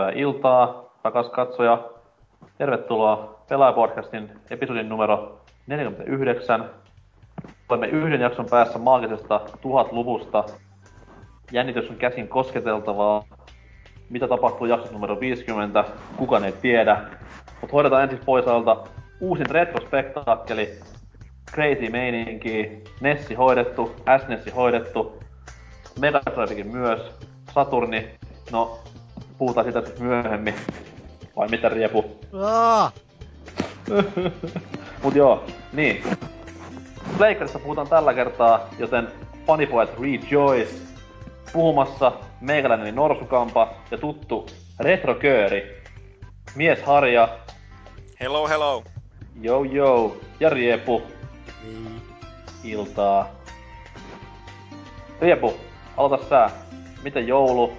Hyvää iltaa, rakas katsoja. Tervetuloa Pelaajapodcastin episodin numero 49. Olemme yhden jakson päässä maagisesta tuhatluvusta. Jännitys on käsin kosketeltavaa. Mitä tapahtuu jaksossa numero 50, kukaan ei tiedä. Mutta hoidetaan ensin pois alta uusin retrospektaakkeli. Crazy meininki, Nessi hoidettu, SNESsi hoidettu, Mega myös, Saturni, no puhutaan sitä sitten myöhemmin. Vai mitä riepu? Aa! Mut joo, niin. Pleikkarista puhutaan tällä kertaa, joten fanipojat rejoice. Puhumassa meikäläinen Norsukampa ja tuttu Retrokööri. Mies Harja, Hello, hello. Joo joo, ja Riepu, Niin. iltaa. Riepu, aloita sä. Miten joulu?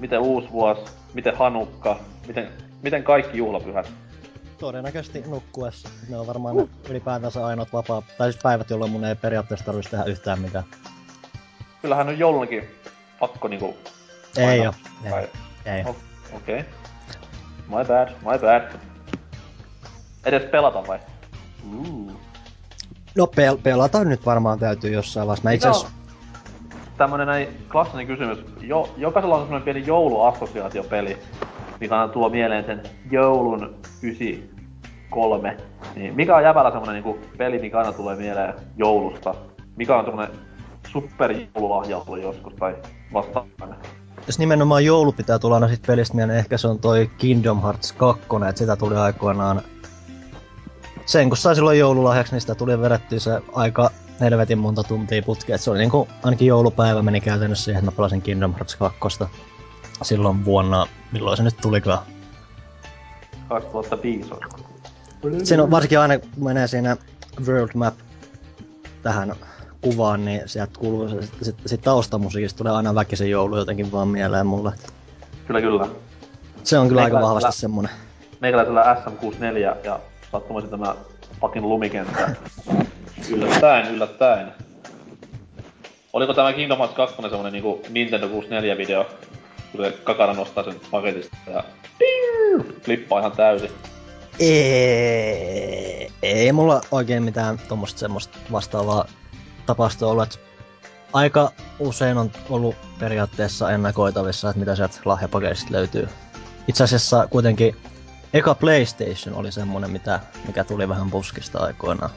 Miten uusi vuosi? Miten hanukka? Miten, miten kaikki juhlapyhät? Todennäköisesti nukkuessa. Ne on varmaan ne ylipäätänsä ainoat vapaa, tai siis päivät, jolloin mun ei periaatteessa tarvitsisi tehdä yhtään mitään. Kyllähän on joulunakin pakko niinku... Ei oo. Ei. Ei. Okei. Okay. My bad, my bad. Edes pelata vai? Uh. No pel- pelata nyt varmaan täytyy jossain vaiheessa. Mä itse asiassa... Tämmönen näin klassinen kysymys. Jo, jokaisella on semmonen pieni jouluassosiaatiopeli, mikä aina tuo mieleen sen joulun 93. Niin mikä on jäbällä semmonen niinku peli, mikä aina tulee mieleen joulusta? Mikä on semmonen superjoululahja ollut joskus tai vastaavana? Jos nimenomaan joulu pitää tulla aina sit pelistä mieleen, ehkä se on toi Kingdom Hearts 2, että sitä tuli aikoinaan... Sen kun sai silloin joululahjaksi, niin sitä tuli vedettyä se aika helvetin monta tuntia putkea. Et se oli niinku, ainakin joulupäivä meni käytännössä siihen, että mä pelasin Kingdom Hearts 2 silloin vuonna, milloin se nyt tulikaan. 2005 on. Siinä on varsinkin aina, kun menee siinä World Map tähän kuvaan, niin sieltä kuuluu se, sit, sit taustamusiikista tulee aina väkisin joulu jotenkin vaan mieleen mulle. Kyllä kyllä. Se on kyllä aika vahvasti semmonen. Meikäläisellä SM64 ja sattumoisin tämä fucking lumikenttä. yllättäen, yllättäen. Oliko tämä Kingdom Hearts 2 semmonen niinku Nintendo 64-video, kun se kakara nostaa sen paketista ja flippaa ihan täysin. Ei, ei mulla oikein mitään tuommoista semmoista vastaavaa tapausta ollut. Et aika usein on ollut periaatteessa ennakoitavissa, että mitä sieltä lahjapaketista löytyy. Itse asiassa kuitenkin eka PlayStation oli semmonen, mitä, mikä tuli vähän puskista aikoinaan.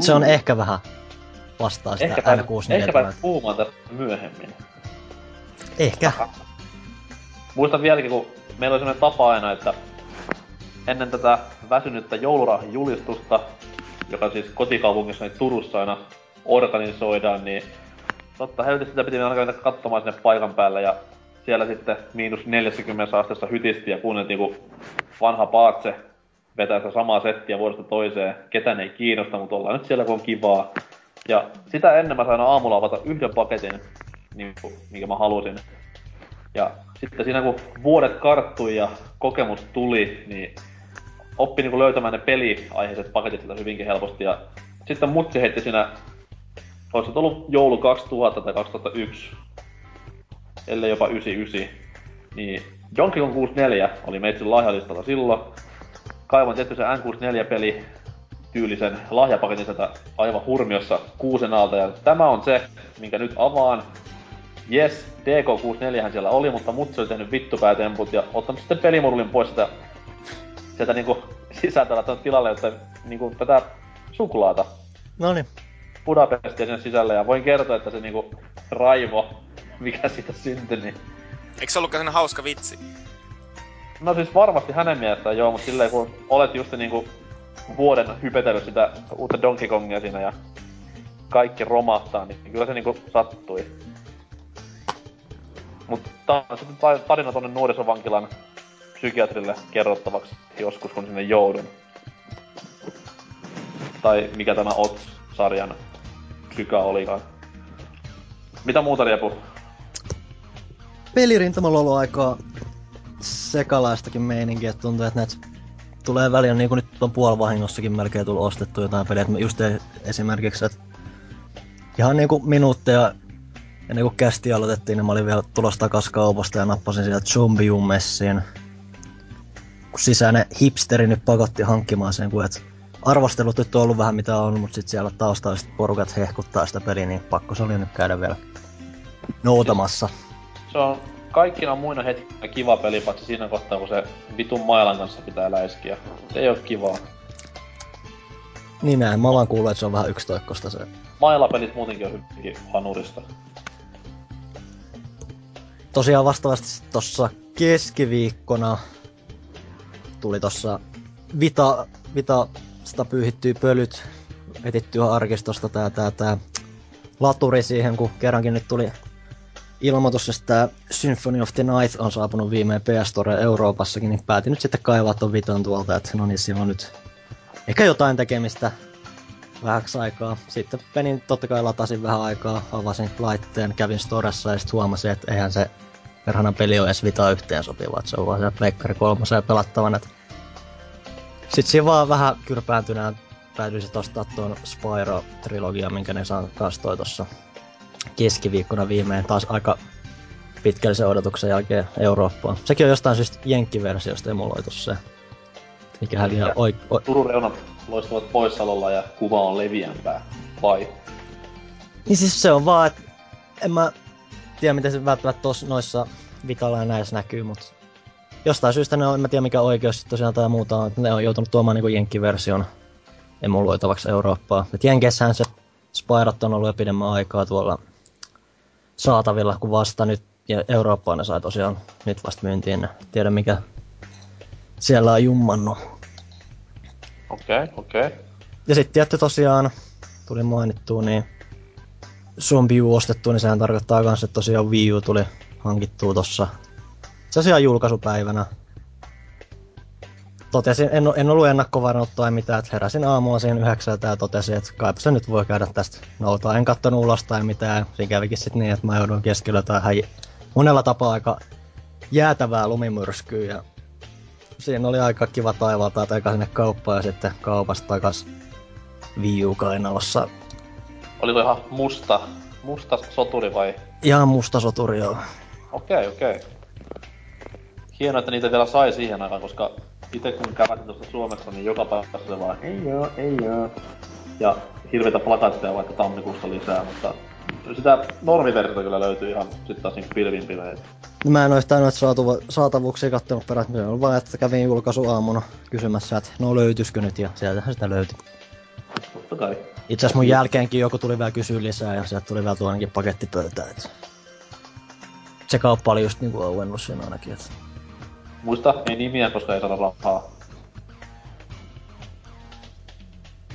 Se on ehkä vähän vastaa sitä Ehkä pääs, N64. ehkä pääs puhumaan tästä myöhemmin. Ehkä. Muistan vieläkin, kun meillä oli sellainen tapa aina, että ennen tätä väsynyttä joulurahan julistusta, joka siis kotikaupungissa niin Turussa aina organisoidaan, niin totta helvetissä sitä piti aina käydä katsomaan sinne paikan päälle ja siellä sitten miinus 40 asteessa hytisti ja kuunneltiin, kun vanha paatse vetää sitä samaa settiä vuodesta toiseen. Ketään ei kiinnosta, mutta ollaan nyt siellä, kun on kivaa. Ja sitä ennen mä sain aamulla avata yhden paketin, niin kuin, minkä mä halusin. Ja sitten siinä kun vuodet karttui ja kokemus tuli, niin oppi niin löytämään ne peliaiheiset paketit sieltä hyvinkin helposti. Ja sitten mutsi heitti siinä, olisi ollut joulu 2000 tai 2001, ellei jopa 99. Niin Donkey Kong 64 oli meitsin lahjalistalla silloin. Kaivoin tietysti se N64-peli tyylisen lahjapaketin sieltä aivan hurmiossa kuusen alta. Ja tämä on se, minkä nyt avaan. Yes, DK64 siellä oli, mutta mutsi oli tehnyt vittupäätemput ja ottanut sitten pelimodulin pois sitä sieltä niinku sisältä laittanut tilalle, että niinku tätä suklaata Noniin. Budapestia sinne sisälle ja voin kertoa, että se niinku raivo, mikä siitä syntyi, niin Eikö se ollutkaan hauska vitsi? No siis varmasti hänen mielestään joo, mutta silleen kun olet just niinku vuoden hypetellyt sitä uutta Donkey Kongia siinä ja kaikki romahtaa, niin kyllä se niinku sattui. Mutta tää on sitten ta- tarina tonne nuorisovankilan psykiatrille kerrottavaksi joskus, kun sinne joudun. Tai mikä tämä OTS-sarjan psyka olikaan. Mitä muuta Riepu? Pelirintamalla ollut aika sekalaistakin meininkiä, että tuntuu, että näitä tulee väliin, niin kuin nyt on puolivahingossakin melkein tullut ostettu jotain peliä, että just esimerkiksi, että ihan niinku minuutteja ennen kuin kästi aloitettiin, niin mä olin vielä tulossa takas kaupasta ja nappasin sieltä Zombium messiin. Kun sisäinen hipsteri nyt pakotti hankkimaan sen, kun et arvostelut nyt on ollut vähän mitä on, mutta sitten siellä taustaiset porukat hehkuttaa sitä peliä, niin pakko se oli nyt käydä vielä noutamassa. Se on kaikkina muina hetkinä kiva peli, paitsi siinä kohtaa, kun se vitun mailan kanssa pitää läiskiä. Se ei oo kivaa. Niin näin, mä vaan kuullut, että se on vähän yksitoikkosta se. Mailapelit muutenkin on hyvinkin hanurista. Tosiaan vastaavasti tossa keskiviikkona tuli tossa Vita, Vita sitä pyyhittyy pölyt etittyä arkistosta tää, tää, tää laturi siihen, kun kerrankin nyt tuli ilmoitus, että tämä Symphony of the Night on saapunut viimein PS Store Euroopassakin, niin päätin nyt sitten kaivaa ton viton tuolta, että no niin, siinä on nyt ehkä jotain tekemistä vähäksi aikaa. Sitten menin totta kai latasin vähän aikaa, avasin laitteen, kävin Storessa ja sitten huomasin, että eihän se perhana peli ole edes Vita yhteen sopiva, että se on vaan siellä Pleikkari kolmoseen pelattavan. Sitten siinä vaan vähän kyrpääntynään päätyisin ostaa tuon Spyro-trilogia, minkä ne saa kanssa toi tossa keskiviikkona viimein taas aika pitkällisen odotuksen jälkeen Eurooppaan. Sekin on jostain syystä jenkkiversiosta emuloitu se. Mikä häviää oi... oi... Turun reunat loistavat poissaololla ja kuva on leviämpää. Vai? Niin siis se on vaan, että en mä tiedä miten se välttämättä tos, noissa Vitalla ja näissä näkyy, mutta jostain syystä ne on, en mä tiedä mikä oikeus tosiaan tai muuta on, että ne on joutunut tuomaan niinku jenkkiversion emuloitavaksi Eurooppaa. Et Jenkeissähän se Spyrat on ollut jo pidemmän aikaa tuolla saatavilla, kun vasta nyt ja Eurooppaan ne sai tosiaan nyt vasta myyntiin. Tiedä mikä siellä on jummannut. Okei, okay, okei. Okay. Ja sitten tietty tosiaan, tuli mainittua, niin Zombie U ostettu, niin sehän tarkoittaa myös, että tosiaan Wii U tuli hankittua tossa tosiaan julkaisupäivänä totesin, en, en ollut ennakkovarannut tai mitään, että heräsin aamulla siihen yhdeksältä ja totesin, että kaipa se nyt voi käydä tästä noutaa. En kattonut ulos tai mitään. Siinä kävikin sitten niin, että mä joudun keskellä tähän monella tapaa aika jäätävää lumimyrskyä ja siinä oli aika kiva taivaalta, että eka sinne kauppaan ja sitten kaupasta takas viiukainalossa. Oliko ihan musta, musta soturi vai? Ihan musta soturi, joo. Okei, okay, okei. Okay. Hienoa, että niitä vielä sai siihen aikaan, koska itse kun käväsin tuossa Suomessa, niin joka päivä se vaan, ei joo, ei joo. Ja hirveitä plakatteja vaikka tammikuussa lisää, mutta sitä normiversiota kyllä löytyy ihan sit taas niinku pilvin pimeet. Mä en oo yhtään noita saatuva, saatavuuksia kattonut perään, se on vaan, että kävin julkaisu aamuna kysymässä, että no löytyisikö nyt, ja sieltähän sitä löytyi. Totta kai. Itse asiassa mun jälkeenkin joku tuli vielä kysyä lisää, ja sieltä tuli vielä tuonnekin pakettipöytään, että se kauppa oli just niinku auennut siinä ainakin, että Muista, ei nimiä, koska ei saada rahaa.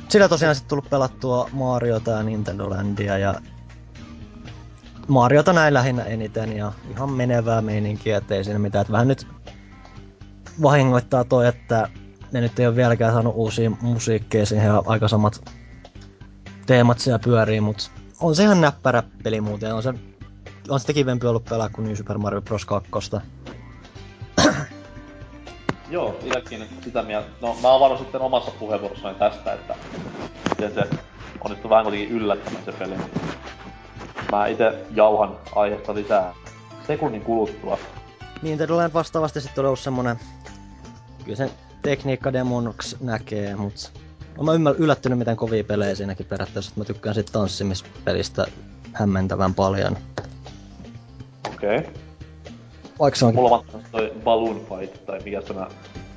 Sillä tosiaan sitten tullut pelattua Mariota ja Nintendo Landia ja Mariota näin lähinnä eniten ja ihan menevää meininkiä, ettei siinä mitään. Että vähän nyt vahingoittaa toi, että ne nyt ei ole vieläkään saanut uusia musiikkeja siihen aika samat teemat siellä pyörii, mutta on se ihan näppärä peli muuten. On se, on sitä kivempi ollut pelaa kuin New Super Mario Bros. 2. Joo, itsekin sitä mieltä. No mä avannut sitten omassa puheenvuorossani tästä, että miten se onnistui vähän kuitenkin yllättämään se peli. Mä itse jauhan aiheesta lisää sekunnin kuluttua. Niin, Land vastaavasti sitten ollut semmonen... Kyllä sen tekniikkademonoksi näkee, mutta olen mä yllättynyt miten kovia pelejä siinäkin periaatteessa, että mä tykkään sit tanssimispelistä hämmentävän paljon. Okei. Okay. Vaikka se onkin... Mulla on toi Balloon Fight, tai mikä tämä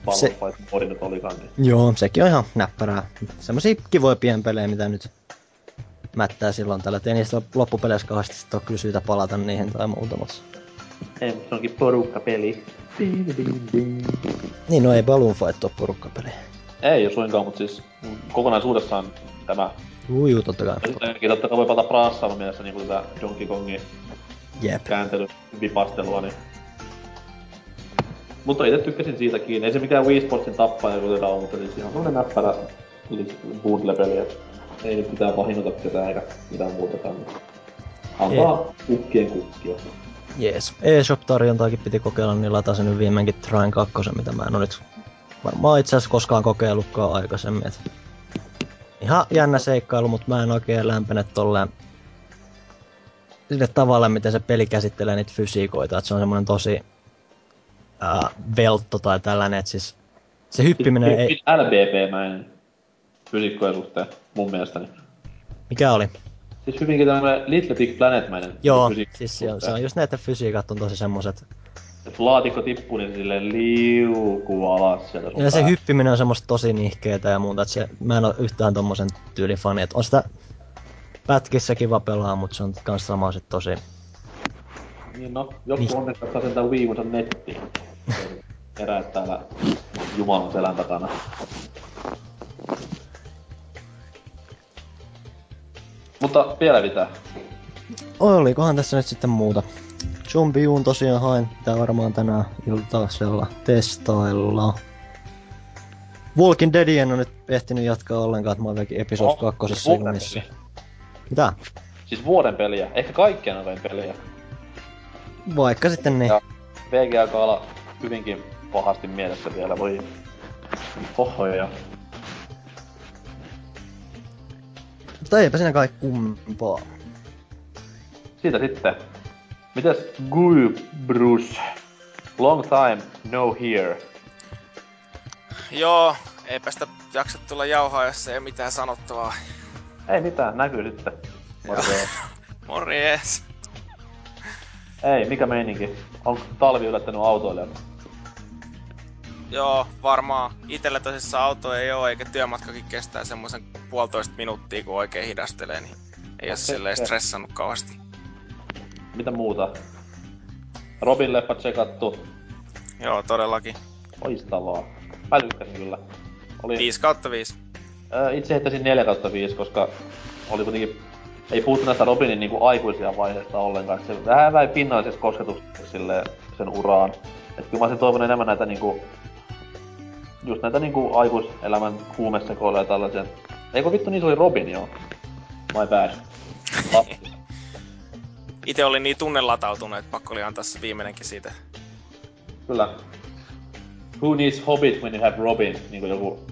Balloon se... Fight modi nyt olikaan. Niin. Joo, sekin on ihan näppärää. Semmosia kivoja pienpelejä, mitä nyt mättää silloin tällä. Ei niistä loppupeleissä kauheasti sit ole kyllä syytä palata niihin tai muuta, mutta... Ei, mutta se onkin porukkapeli. Niin, no ei Balloon Fight ole porukkapeli. Ei ole suinkaan, mutta siis kokonaisuudessaan tämä... Juu, juu, totta kai. Ensinnäkin totta kai voi palata praassailla mielessä niin kuin tätä Donkey Kongin Jep. kääntely, vipastelua, niin mutta itse tykkäsin siitäkin. Ei se mikään Wii Sportsin tappaja kuitenkaan ollut, mutta siis ihan semmonen näppärä bundle-peli, että ei nyt mitään vahingoita ketään eikä mitään muutakaan. Antaa kukkien kukkia. Jees. eShop-tarjontaakin piti kokeilla, niin latasin nyt viimeinkin Trine 2, mitä mä en oo nyt varmaan itse asiassa koskaan kokeillutkaan aikaisemmin. Et ihan jännä seikkailu, mutta mä en oikein lämpene tolleen sille tavalla, miten se peli käsittelee niitä fysiikoita, että se on semmoinen tosi ää, veltto tai tällainen, että siis se hyppiminen Hyvin ei... LBP-mäinen fysiikkojen suhteen, mun mielestäni. Mikä oli? Siis hyvinkin tämmönen Little Big Planet-mäinen Joo, siis se on, se on just näitä fysiikat on tosi semmoset. Et laatikko tippuu, niin se silleen liukuu alas sieltä sun Ja se hyppiminen on semmoista tosi nihkeetä ja muuta, että se, mä en oo yhtään tommosen tyylin fani, että on sitä pätkissä kiva pelaa, mutta se on kans sama sit tosi... Niin no, joku Niin. sen tän viivunsa nettiin. Erää täällä Jumalan selän takana. Mutta vielä mitä? Olikohan tässä nyt sitten muuta? Zombiuun tosiaan hain, tää varmaan tänään iltaisella testailla. Walking Dead en ole nyt ehtinyt jatkaa ollenkaan, että mä oon vieläkin episode kakkosessa junissa. peli. Mitä? Siis vuoden peliä. Ehkä kaikkien noin peliä. Vaikka sitten niin. Ja VG alkaa olla hyvinkin pahasti mielessä vielä, voi hohoja. Mutta eipä siinä kai kumpaa. Siitä sitten. Mitäs Guy Bruce? Long time no here. Joo, eipä sitä jaksa tulla jauhaa, jos ei ole mitään sanottavaa. Ei mitään, näkyy sitten. Morjens. Morjes. Ei, mikä meininki? Onko talvi yllättänyt autoilijat? Joo, varmaan. Itellä tosissaan auto ei oo, eikä työmatkakin kestää semmoisen puolitoista minuuttia, kun oikein hidastelee, niin ei Okei, silleen stressannut kauheasti. Mitä muuta? Robin leffa tsekattu. Joo, todellakin. Loistavaa. Mä tykkäsin kyllä. Oli, 5 kautta 5. Ää, itse heittäisin 4 kautta 5, koska oli kuitenkin... Ei puhuttu näistä Robinin niinku aikuisia vaiheesta ollenkaan. Se vähän väi pinnallisessa kosketuksessa silleen sen uraan. Et kyllä mä olisin toivonut enemmän näitä niinku... Just näitä niinku aikuiselämän kuumesekoiluja ja tällaisia. Eikö vittu niissä oli Robin joo? My bad. Itse oli niin tunnelatautunut, että pakko oli antaa se viimeinenkin siitä. Kyllä. Who needs Hobbit when you have Robin? Niinku joku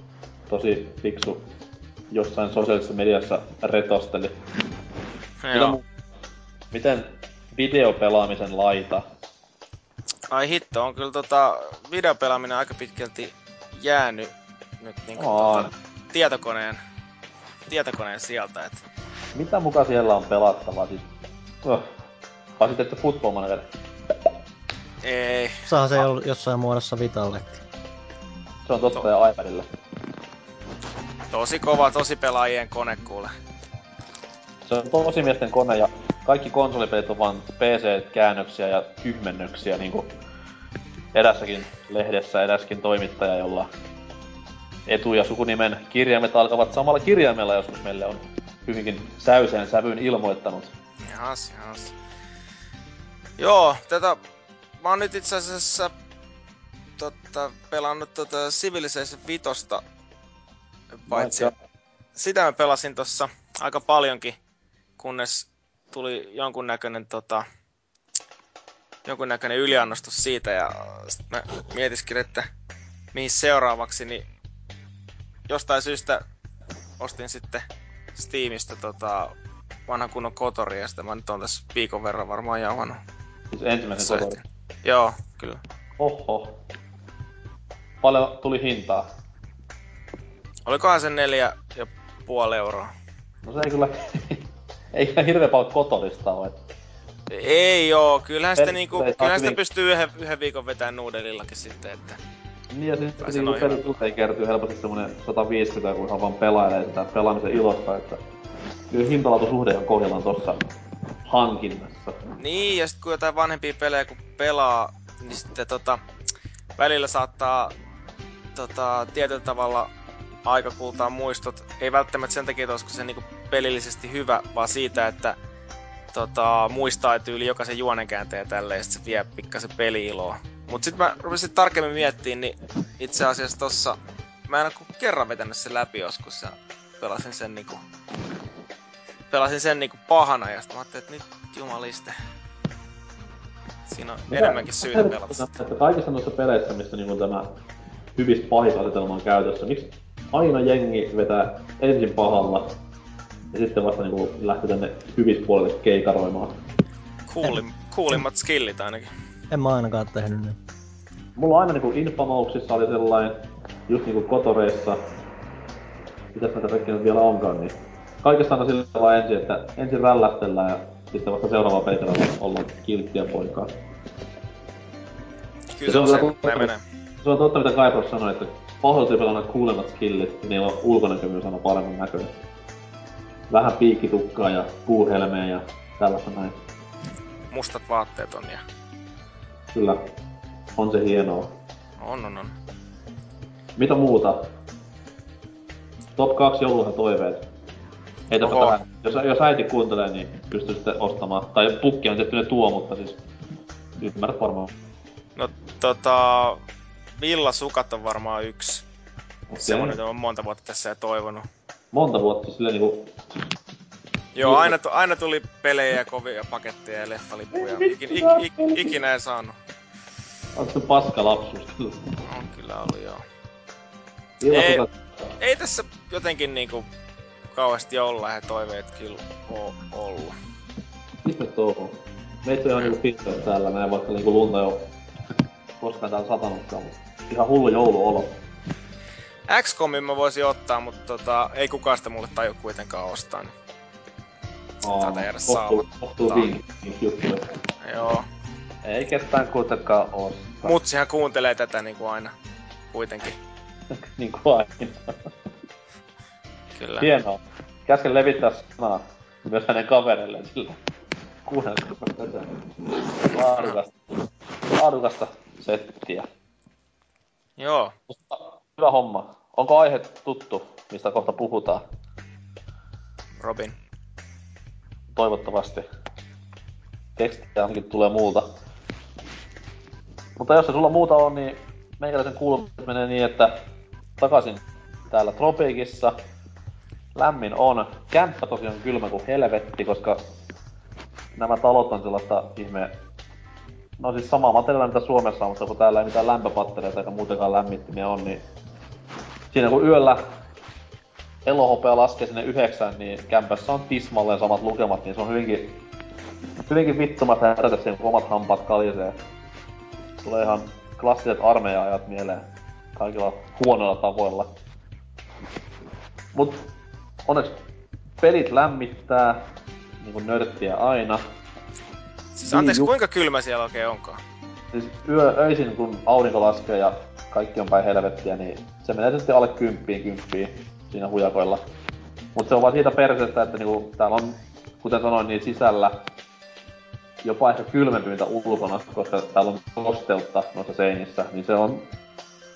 tosi fiksu jossain sosiaalisessa mediassa retosteli. Mitä Joo. mu- Miten videopelaamisen laita? Ai hitto, on kyllä tota videopelaaminen aika pitkälti jäänyt nyt niinku On. tota, tietokoneen, tietokoneen sieltä, et Mitä muka siellä on pelattavaa? Siis... Oh. Vai sitten, että Football Manager. ei, Saa se jo jossain muodossa Vitallekin. Se on totta ja iPadilla. tosi kova, tosi pelaajien kone kuule. Se on tosi miesten kone ja kaikki konsolipelit on vaan PC-käännöksiä ja tyhmennöksiä niinku erässäkin lehdessä eräskin toimittaja, jolla etu- ja sukunimen kirjaimet alkavat samalla kirjaimella joskus meille on hyvinkin säyseen sävyyn ilmoittanut. Jahas, jahas. Joo, tätä... Mä oon nyt itse asiassa totta, pelannut tota Civilization vitosta. Paitsi Mä- sitä mä pelasin tossa aika paljonkin, kunnes tuli jonkunnäköinen tota, jonkunnäköinen yliannostus siitä ja sit mä mietiskelin, että mihin seuraavaksi, niin jostain syystä ostin sitten Steamista tota, vanhan kunnon kotori ja sitä mä nyt on tässä viikon verran varmaan jauhannut. Siis ensimmäisen Sait. kotori. Joo, kyllä. Oho. Paljon tuli hintaa. Olikohan se neljä ja puoli euroa? No se ei kyllä... ei ihan hirveä paljon kotorista ole. et Ei joo, kyllähän sitä, niinku, kyllähän sitä pystyy yhden, yhden viikon vetämään nuudelillakin sitten, että Niin ja sitten Kai se niinku noin peli hyvä. usein kertyy helposti semmonen 150, kun ihan vaan pelailee sitä pelaamisen ilosta, että kyllä hintalaatusuhde on kohdillaan tossa hankinnassa. Niin, ja sitten kun jotain vanhempia pelejä kun pelaa, niin sitten tota, välillä saattaa tota, tietyllä tavalla aika kultaa muistot. Ei välttämättä sen takia, että olisiko se niinku pelillisesti hyvä, vaan siitä, että tota, muistaa tyyli jokaisen juonenkäänteen tälleen, ja sit se vie pikkasen peli-iloa. Mut sit mä rupesin tarkemmin miettimään, niin itse asiassa tossa mä en oo kerran vetänyt sen läpi joskus ja pelasin sen niinku pelasin sen niinku pahana ja sit mä ajattelin, että nyt jumaliste. Siinä on enemmänkin syytä pelata sitä. Kaikissa noissa peleissä, missä niinku tämä hyvis pahisasetelma on käytössä, miksi aina jengi vetää ensin pahalla ja sitten vasta niinku lähtee tänne hyvis puolelle keikaroimaan? Kuulim, kuulimmat skillit ainakin. En mä ainakaan tehnyt niin. Mulla aina niinku Infamouksissa oli sellainen, just niinku Kotoreissa, mitäs näitä kaikki nyt vielä onkaan, niin kaikesta aina sillä tavalla ensin, että ensin rällästellään ja sitten vasta seuraava peitellä on ollut kilttiä poikaa. Kyllä se on se, näin menee. Se on totta, mitä Kaipros sanoi, että pahoityypillä on kuulemat skillit, niin niillä on ulkonäkömyys aina paremmin näköinen. Vähän piikkitukkaa ja puuhelmeä ja tällaista näin. Mustat vaatteet on ja... Kyllä. On se hienoa. On, on, on. Mitä muuta? Top 2 jouluhan toiveet. Heitäpä Oho. tähän. Jos, jos äiti kuuntelee, niin pystyy sitten ostamaan. Tai pukkihan tietysti ne tuo, mutta siis... Ymmärrät varmaan. No tota... Villasukat on varmaan yksi. Okei. Semmonen, mitä on monta vuotta tässä ja toivonut. Monta vuotta silleen niinku... Joo, Niin. aina, tu- aina tuli pelejä ja kovia paketteja ja leffalippuja. Ikin, ik, ik, ikinä en saanut. Onko se paska lapsuus kyllä? On kyllä ollut joo. Ilmasukat. Ei tässä jotenkin niinku kauheasti joululahja toiveet kyllä oo ollut. Mistä touhuu? Meitä on ihan niinku filterit täällä näin, vaikka niinku lunta ei oo koskaan täällä satanutkaan, mutta ihan hullu jouluolo. XCOMin mä voisin ottaa, mutta tota, ei kukaan sitä mulle taju kuitenkaan ostaa. Niin. Jäädä kohtuu vinkki, vinkki juttuja. Joo. Ei ketään kuitenkaan oo. Mutsihan kuuntelee tätä niinku aina. Kuitenkin. niin kuin aina. Kyllä. Hienoa. Käsken levittää sanaa myös hänen kavereilleen sillä. Kuunnelkaa tätä. Laadukasta. Laadukasta settiä. Joo. Hyvä homma. Onko aihe tuttu, mistä kohta puhutaan? Robin. Toivottavasti. Tekstiä ainakin tulee muuta. Mutta jos se sulla muuta on, niin meikäläisen kuulumiset menee niin, että takaisin täällä Tropiikissa. Lämmin on. Kämppä tosiaan kylmä kuin helvetti, koska nämä talot on sellaista ihme... No siis sama materiaalia mitä Suomessa on, mutta kun täällä ei mitään lämpöpattereita eikä muutenkaan lämmittimiä on, niin siinä kun yöllä elohopea laskee sinne yhdeksään, niin kämpässä on tismalleen samat lukemat, niin se on hyvinkin, hyvinkin vittumat herätä siihen, kun omat hampaat kalisee. Tulee ihan klassiset armeija-ajat mieleen kaikilla huonoilla tavoilla. Mut onneksi pelit lämmittää, niin kuin nörttiä aina. Siis anteeksi, Niin, kuinka kylmä siellä oikein onkaan? Siis yö, öisin kun aurinko laskee ja kaikki on päin helvettiä, niin se menee sitten alle kymppiin kymppiin siinä hujakoilla. Mut se on vaan siitä perseestä, että niinku täällä on, kuten sanoin, niin sisällä jopa ehkä kylmempi mitä ulkona, koska täällä on kosteutta noissa seinissä, niin se on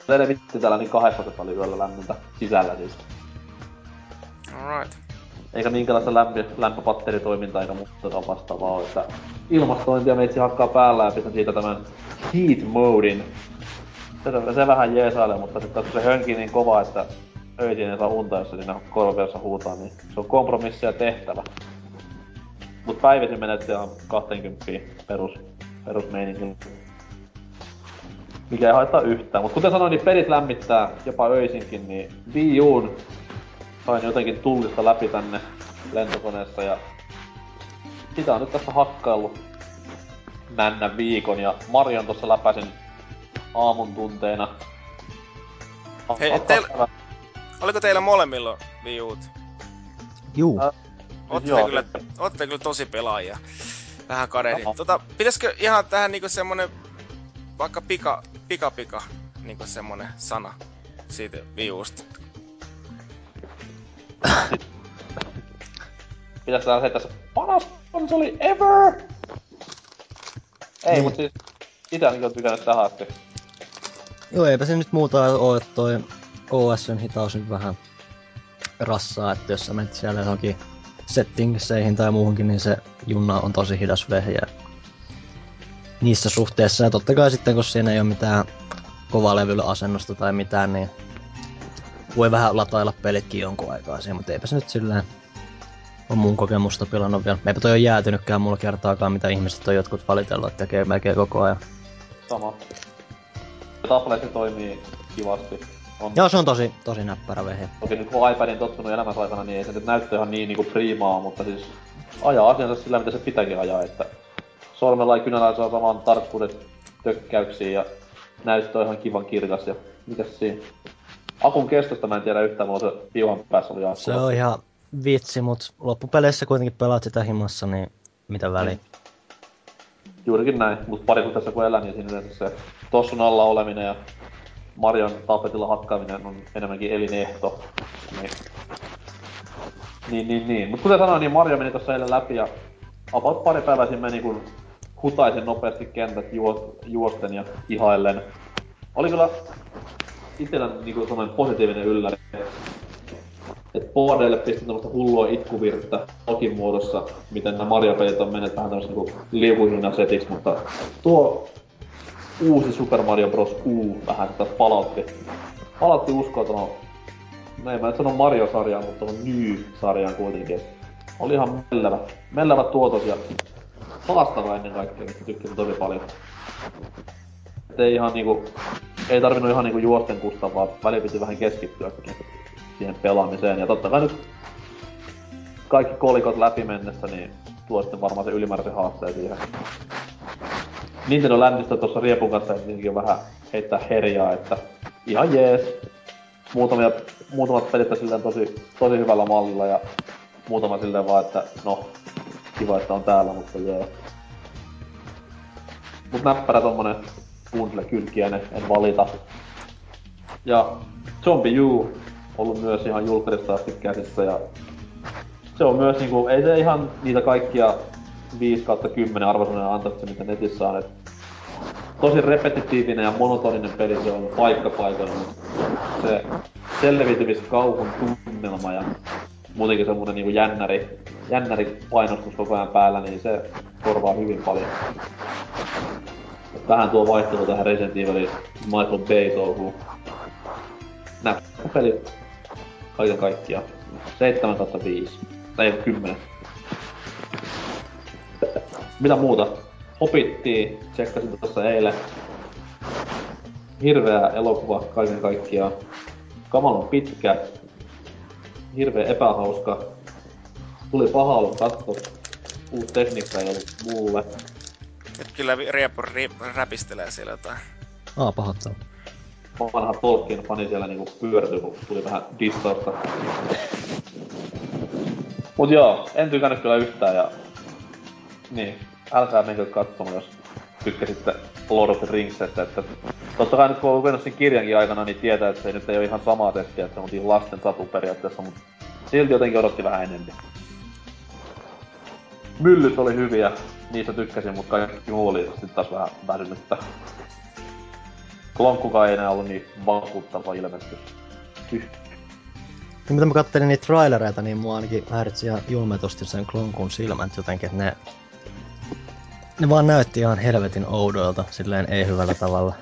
Teille vitti täällä niin kahdeksan oli yöllä lämmintä sisällä siis. Alright. Eikä minkälaista lämpö, lämpöpatteritoimintaa eikä muuta vastaavaa ole, että ilmastointia meitsi hakkaa päällä ja pistän siitä tämän heat modin. Se, se vähän jeesailee, mutta sitten kun se hönki niin kova, että öisin ei saa unta, jos se siinä korveessa huutaa, niin se on kompromissi ja tehtävä. Mut päivisin menet ihan 20 perus, perusmeiningillä. Mikä ei haittaa yhtään. Mut kuten sanoin, niin pelit lämmittää jopa öisinkin, niin Wii Uun sain jotenkin tullista läpi tänne lentokoneessa ja sitä on nyt tässä hakkaillut männän viikon ja Marion tossa läpäsin aamun tunteina. Hei, teillä- Oliko teillä molemmilla Wii Ut? Juu. Ä- Ootte Joo. kyllä, ootte kyllä tosi pelaajia. Vähän karehdin. Joo. Tota, pitäisikö ihan tähän niinku semmonen, vaikka pika, pika pika, niinku semmonen sana siitä Wii Usta. Pitäis se paras konsoli ever! Ei, Niin. mut siis itä ainakin on tykännyt tähän asti. Joo, eipä se nyt muuta oo, että toi OSn hitaus nyt vähän rassaa, että jos sä menet siellä johonkin settingseihin tai muuhunkin, niin se junna on tosi hidas vehjä. Niissä suhteissa, ja totta kai sitten kun siinä ei ole mitään kovalevyllä asennosta tai mitään, niin voi vähän latailla pelitkin jonkun aikaa siihen, mutta eipä se nyt silleen on mun kokemusta pilannut vielä. Eipä toi ole jäätynytkään mulla kertaakaan, mitä ihmiset on jotkut valitellut, että tekee melkein koko ajan. Sama. Tabletti toimii kivasti. On Joo, se on tosi, tosi näppärä vehje. Toki nyt kun iPadin tottunut elämänsä aikana, niin ei se nyt näyttö ihan niin niinku priimaa, mutta siis ajaa asiansa sillä, mitä se pitääkin ajaa, että sormella ja kynällä saa saman tarkkuuden tökkäyksiin ja näyttö on ihan kivan kirkas ja mitäs siinä. Akun kestosta mä en tiedä yhtään, mulla se piuhan päässä oli Se on ihan vitsi, mut loppupeleissä kuitenkin pelaat sitä himassa, niin mitä väliä. Mm. Juurikin näin, mutta pari tässä kun elää, niin siinä se tossun alla oleminen ja Marion tapetilla hakkaaminen on enemmänkin elinehto. Niin, niin, niin. niin. Mutta kuten sanoin, niin Mario meni tuossa eilen läpi ja about pari päivää siinä meni kun hutaisen nopeasti kentät juo, juosten ja ihaillen. Oli kyllä itsellä niinku semmoinen positiivinen ylläri. Et Boardelle pistin tämmöstä hullua itkuvirttä Okin muodossa, miten nämä Mario-pelit on menneet vähän tämmöstä niinku liukuhinnan setiksi, mutta tuo uusi Super Mario Bros. U vähän tätä palautti, palautti uskoa tuohon, no en mä nyt sano Mario-sarjaan, mutta tuohon New-sarjaan kuitenkin. Oli ihan mellävä, mellävä tuotos ja haastava ennen kaikkea, mistä tykkäsin tosi paljon. Et ei ihan niinku, ei tarvinnut ihan niinku juosten kustaa, vaan väli piti vähän keskittyä siihen pelaamiseen. Ja totta kai nyt kaikki kolikot läpi mennessä, niin tuo sitten varmaan se ylimääräisen haasteen siihen. Nintendo läntistä tuossa Riepun kanssa on vähän heittää herjaa, että ihan jees. Muutamia, muutamat pelit silleen tosi, tosi hyvällä mallilla ja muutama silleen vaan, että no, kiva, että on täällä, mutta jee. Mut näppärä tommonen bundle kylkiäinen, en valita. Ja Zombie U ollut myös ihan julkarista asti käsissä ja se on myös niinku, ei se ihan niitä kaikkia 5 kautta 10 arvosanan antaisi, mitä netissä on. Et tosi repetitiivinen ja monotoninen peli se on paikka paikalla, se selviytymiskauhun tunnelma ja muutenkin semmonen niinku jännäri, jännäri painostus koko ajan päällä, niin se korvaa hyvin paljon. Vähän tuo vaihtelu tähän Resident Evilin Michael Bay touhuun. Näppä-peli kaiken kaikkiaan. 7 5. Tai 10. Mitä muuta? Hopittiin, tsekkasin tuossa eilen. Hirveä elokuva kaiken kaikkiaan. Kamalan pitkä. Hirveä epähauska. Tuli paha ollut katto. Uusi tekniikka ei ollut mulle. Nyt kyllä Riepu räpistelee siellä jotain. Aa, pahoittaa. Vanha Tolkien-fani siellä niinku pyörätyi, kun tuli vähän distausta. Mut joo, en tykännyt kyllä yhtään ja... Niin, älkää menkö katsomaan, jos tykkäsitte Lord of the Ringsistä, että totta kai nyt kun on lukenut sen kirjankin aikana, niin tietää, että se nyt ei ole ihan samaa testiä, että se on ihan lasten satu periaatteessa, mutta silti jotenkin odotti vähän enemmän. Myllyt oli hyviä, niistä tykkäsin, mutta kaikki muu oli sitten taas vähän väsynyttä. Klonkkukaan ei enää ollut niin vakuuttava ilmestys. Hyh. Niin mitä mä kattelin niitä trailereita, niin mua ainakin häiritsi ihan julmetusti sen klonkun silmät jotenkin, että ne... Ne vaan näytti ihan helvetin oudoilta, silleen ei hyvällä tavalla.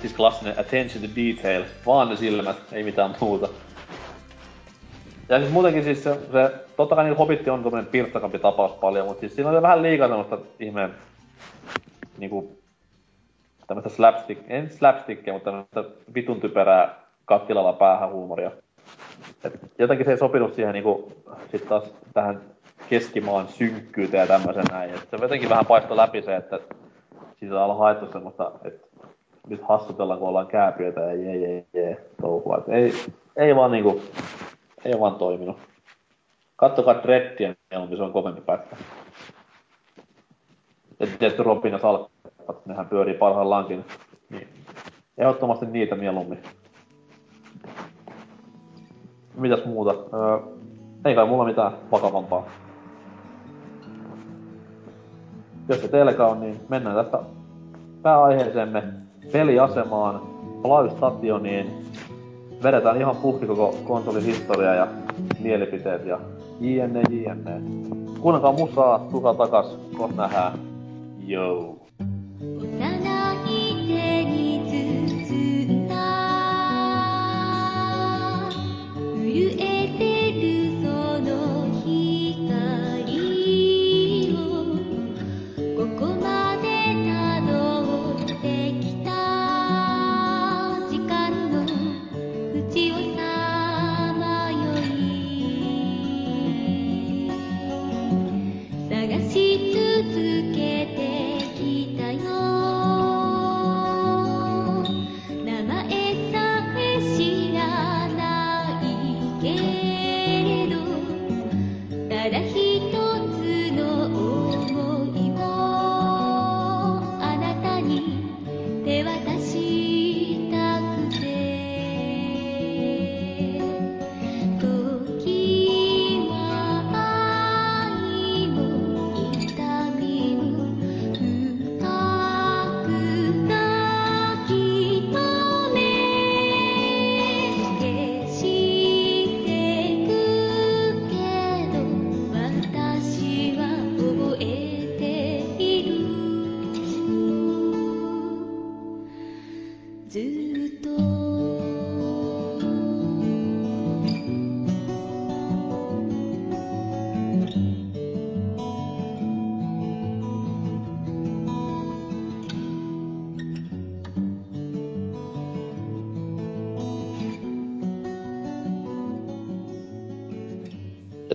Siis klassinen attention to detail, vaan ne silmät, ei mitään muuta. Ja siis muutenkin siis se, se totta kai niin Hobitti on tommonen pirttakampi tapaus paljon, mutta siis siinä on vähän liikaa semmoista ihmeen niinku tämmöstä slapstick, en slapstickia, mutta tämmöstä vitun typerää kattilalla päähän huumoria. Et jotenkin se ei sopinut siihen niinku sit taas tähän keskimaan synkkyyteen ja tämmöisen näin. Et se jotenkin vähän paistoi läpi se, että siitä on haettu semmoista, että nyt hassutellaan, kun ollaan kääpiöitä ja jee, jee, jee, touhua. Et ei, ei vaan niinku, ei vaan toiminut. Kattokaa Dreddiä mieluummin, se on kovempi pätkä. Ja tietysti Robin ja Salkkat, nehän pyörii parhaillaankin. Niin. Ehdottomasti niitä mieluummin. Mitäs muuta? Öö, ei kai mulla mitään vakavampaa. Jos se teilläkään on, niin mennään tästä pääaiheeseemme peliasemaan, Playstationiin. Vedetään ihan puhki koko konsolin historia ja mielipiteet ja jne jne. Kuunnelkaa musaa, tulkaa takas, kohta nähdään. Yo.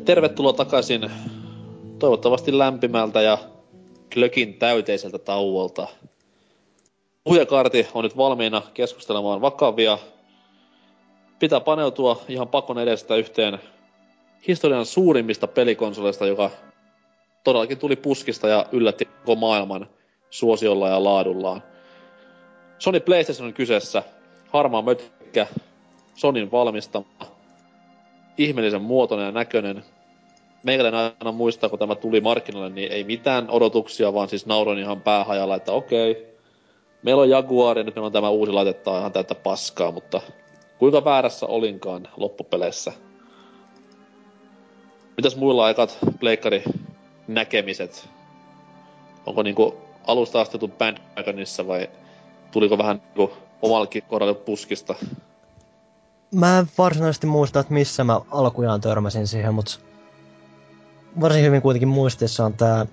Tervetuloa takaisin toivottavasti lämpimältä ja klökin täyteiseltä tauolta. Puhujakarti on nyt valmiina keskustelemaan vakavia. Pitää paneutua ihan pakon edestä yhteen historian suurimmista pelikonsoleista, joka todellakin tuli puskista ja yllätti koko maailman suosiolla ja laadullaan. Sony PlayStation on kyseessä, harmaa mötikkä, Sonin valmistama, ihmeellisen muotoinen ja näköinen, meikäläinen aina muistaa, kun tämä tuli markkinoille, niin ei mitään odotuksia, vaan siis nauroin ihan päähajalla, että okei, meillä on Jaguar ja nyt meillä on tämä uusi laitetta ihan täyttä paskaa, mutta kuinka väärässä olinkaan loppupeleissä? Mitäs muilla aikat pleikkari näkemiset? Onko niinku alusta asti tullut bandwagonissa vai tuliko vähän niinku omallakin kohdalle puskista? Mä en varsinaisesti muista, että missä mä alkujaan törmäsin siihen, mutta varsin hyvin kuitenkin muistissa on tää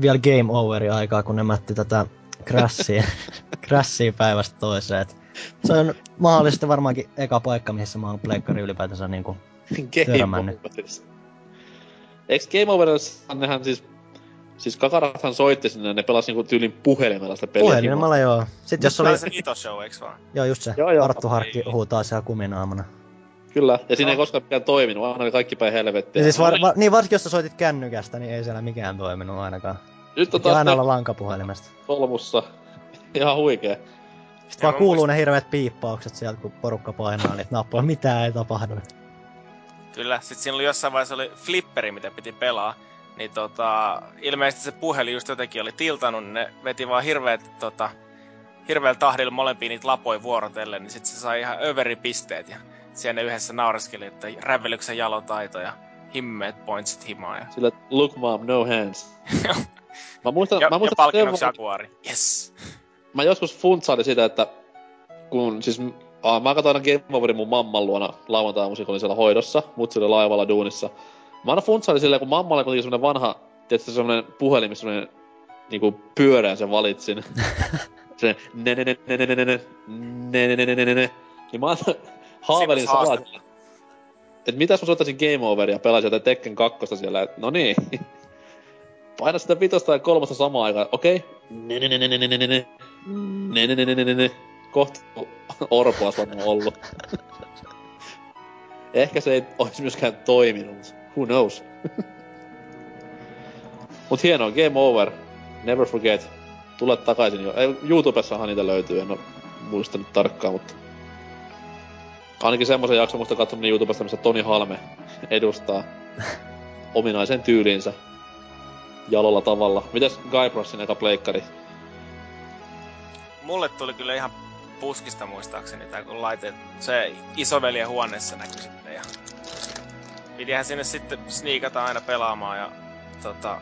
vielä Game Overi aikaa, kun ne mätti tätä Crashia, Crashia päivästä toiseen. Et se on mahdollisesti varmaankin eka paikka, missä mä oon pleikkari ylipäätänsä niinku törmännyt. Eikö Game Overissa nehän siis Siis Kakarathan soitti sinne ja ne pelasi niinku tyylin puhelimella sitä peliä. Puhelimella joo. Sitten jos oli... Se Ito Show, eiks vaan? Joo, just se. Joo, joo. Arttu Harkki huutaa siellä kuminaamana. Kyllä, ja siinä no. ei koskaan mikään toiminut, aina oli kaikki päin helvettiä. Ja siis var, var, niin varsinkin jos sä soitit kännykästä, niin ei siellä mikään toiminut ainakaan. Nyt tota... aina olla lankapuhelimesta. Solmussa. Ihan huikee. Sitten vaan kuuluu muist... ne hirveät piippaukset sieltä, kun porukka painaa niitä nappuja. Mitään ei tapahdu. Kyllä, sit siinä oli jossain vaiheessa oli flipperi, mitä piti pelaa. Niin tota, ilmeisesti se puhelin just jotenkin oli tiltanut, niin ne veti vaan hirveet tota, hirveällä tahdilla molempiin niitä lapoja vuorotellen, niin sit se sai ihan överipisteet. Ja siellä ne yhdessä naureskeli, että rävelyksen jalotaito ja himmeet pointsit himaa. Ja... Sillä, look mom, no hands. mä muistan, ja, mä muistan, ja palkinnoksi Jaguari. Yes. Mä joskus funtsailin sitä, että kun siis Aa, mä katsoin aina Game Overin mun mamman luona lauantai siellä hoidossa, mut sillä laivalla duunissa. Mä aina funtsailin silleen, kun mamma oli kuitenkin semmonen vanha, tietysti semmonen puhelin, missä semmonen niinku pyöreän sen valitsin. se ne ne ne ne ne ne ne ne ne ne ne ne ne Niin mä haavelin salat. Et mitäs mä soittaisin Game Overia ja pelaisin jotain Tekken 2 siellä, et no niin. Paina sitä vitosta ja kolmosta samaan aikaan, okei. Ne ne ne ne ne ne ne ne ne ne ne ne ne ne Kohta orpoa on ollut. Ehkä se ei olisi myöskään toiminut. Who knows? Mut hienoa, game over. Never forget. Tule takaisin jo. Ei, YouTubessahan niitä löytyy, en oo muistanut tarkkaan, mutta... Ainakin semmoisen jakson muista katsominen YouTubesta, missä Toni Halme edustaa ominaisen tyyliinsä jalolla tavalla. Mitäs Guybrusin eka pleikkari? Mulle tuli kyllä ihan puskista muistaakseni, tai kun laite, se isoveljen huoneessa näkyi sitten ja pitihän sinne sitten sniikata aina pelaamaan ja tota,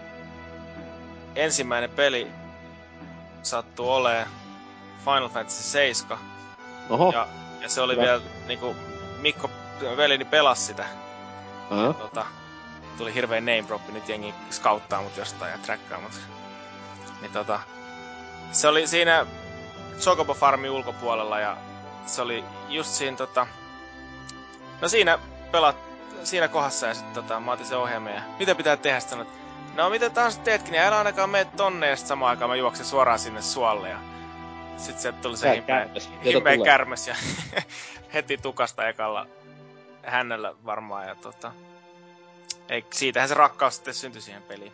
ensimmäinen peli sattuu olee Final Fantasy 7. Oho. Ja, ja se oli Hyvä. vielä niinku, Mikko velini pelasi sitä. Uh-huh. tota, tuli hirveä name drop, nyt jengi skauttaa mut jostain ja trackkaa mut. Niin tota, se oli siinä Chocobo Farmin ulkopuolella ja se oli just siinä tota... No siinä pelat, siinä kohdassa ja sitten tota, mä otin sen ohjelman ja mitä pitää tehdä sitten No mitä tahansa teetkin, niin älä ainakaan mene tonne ja sitten samaan aikaan mä juoksen suoraan sinne suolle ja sitten sieltä tuli se himmeä, himmeä kärmes ja heti tukasta ekalla hännällä varmaan. Ja tota, ei, siitähän se rakkaus sitten syntyi siihen peliin.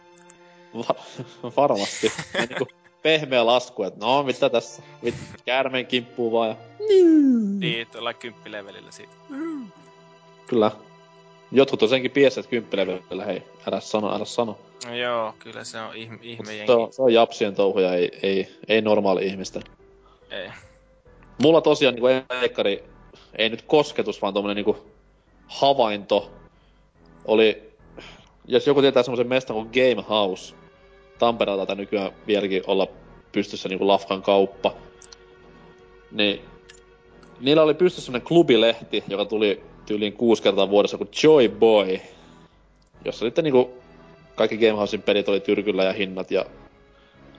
Va- varmasti. niinku pehmeä lasku, että no mitä tässä, mit, käärmeen kimppuu vaan ja... Niin, tuolla kymppilevelillä siitä. Kyllä. Jotkut on senkin PS kymppilevelillä, hei, älä sano, älä sano. No joo, kyllä se on ihme, ihme se, on, se on japsien touhuja, ei, ei, ei normaali ihmisten. Ei. Mulla tosiaan niinku eikkari, ei nyt kosketus, vaan tommonen niinku havainto oli, jos joku tietää semmoisen mestan kuin Game House, Tampereella tai nykyään vieläkin olla pystyssä niinku Lafkan kauppa, niin niillä oli pystyssä semmonen klubilehti, joka tuli tyyliin kuusi kertaa vuodessa kuin Joy Boy, jossa sitten niinku kaikki Game Housein pelit oli tyrkyllä ja hinnat ja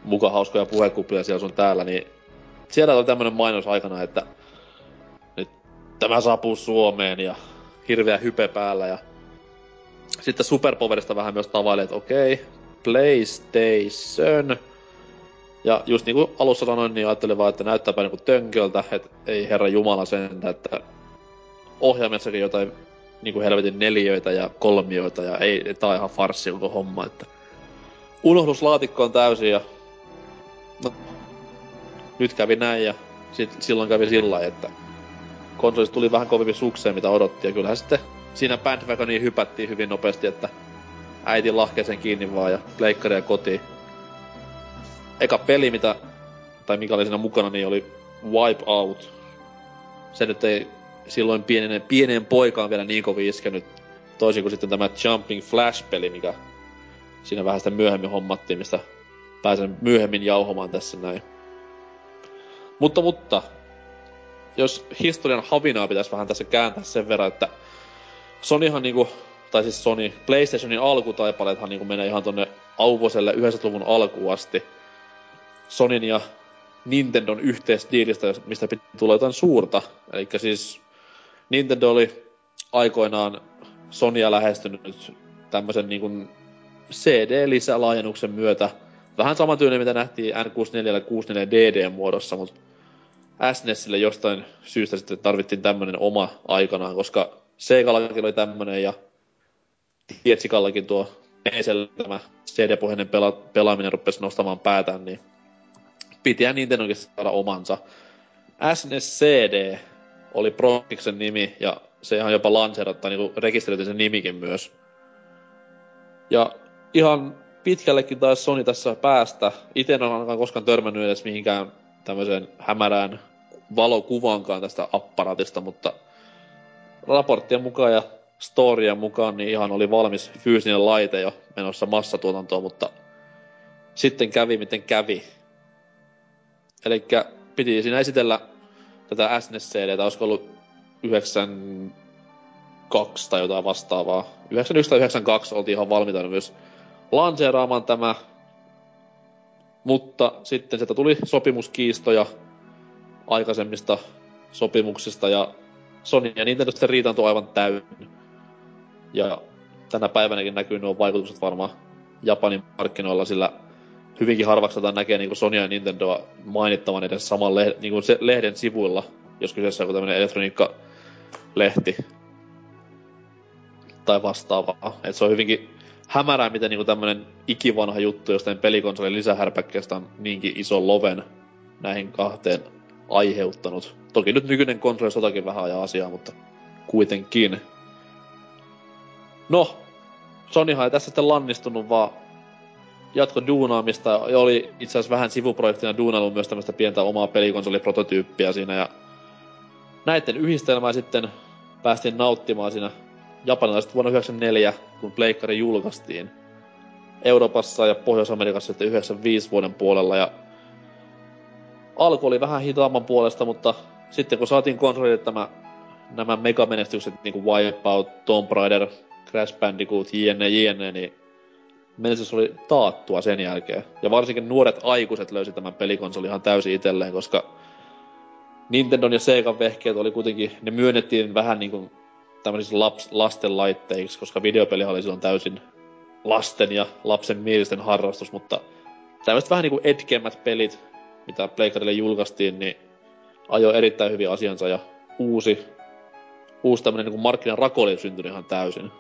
muka hauskoja puhekuplia siellä sun täällä, niin siellä oli tämmönen mainos aikana, että nyt tämä saapuu Suomeen ja hirveä hype päällä ja sitten Superpowerista vähän myös tavailee, että okei, PlayStation. Ja just niinku alussa sanoin, niin ajattelin vaan, että näyttääpä niinku tönköltä, että ei herra jumala sentä, että ohjaimessakin jotain niinku helvetin neliöitä ja kolmioita ja ei, tää on ihan farssi koko homma, että unohduslaatikko on täysin ja no, nyt kävi näin ja sit, silloin kävi sillä että konsolista tuli vähän kovempi sukseen, mitä odotti ja kyllähän sitten siinä bandwagoniin hypättiin hyvin nopeasti, että äiti lahkeeseen kiinni vaan ja leikkaria kotiin. Eka peli, mitä, tai mikä oli siinä mukana, niin oli Wipeout. Se nyt ei silloin pienen, pieneen poikaan vielä niin kovin iskenyt, toisin kuin sitten tämä Jumping Flash-peli, mikä siinä vähän sitä myöhemmin hommattiin, mistä pääsen myöhemmin jauhomaan tässä näin. Mutta, mutta, jos historian havinaa pitäisi vähän tässä kääntää sen verran, että Sonyhan niinku, tai siis Sony, PlayStationin alkutaipaleethan niinku menee ihan tonne auvoselle 90-luvun alkuun asti. Sonin ja Nintendon yhteisdiilistä, mistä piti tulla jotain suurta. Eli siis Nintendo oli aikoinaan Sonya lähestynyt tämmöisen niinku CD-lisälaajennuksen myötä. Vähän samantyylinen, mitä nähtiin N64 ja 64 DD muodossa, mutta SNESille jostain syystä sitten tarvittiin tämmönen oma aikanaan, koska Segallakin oli tämmönen ja Tietsikallakin tuo PCllä tämä CD-pohjainen pela- pelaaminen rupesi nostamaan päätään, niin pitihän Nintendonkin saada omansa. SNES CD oli Projectsen nimi ja se ihan jopa lanseerattaa, niin rekisteröitiin sen nimikin myös. Ja ihan pitkällekin taisi Sony tässä päästä. Itse en ole koskaan törmännyt edes mihinkään tämmöiseen hämärään valokuvaankaan tästä apparaatista, mutta raporttien mukaan ja storien mukaan niin ihan oli valmis fyysinen laite jo menossa massatuotantoon, mutta sitten kävi miten kävi. Eli piti siinä esitellä tätä SNES CDtä, olisiko ollut 92 tai jotain vastaavaa. 91 tai 92 oltiin ihan valmiita myös lanseeraamaan tämä, mutta sitten sieltä tuli sopimuskiistoja aikaisemmista sopimuksista ja Sony ja Nintendo sitten riitaantui aivan täynnä. Ja tänä päivänäkin näkyy nuo vaikutukset varmaan Japanin markkinoilla, sillä hyvinkin harvakseltaan näkee niin Sony ja Nintendoa mainittavan edes saman lehden, niin se lehden sivuilla, jos kyseessä on tämmöinen elektroniikka-lehti tai vastaavaa. Et se on hyvinkin hämärää, miten niin tämmöinen ikivanha juttu jostain pelikonsolin lisähärpäkkeestä on niinkin iso loven näihin kahteen aiheuttanut. Toki nyt nykyinen konsoli sotakin vähän ajaa asiaa, mutta kuitenkin. No, Sonyhan ei tässä sitten lannistunut, vaan jatko duunaamista ja oli itse asiassa vähän sivuprojektina duunailu myös tämmöistä pientä omaa pelikonsoliprototyyppiä siinä ja näiden yhdistelmää sitten päästiin nauttimaan siinä japanilaiset vuonna 1994, kun Pleikkari julkaistiin. Euroopassa ja Pohjois-Amerikassa sitten 95 vuoden puolella ja alku oli vähän hitaamman puolesta, mutta sitten kun saatiin konsolille tämä, nämä megamenestykset niin kuin Wipeout, Tomb Raider, Crash Bandicoot, jne, jne, niin menestys oli taattua sen jälkeen. Ja varsinkin nuoret aikuiset löysi tämän pelikonsoli ihan täysin itselleen, koska Nintendon ja Sega vehkeet oli kuitenkin, ne myönnettiin vähän niin kuin tämmöisiksi laps, lasten laitteiksi, koska videopeli oli silloin täysin lasten ja lapsen mielisten harrastus, mutta tämmöiset vähän niin kuin etkemmät pelit, mitä Playcarille julkaistiin, niin ajoi erittäin hyvin asiansa ja uusi uusi tämmönen niinku markkinan rako oli syntynyt ihan täysin.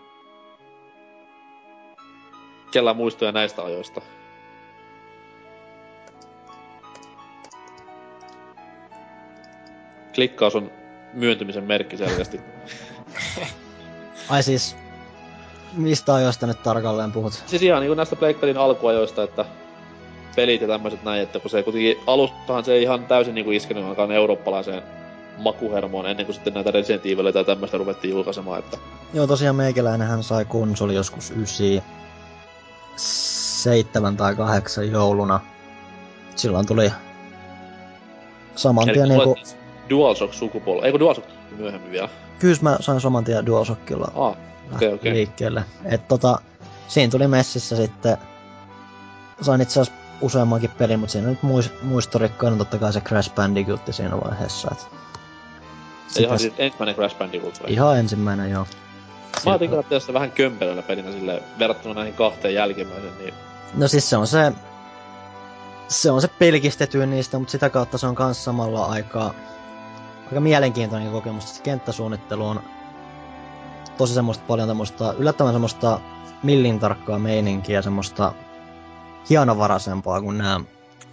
Kellä muistoja näistä ajoista? Klikkaus on myöntymisen merkki selkeästi. Ai siis, mistä ajoista nyt tarkalleen puhut? Siis ihan niinku näistä Pleikkarin alkuajoista, että pelit ja tämmöiset näin, että kun se kuitenkin alustahan se ei ihan täysin niinku iskenyt ainakaan eurooppalaiseen makuhermoon ennen kuin sitten näitä Resident Evil tai tämmöistä ruvettiin julkaisemaan, että... Joo, tosiaan meikäläinenhän sai konsoli joskus 9 7 tai 8 jouluna. Silloin tuli saman tien niinku... DualShock sukupolvi, eikö DualShock myöhemmin vielä? Kyllä mä sain saman tien DualShockilla ah, okay, okay. liikkeelle. Et tota, siinä tuli messissä sitten, sain itse asiassa useammankin pelin, mutta siinä nyt muistorikkainen totta kai se Crash Bandicoot siinä vaiheessa. Et se ihan siis ensimmäinen Crash Bandicoot vai? Ihan ensimmäinen, joo. Mä otin kyllä tästä vähän kömpelöllä pelinä sille verrattuna näihin kahteen jälkimmäisen, niin... No siis se on se... Se on se pelkistetyin niistä, mutta sitä kautta se on kans samalla aikaa aika mielenkiintoinen kokemus. Se kenttäsuunnittelu on tosi semmoista paljon tämmöistä, yllättävän semmoista millin tarkkaa meininkiä, semmoista hienovaraisempaa kuin nämä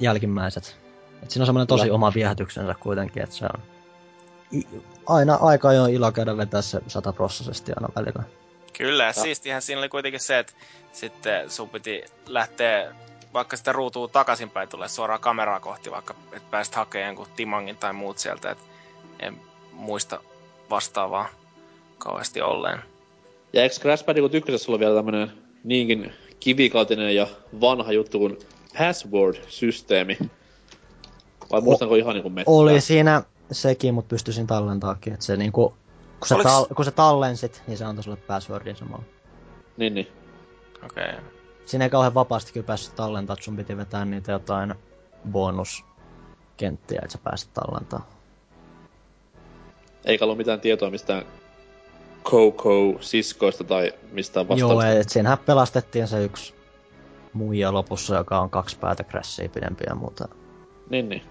jälkimmäiset. Et siinä on semmoinen tosi Kyllä. oma viehätyksensä kuitenkin, että se on aina aika jo ilo käydä vetää se sataprossaisesti aina välillä. Kyllä, ja siistihän siinä oli kuitenkin se, että sitten sun piti lähteä vaikka sitä ruutuu takaisinpäin tulee suoraan kameraa kohti, vaikka et pääsit hakemaan jonkun timangin tai muut sieltä, et en muista vastaavaa kauheasti olleen. Ja eikö Crash Bandicoot 1 ollut vielä tämmönen niinkin kivikautinen ja vanha juttu kuin password-systeemi? Vai muistanko o- ihan niinku mettää? Oli siinä sekin, mutta pystyisin tallentaakin. Että se niinku, kun, sä Oliks... tal- kun sä tallensit, niin se antoi sulle passwordin samalla. Niin, niin. Okei. Okay. Siinä ei kauhean vapaasti kyllä päässyt tallentaa, sun piti vetää niitä jotain bonuskenttiä, että sä pääsit tallentaa. Eikä ollut mitään tietoa mistään Coco siskoista tai mistään vastaavasta. Joo, et siinähän pelastettiin se yksi muija lopussa, joka on kaksi päätä crashia pidempiä ja muuta. Niin, niin.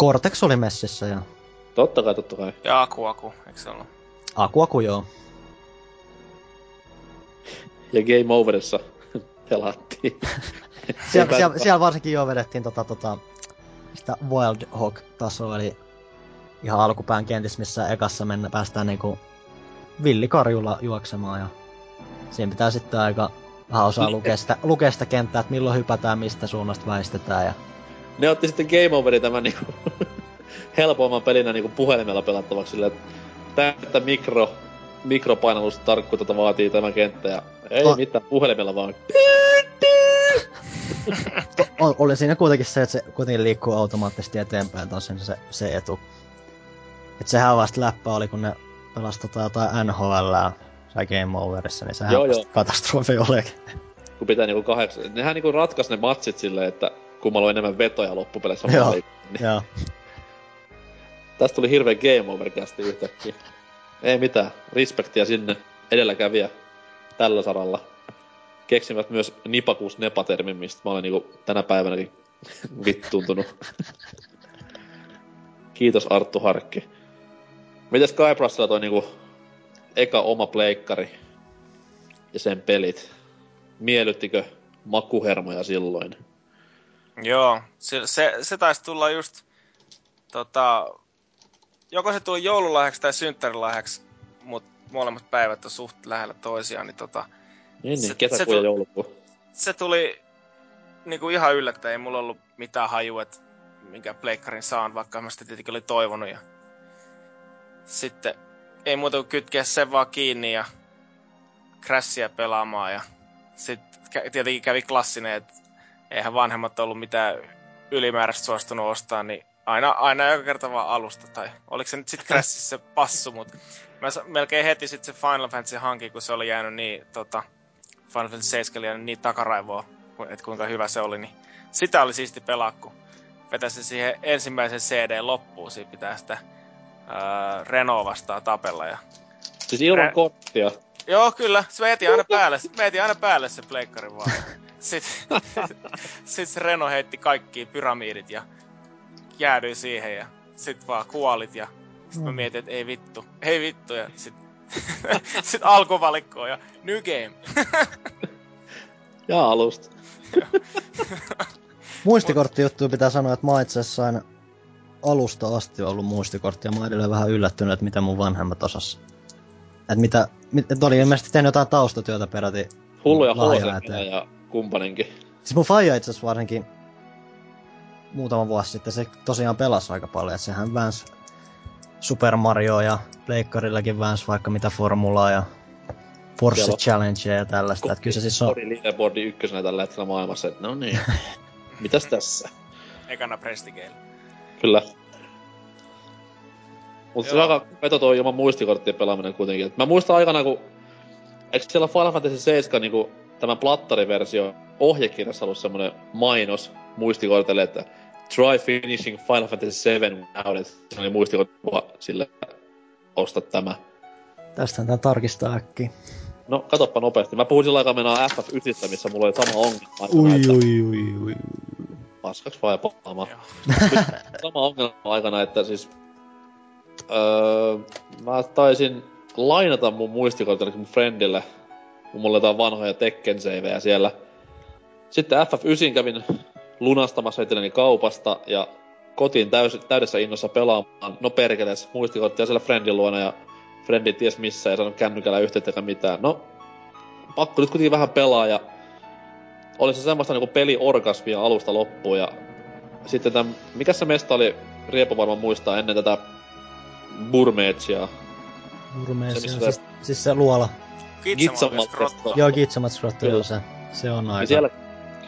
Cortex oli messissä ja... Totta kai, totta kai. Ja Aku Aku, eikö se ollut? Aku Aku, joo. ja Game Overissa pelattiin. siellä, siellä, siellä, varsinkin jo vedettiin tota, tota, sitä Wild Hawk-tasoa, eli ihan alkupään kentissä, missä ekassa mennä, päästään niinku villikarjulla juoksemaan ja siinä pitää sitten aika vähän osaa lukea sitä, lukea sitä kenttää, että milloin hypätään, mistä suunnasta väistetään ja ne otti sitten Game Overin tämän niinku helpomman pelinä niinku puhelimella pelattavaksi silleen, että täyttä mikro, mikropainallustarkkuutta vaatii tämä kenttä ja ei o- mitään, puhelimella vaan. o- oli siinä kuitenkin se, että se kuitenkin liikkuu automaattisesti eteenpäin, taas se, se etu. Et sehän vasta läppä oli, kun ne pelasi tota jotain NHL sai Game Overissa, niin sehän joo, joo. katastrofi oli. Kun pitää niinku kahdeksan... Nehän niinku ratkaisi ne matsit silleen, että kummalla on enemmän vetoja loppupeleissä. Joo, niin. joo. Tästä tuli hirveä game over yhtäkkiä. Ei mitään, respektiä sinne edelläkävijä tällä saralla. Keksivät myös nipakuus nepatermin, mistä mä olen niinku tänä päivänäkin vittuuntunut. Kiitos Arttu Harkki. Mites Kaiprassilla toi niinku eka oma pleikkari ja sen pelit? Miellyttikö makuhermoja silloin? Joo, se, se, se taisi tulla just, tota, joko se tuli joululahjaksi tai synttärilahjaksi, mutta molemmat päivät on suht lähellä toisiaan, niin tota... Niin, niin, kesäkuu ja joulukuu. Se tuli niinku ihan yllättäen, ei mulla ollut mitään hajua, että minkä pleikkarin saan, vaikka mä sitä tietenkin oli toivonut. Ja sitten ei muuta kuin kytkeä sen vaan kiinni ja Crashia pelaamaan ja sitten tietenkin kävi klassinen, että eihän vanhemmat ollut mitään ylimääräistä suostunut ostaa, niin aina, aina joka kerta vaan alusta. Tai oliko se nyt sitten Crashissa passu, mutta mä melkein heti sitten se Final Fantasy hanki, kun se oli jäänyt niin, tota, Final Fantasy 7 jäänyt niin takaraivoa, että kuinka hyvä se oli, niin sitä oli siisti pelaa, kun vetäisi siihen ensimmäisen CD loppuun, siinä pitää sitä ää, Renault vastaan tapella. Ja... Siis ilman Re- korttia? Joo, kyllä. Se veti aina päälle, veti aina päälle se pleikkari vaan. Sitten sit se Reno heitti kaikki pyramidit ja jäädyi siihen ja sit vaan kuolit ja Sitten mä mietin, että ei vittu, ei vittu, ja sit, sit alkuvalikkoa ja new game. ja alusta. Muistikorttijuttuja pitää sanoa, että mä itse asiassa aina alusta asti ollut muistikortti ja mä edelleen vähän yllättynyt, että mitä mun vanhemmat osas. Että mitä, että oli ilmeisesti tehnyt jotain taustatyötä peräti Hulluja HC ja kumpaninkin. Siis mun faija itse asiassa varsinkin muutama vuosi sitten se tosiaan pelasi aika paljon, että sehän väänsi Super Mario ja Pleikkarillakin väänsi vaikka mitä formulaa ja Force Siellä Challenge ja tällaista. Että kyllä se siis on... leaderboardi ykkösenä tällä hetkellä maailmassa, että no niin. Mitäs tässä? Ekana Prestigeillä. Kyllä. Mutta se aika veto tuo ilman muistikorttien pelaaminen kuitenkin. Et mä muistan aikana, kun... Eikö siellä Final Fantasy 7 niinku tämä plattariversio ohjekirjassa ollut semmonen mainos muistikortille, että try finishing Final Fantasy 7 without it. Se oli muistikortti sille, osta tämä. Tästä tämä tarkistaa äkkiä. No, katoppa nopeasti. Mä puhuin sillä aikaa mennään FF9, missä mulla oli sama ongelma. Ui, ui, ui, ui, ui. Paskaks vai palama. sama ongelma aikana, että siis... Öö, mä taisin lainata mun muistikortille mun friendille. Kun mulla jotain vanhoja Tekken siellä. Sitten FF9 kävin lunastamassa itselleni kaupasta ja kotiin täys, täydessä innossa pelaamaan. No perkeles, muistikorttia siellä friendin luona ja Frendi ties missä, ei saanut kännykällä yhteyttä mitään. No, pakko nyt kuitenkin vähän pelaa ja oli se semmoista niinku peliorgasmia alusta loppuun ja sitten täm, mikä se mesta oli, Riepo varmaan muistaa ennen tätä Burmeetsia. Burmeetsia, se, siis, siis se luola. Gitsamat Joo, Gitsamat Scrotto, joo se, se on aika. Ja siellä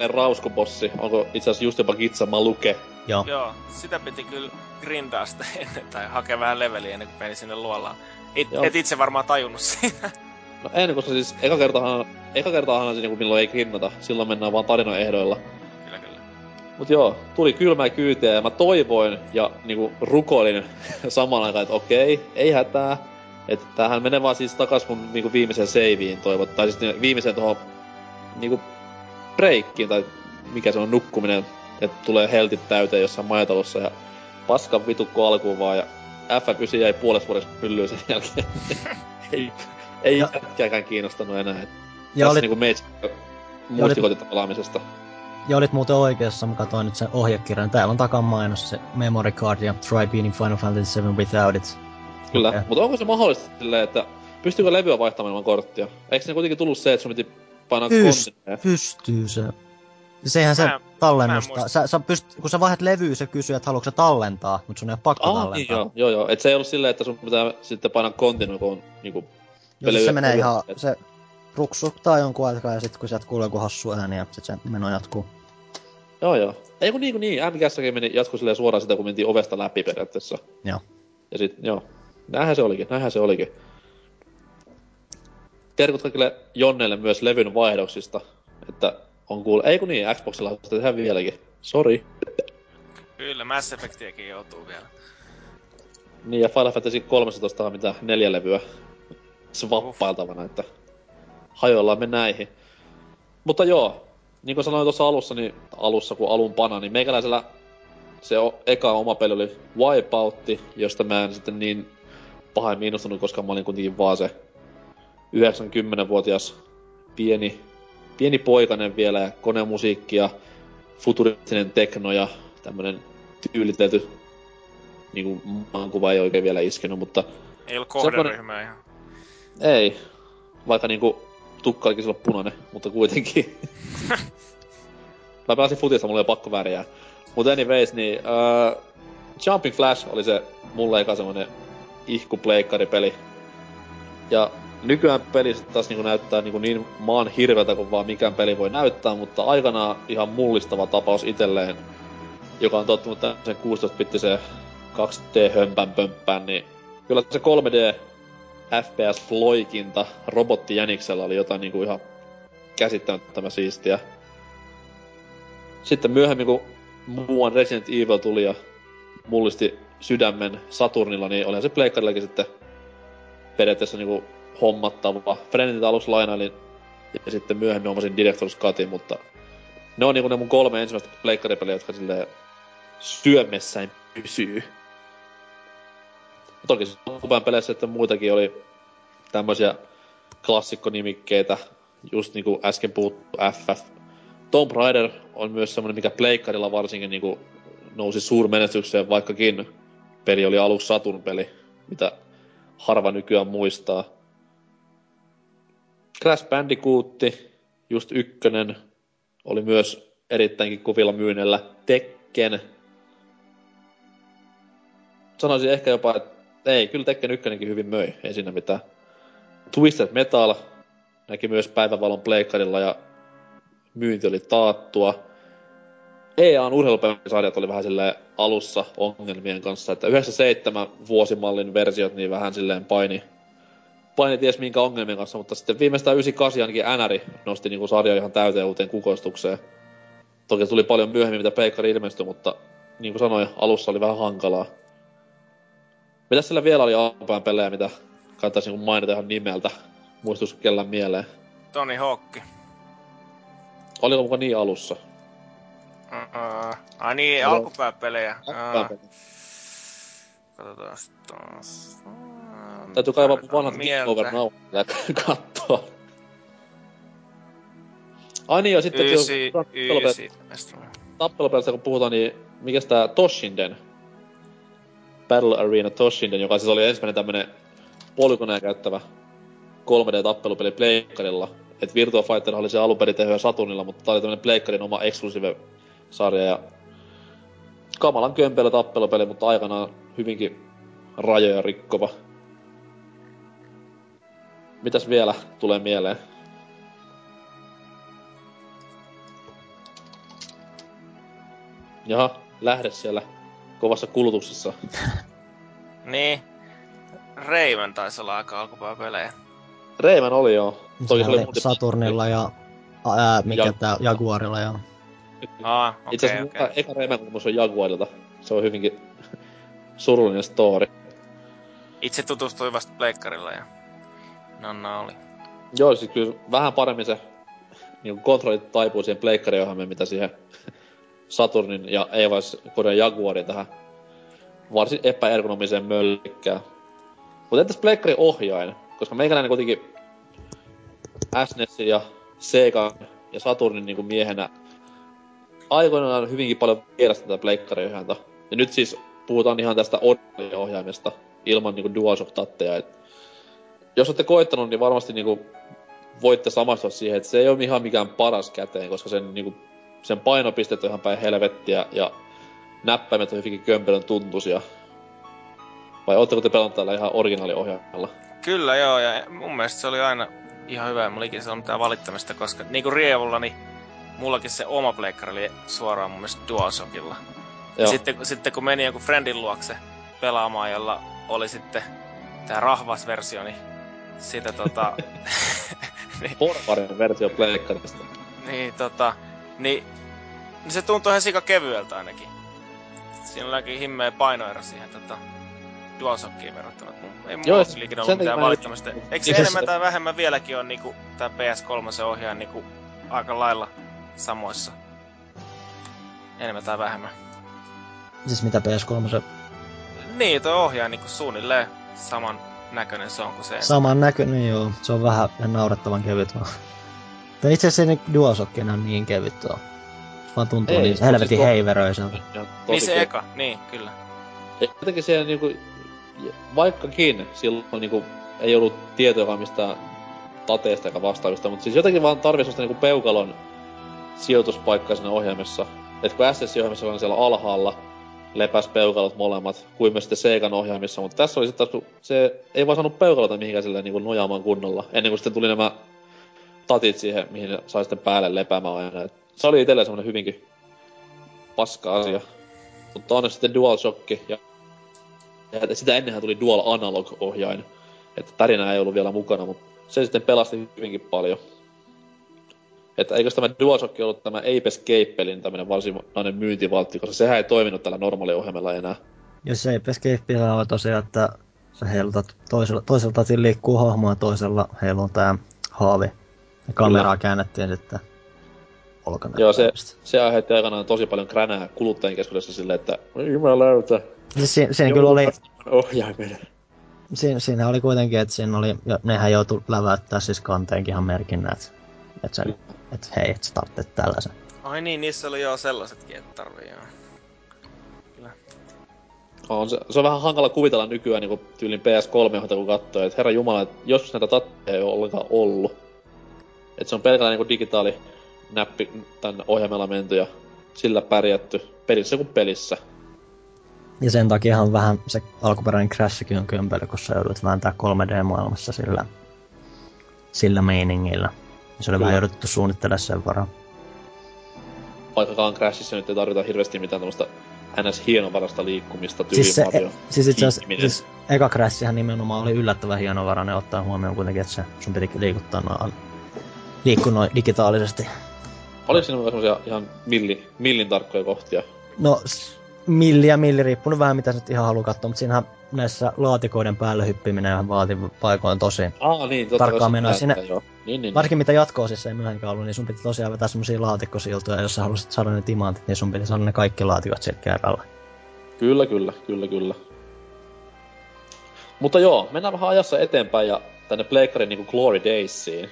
rauskubossi, onko itse asiassa just jopa Gitsamaluke. Joo. Joo, sitä piti kyllä grindaa sitä ennen, tai hakea vähän leveliä ennen kuin meni sinne luolaan. Et, et itse varmaan tajunnut siinä. No en, koska siis eka kertahan, eka kertahan se niinku milloin ei grinnata. Silloin mennään vaan tarinan ehdoilla. Kyllä, kyllä. Mut joo, tuli kylmää kyytiä ja mä toivoin ja niinku rukoilin samaan aikaan, että okei, ei hätää. Että tämähän menee vaan siis takas mun niinku viimeiseen saveen toivot. Tai siis viimeiseen tuohon niinku breikkiin tai mikä se on nukkuminen, että tulee heltit täyteen jossain majatalossa ja paskan vitukko alkuun vaan ja F9 jäi puolesta vuodesta pyllyyn sen jälkeen. ei, ei ja, jätkääkään kiinnostanut enää. Et ja tässä olit, niinku meitä muistikotita pelaamisesta. Ja olit muuten oikeassa, mä katsoin nyt sen ohjekirjan. Täällä on takan mainos se memory card ja try beating Final Fantasy 7 without it. Kyllä, okay. mutta onko se mahdollista silleen, että pystyykö levyä vaihtamaan ilman korttia? Eikö se kuitenkin tullut se, että sun piti painaa Pyst- Pystyy se. Sehän se mä, tallennusta. Sä, sä pyst, kun sä vaihdat levyä, se kysyy, että haluatko tallentaa, mutta sun ei ole pakko ah, tallentaa. Niin, joo, joo, joo. Et se ei ollut silleen, että sun pitää sitten painaa continue, kun on niinku... Joo, siis se menee ihan, se ruksuttaa jonkun aikaa ja sitten kun sieltä kuulee joku hassu ääni ja sit se meno jatkuu. Joo, joo. Ei kun niin kuin niin, MGSsäkin meni jatkuu silleen suoraan sitä, kun mentiin ovesta läpi periaatteessa. Joo. Ja sit, joo. Näinhän se olikin, näinhän se olikin. Terkut kaikille Jonneille myös levyn vaihdoksista, että on kuule... Ei kun niin, Xboxilla sitä tehdään vieläkin. Sori. Kyllä, Mass Effectiäkin joutuu vielä. Niin, ja Final Fantasy 13 on mitä neljä levyä swappailtavana, että hajoillaan me näihin. Mutta joo, niin kuin sanoin tuossa alussa, niin alussa kun alun pana, niin meikäläisellä se eka oma peli oli Wipeout, josta mä en sitten niin pahemmin innostunut, koska mä olin kuitenkin vaan se 90-vuotias pieni pieni poikainen vielä ja konemusiikki ja futuristinen tekno ja tämmönen tyylitelty niinku maankuva ei oikein vielä iskenyt, mutta... Ei ollut kohderyhmää ihan. Ei. Vaikka niinku tukka olikin silloin punainen, mutta kuitenkin. Mä pelasin futista, mulla oli pakko väriä. Mutta anyways, niin... Uh, Jumping Flash oli se mulle eka semmonen ihku peli. Ja nykyään peli taas niinku näyttää niinku niin maan hirveältä kuin vaan mikään peli voi näyttää, mutta aikanaan ihan mullistava tapaus itselleen, joka on tottunut sen 16-bittiseen 2D-hömpän pömppään, niin kyllä se 3D FPS-loikinta robotti Jäniksellä oli jotain niinku ihan käsittämättömän siistiä. Sitten myöhemmin, kun muuan Resident Evil tuli ja mullisti sydämen Saturnilla, niin olihan se pleikkarillakin sitten periaatteessa niinku hommattava. Friendit aluksi lainailin ja sitten myöhemmin omasin Director's Cutin, mutta ne on niinku ne mun kolme ensimmäistä pleikkaripeliä, jotka silleen syömessäin pysyy. Toki alkupään peleissä että muitakin oli tämmöisiä klassikkonimikkeitä, just niinku äsken puhuttu FF. Tomb Raider on myös semmonen, mikä pleikkarilla varsinkin niinku nousi suurmenestykseen, vaikkakin peli oli aluksi Saturn-peli, mitä harva nykyään muistaa. Crash Bandicoot, just ykkönen, oli myös erittäinkin kuvilla myynnellä. Tekken. Sanoisin ehkä jopa, että ei, kyllä Tekken ykkönenkin hyvin möi, ei siinä mitään. Twisted Metal näki myös päivävalon pleikkarilla ja myynti oli taattua. EAN urheilupelisarjat oli vähän silleen alussa ongelmien kanssa, että 97 vuosimallin versiot niin vähän silleen paini, paini ties minkä ongelmien kanssa, mutta sitten viimeistään 98 ainakin NRI nosti niinku sarja ihan täyteen uuteen kukoistukseen. Toki tuli paljon myöhemmin, mitä Peikkari ilmestyi, mutta niin kuin sanoin, alussa oli vähän hankalaa. Mitäs sillä vielä oli alkupään pelejä, mitä kannattaisi niinku mainita ihan nimeltä? Muistus kellään mieleen. Tony Hawk. Oliko muka niin alussa? Uh, ai niin, Joo. alkupääpelejä. Alkupään Uh, katsotaan taas. Täytyy kaivaa vanhat mieltä. Over Now kattoa. Ai niin, ja sitten Ysi, ysi. tappelupelistä kun puhutaan, niin mikäs tää Toshinden? Battle Arena Toshinden, joka siis oli ensimmäinen tämmönen polygoneja käyttävä 3D-tappelupeli Pleikkarilla. Et Virtua Fighter oli se alun perin tehty jo Saturnilla, mutta tää oli tämmönen Pleikkarin oma exclusive-sarja ja kamalan kömpelö tappelupeli, mutta aikanaan hyvinkin rajoja rikkova. Mitäs vielä tulee mieleen? Jaha, lähde siellä kovassa kulutuksessa. Niin. Rayman taisi olla aika alkupääpelejä. Rayman oli joo. Toki Se se oli muuten- Saturnilla ja ää, mikä Ja- tää Jaguarilla ja Aa, Itse okei, asiassa okei. okay. eka Rayman kokemus on Jaguarilta. Se on hyvinkin surullinen story. Itse tutustuin vasta pleikkarilla ja Nonna oli. Joo, siis kyllä vähän paremmin se niin kontrollit taipuu siihen pleikkariohjelmiin, mitä siihen Saturnin ja ei vaan Korean Jaguarin tähän varsin epäergonomiseen möllikkään. Mutta entäs pleikkarin ohjain? Koska meikäläinen kuitenkin SNESin ja Segan ja Saturnin niin miehenä aikoinaan hyvinkin paljon vierasta tätä pleikkariohjainta. Ja nyt siis puhutaan ihan tästä ohjaimesta ilman niin DualShock-tatteja. Jos olette koittanut, niin varmasti niin voitte samastua siihen, että se ei ole ihan mikään paras käteen, koska sen, niin kuin, sen painopisteet on ihan päin helvettiä ja näppäimet on hyvinkin kömpelön tuntuisia. Vai ootteko te pelannut täällä ihan originaaliohjaimella? Kyllä joo, ja mun mielestä se oli aina ihan hyvä. Mulla ikinä mitään valittamista, koska niinku Rievulla, niin mullakin se oma pleikkari oli suoraan mun mielestä DualShockilla. Ja sitten, sitten kun meni joku friendin luokse pelaamaan, jolla oli sitten tää rahvas versio, niin sitä tota... niin, Porvarin versio pleikkarista. niin, tota, niin, niin se tuntui ihan sika kevyeltä ainakin. Siinä oli ainakin himmeä painoero siihen tota, DualShockiin verrattuna. Ei mulla Joo, ole sen ollut mitään valittamista. Eikö se Itse enemmän tai vähemmän vieläkin on niinku tää PS3 se ohjaa niinku aika lailla samoissa? Enemmän tai vähemmän. siis mitä PS3 se Niin, toi ohjaa niinku suunnilleen saman näköinen se on kuin se. saman näköinen joo. Se on vähän naurettavan kevyt vaan. Tai itse asiassa se DualShock ei enää niin kevyt oo. Se vaan tuntuu Ei, niin se on helvetin siis heiveröiseltä. Niin se eka, niin kyllä. Jotenkin siellä niinku, vaikkakin silloin niinku ei ollut tietoa mistään tateesta eikä vastaavista, mutta siis jotenkin vaan tarvii sellaista niinku peukalon sijoituspaikkaa siinä ohjaimessa. Et kun SS-ohjaimessa on siellä alhaalla, lepäs peukalot molemmat, kuin myös sitten Segan ohjaimissa, mutta tässä oli sitten se ei vaan saanut peukalota mihinkään silleen niinku nojaamaan kunnolla, ennen kuin sitten tuli nämä tatit siihen, mihin sai sitten päälle lepäämään aina. Et se oli itselleen semmonen hyvinkin paska asia. Mutta onneksi sitten DualShock ja ja sitä ennenhän tuli Dual Analog-ohjain. Että tärinä ei ollut vielä mukana, mutta se sitten pelasti hyvinkin paljon. Että eikös tämä DualShock ollut tämä Ape Escape-pelin tämmönen varsinainen myyntivaltti, koska sehän ei toiminut tällä normaaliohjelmalla enää. Jos ei Escapeillä on tosiaan, että sä heilutat toisella, toisella tatin liikkuu hahmoa, toisella heiluu tää haavi. Ja kameraa käännettiin sitten olkanäyttämistä. Joo, se, se aiheutti aikanaan tosi paljon kränää kuluttajien keskuudessa silleen, että jumalauta, Siis si- siinä kyllä oli, Ohjaimen. siinä, siinä oli kuitenkin, että siinä oli, ja nehän joutui läväyttää siis kanteenkin ihan merkinnät. Että sen, että hei, et sä tarvitset tällaisen. Ai niin, niissä oli jo sellaisetkin, että tarvii joo. On se, se, on vähän hankala kuvitella nykyään niin tyylin PS3, johon kun katsoo, että herra jumala, että joskus näitä tatteja ei ole ollenkaan ollut. Että se on pelkällä niin digitaali näppi tänne ohjaimella menty ja sillä pärjätty pelissä kuin pelissä. Ja sen takiahan vähän se alkuperäinen Crashikin on kömpelö, kun sä joudut vääntää 3D-maailmassa sillä, sillä meiningillä. Se oli Kyllä. vähän jouduttu suunnittelemaan sen varaan. Vaikkakaan Crashissa nyt ei tarvita hirveästi mitään tämmöistä ns. hienovarasta liikkumista Siis, se, Mario. siis itse asiassa, siis eka Crashihan nimenomaan oli yllättävän hienovarainen ottaa huomioon kuitenkin, että se, sun piti liikuttaa noin, liikkua noin digitaalisesti. Oliko siinä myös semmosia ihan milli, millin tarkkoja kohtia? No, milli ja milli, riippunut vähän mitä sä ihan haluaa katsoa, mutta siinähän näissä laatikoiden päälle hyppiminen vaatii paikoin tosi. Aa niin, totta Tarkkaan menoa sinne. Joo. Niin, niin, Varsinkin mitä jatkoa siis ei myöhemmin ollut, niin sun piti tosiaan vetää semmosia laatikkosiltoja, jos sä halusit saada ne timantit, niin sun piti saada ne kaikki laatikot sieltä kerralla. Kyllä, kyllä, kyllä, kyllä. Mutta joo, mennään vähän ajassa eteenpäin ja tänne Pleikkarin niinku Glory Daysiin.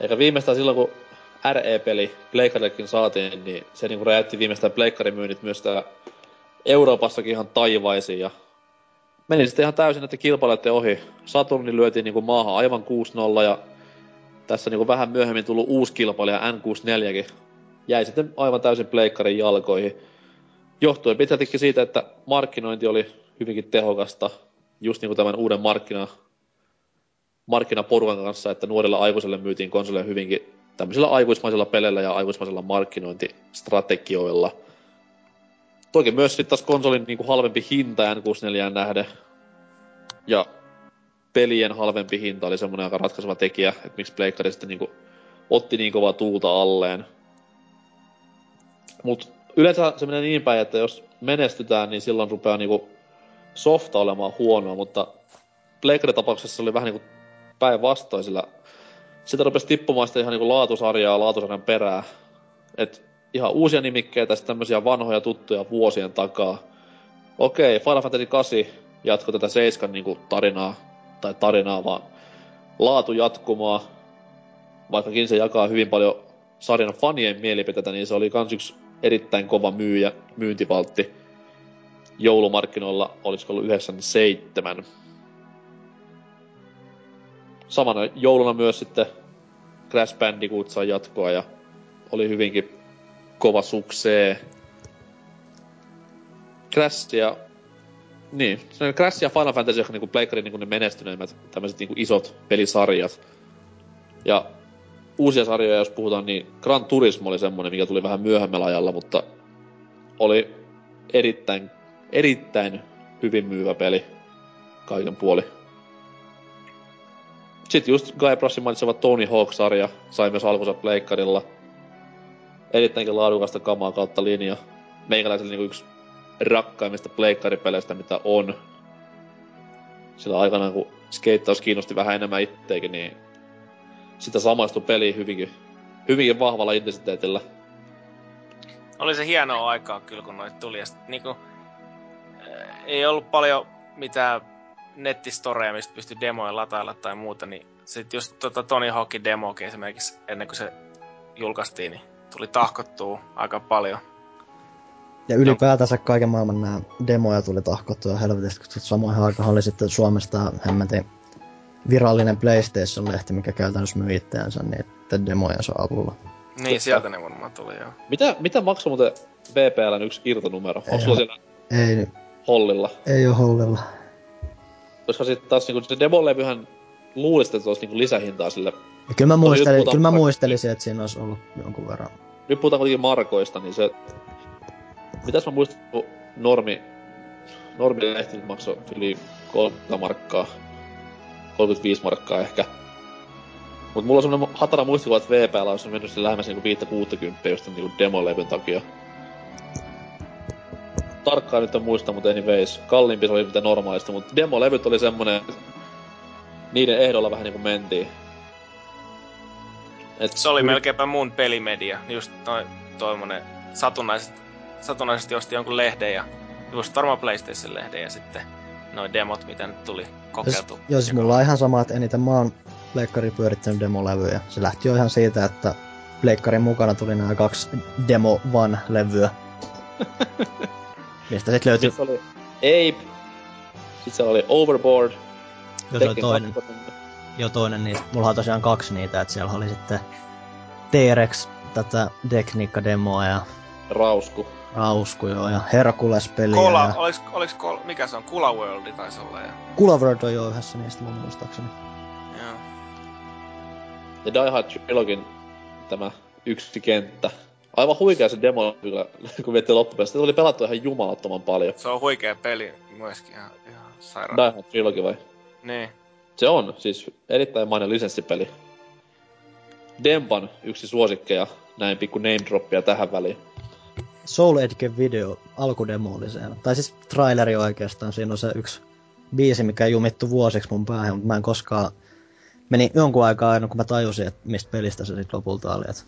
Eikä viimeistään silloin, kun RE-peli Pleikkarillekin saatiin, niin se niinku räjäytti viimeistään Pleikkarin myynnit myös täällä Euroopassakin ihan taivaisiin ja meni sitten ihan täysin näiden kilpailijoiden ohi. Saturni lyötiin niinku maahan aivan 6-0 ja tässä niinku vähän myöhemmin tullut uusi kilpailija N64kin jäi sitten aivan täysin Pleikkarin jalkoihin johtuen pitkältikin siitä, että markkinointi oli hyvinkin tehokasta, just niin kuin tämän uuden markkina, markkinaporukan kanssa, että nuorille aikuisille myytiin konsoleja hyvinkin tämmöisillä aikuismaisilla peleillä ja aikuismaisilla markkinointistrategioilla. Toki myös sitten taas konsolin niin kuin halvempi hinta N64 nähden ja pelien halvempi hinta oli semmoinen aika ratkaiseva tekijä, että miksi Pleikkari sitten niin kuin otti niin kovaa tuulta alleen. Mut yleensä se menee niin päin, että jos menestytään, niin silloin rupeaa niinku softa olemaan huonoa, mutta Pleikkari-tapauksessa se oli vähän niinku päinvastoin, sillä sitä rupesi tippumaan sitä ihan niinku laatusarjaa laatusarjan perää. Et ihan uusia nimikkeitä, sitten tämmöisiä vanhoja tuttuja vuosien takaa. Okei, Final Fantasy 8 jatkoi tätä Seiskan niinku tarinaa, tai tarinaa vaan laatu jatkumaa, vaikkakin se jakaa hyvin paljon sarjan fanien mielipiteitä, niin se oli kans yksi erittäin kova myyjä, myyntivaltti joulumarkkinoilla, olisiko ollut 97. Samana jouluna myös sitten Crash Bandicoot sai jatkoa ja oli hyvinkin kova suksee. Crash ja niin, on Crash ja Final Fantasy, jotka niinku Pleikkarin niinku ne menestyneimmät tämmöiset niinku isot pelisarjat. Ja uusia sarjoja, jos puhutaan, niin Gran Turismo oli semmonen, mikä tuli vähän myöhemmällä ajalla, mutta oli erittäin, erittäin hyvin myyvä peli kaiken puoli. Sitten just Guy mainitseva Tony Hawk-sarja sai myös alkunsa pleikkarilla. Erittäinkin laadukasta kamaa kautta linja. Meikäläisellä niinku yksi rakkaimmista pleikkaripeleistä, mitä on. Sillä aikanaan, kun skeittaus kiinnosti vähän enemmän itteikin, niin sitä samaistui peliin hyvinkin, hyvinkin vahvalla intensiteetillä. Oli se hienoa aikaa kyllä, kun noit tuli. Ja sit, niinku, ei ollut paljon mitään nettistoreja, mistä pystyi demoja latailla tai muuta, niin sitten just tota Tony Hawkin demokin esimerkiksi ennen kuin se julkaistiin, niin tuli tahkottua aika paljon. Ja ylipäätänsä kaiken maailman nämä demoja tuli tahkottua helvetistä, koska samoin aikaan oli sitten Suomesta hemmetin virallinen PlayStation-lehti, mikä käytännössä myy itseänsä niiden demojensa avulla. Niin, sieltä ne varmaan tuli joo. Mitä, mitä maksoi muuten VPLn yksi irtonumero? Onko Ei sulla siellä Ei, hollilla? ei oo hollilla. Koska sitten taas niinku se demolevyhän luulisi, että se olisi niinku lisähintaa sille. Ja kyllä mä, muistelin, kyllä mä muistelisin, että siinä olisi ollut jonkun verran. Nyt puhutaan kuitenkin markoista, niin se... Mitäs mä muistan, kun normi... Normilehti nyt maksoi yli 30 markkaa. 35 markkaa ehkä. Mut mulla on semmonen hatara muistikuva, että VPL olisi mennyt sen lähemmäs niinku 5-60 just niinku demolevyn takia. Tarkkaan nyt en muista, mutta anyways. Kalliimpi se oli mitä normaalisti, mutta demolevyt oli semmonen, että niiden ehdolla vähän niinku mentiin. Et Se oli melkeinpä mun pelimedia, just toi, toimonen satunnaisesti, satunnaisesti osti jonkun lehden ja just varmaan PlayStation-lehden ja sitten noin demot, mitä nyt tuli kokeiltu. Jos, jos mulla on ihan sama, että eniten mä oon Pleikkari pyörittänyt demolevyjä. Se lähti jo ihan siitä, että Pleikkarin mukana tuli nämä kaksi Demo One-levyä. Mistä sit löytyi... Sitten oli Ape, sitten siellä oli Overboard, Jos oli toinen, 2. jo toinen niistä. Mulla on tosiaan kaksi niitä, että siellä oli sitten T-Rex, tätä Tekniikka-demoa ja Rausku. Rausku joo, ja Hercules-peliä Kola, ja oliks, oliks kol, mikä se on? Kula Worldi taisi olla ja... Kulavert on jo yhdessä niistä mun muistaakseni. Joo. Ja Die Hard Trilogin tämä yksi kenttä. Aivan huikea se demo kyllä, kun vietti loppupeleissä. Sitä oli pelattu ihan jumalattoman paljon. Se on huikea peli myöskin ihan, ihan sairaan. Die Hard Trilogy vai? Niin. Se on siis erittäin mainen lisenssipeli. Dempan yksi suosikkeja, näin pikku name droppia tähän väliin. Soul Edge video alkudemo oli se. Tai siis traileri oikeastaan. Siinä on se yksi biisi, mikä jumittu vuosiksi mun päähän, mutta mä en koskaan... Meni jonkun aikaa aina, kun mä tajusin, että mistä pelistä se sitten lopulta oli. Et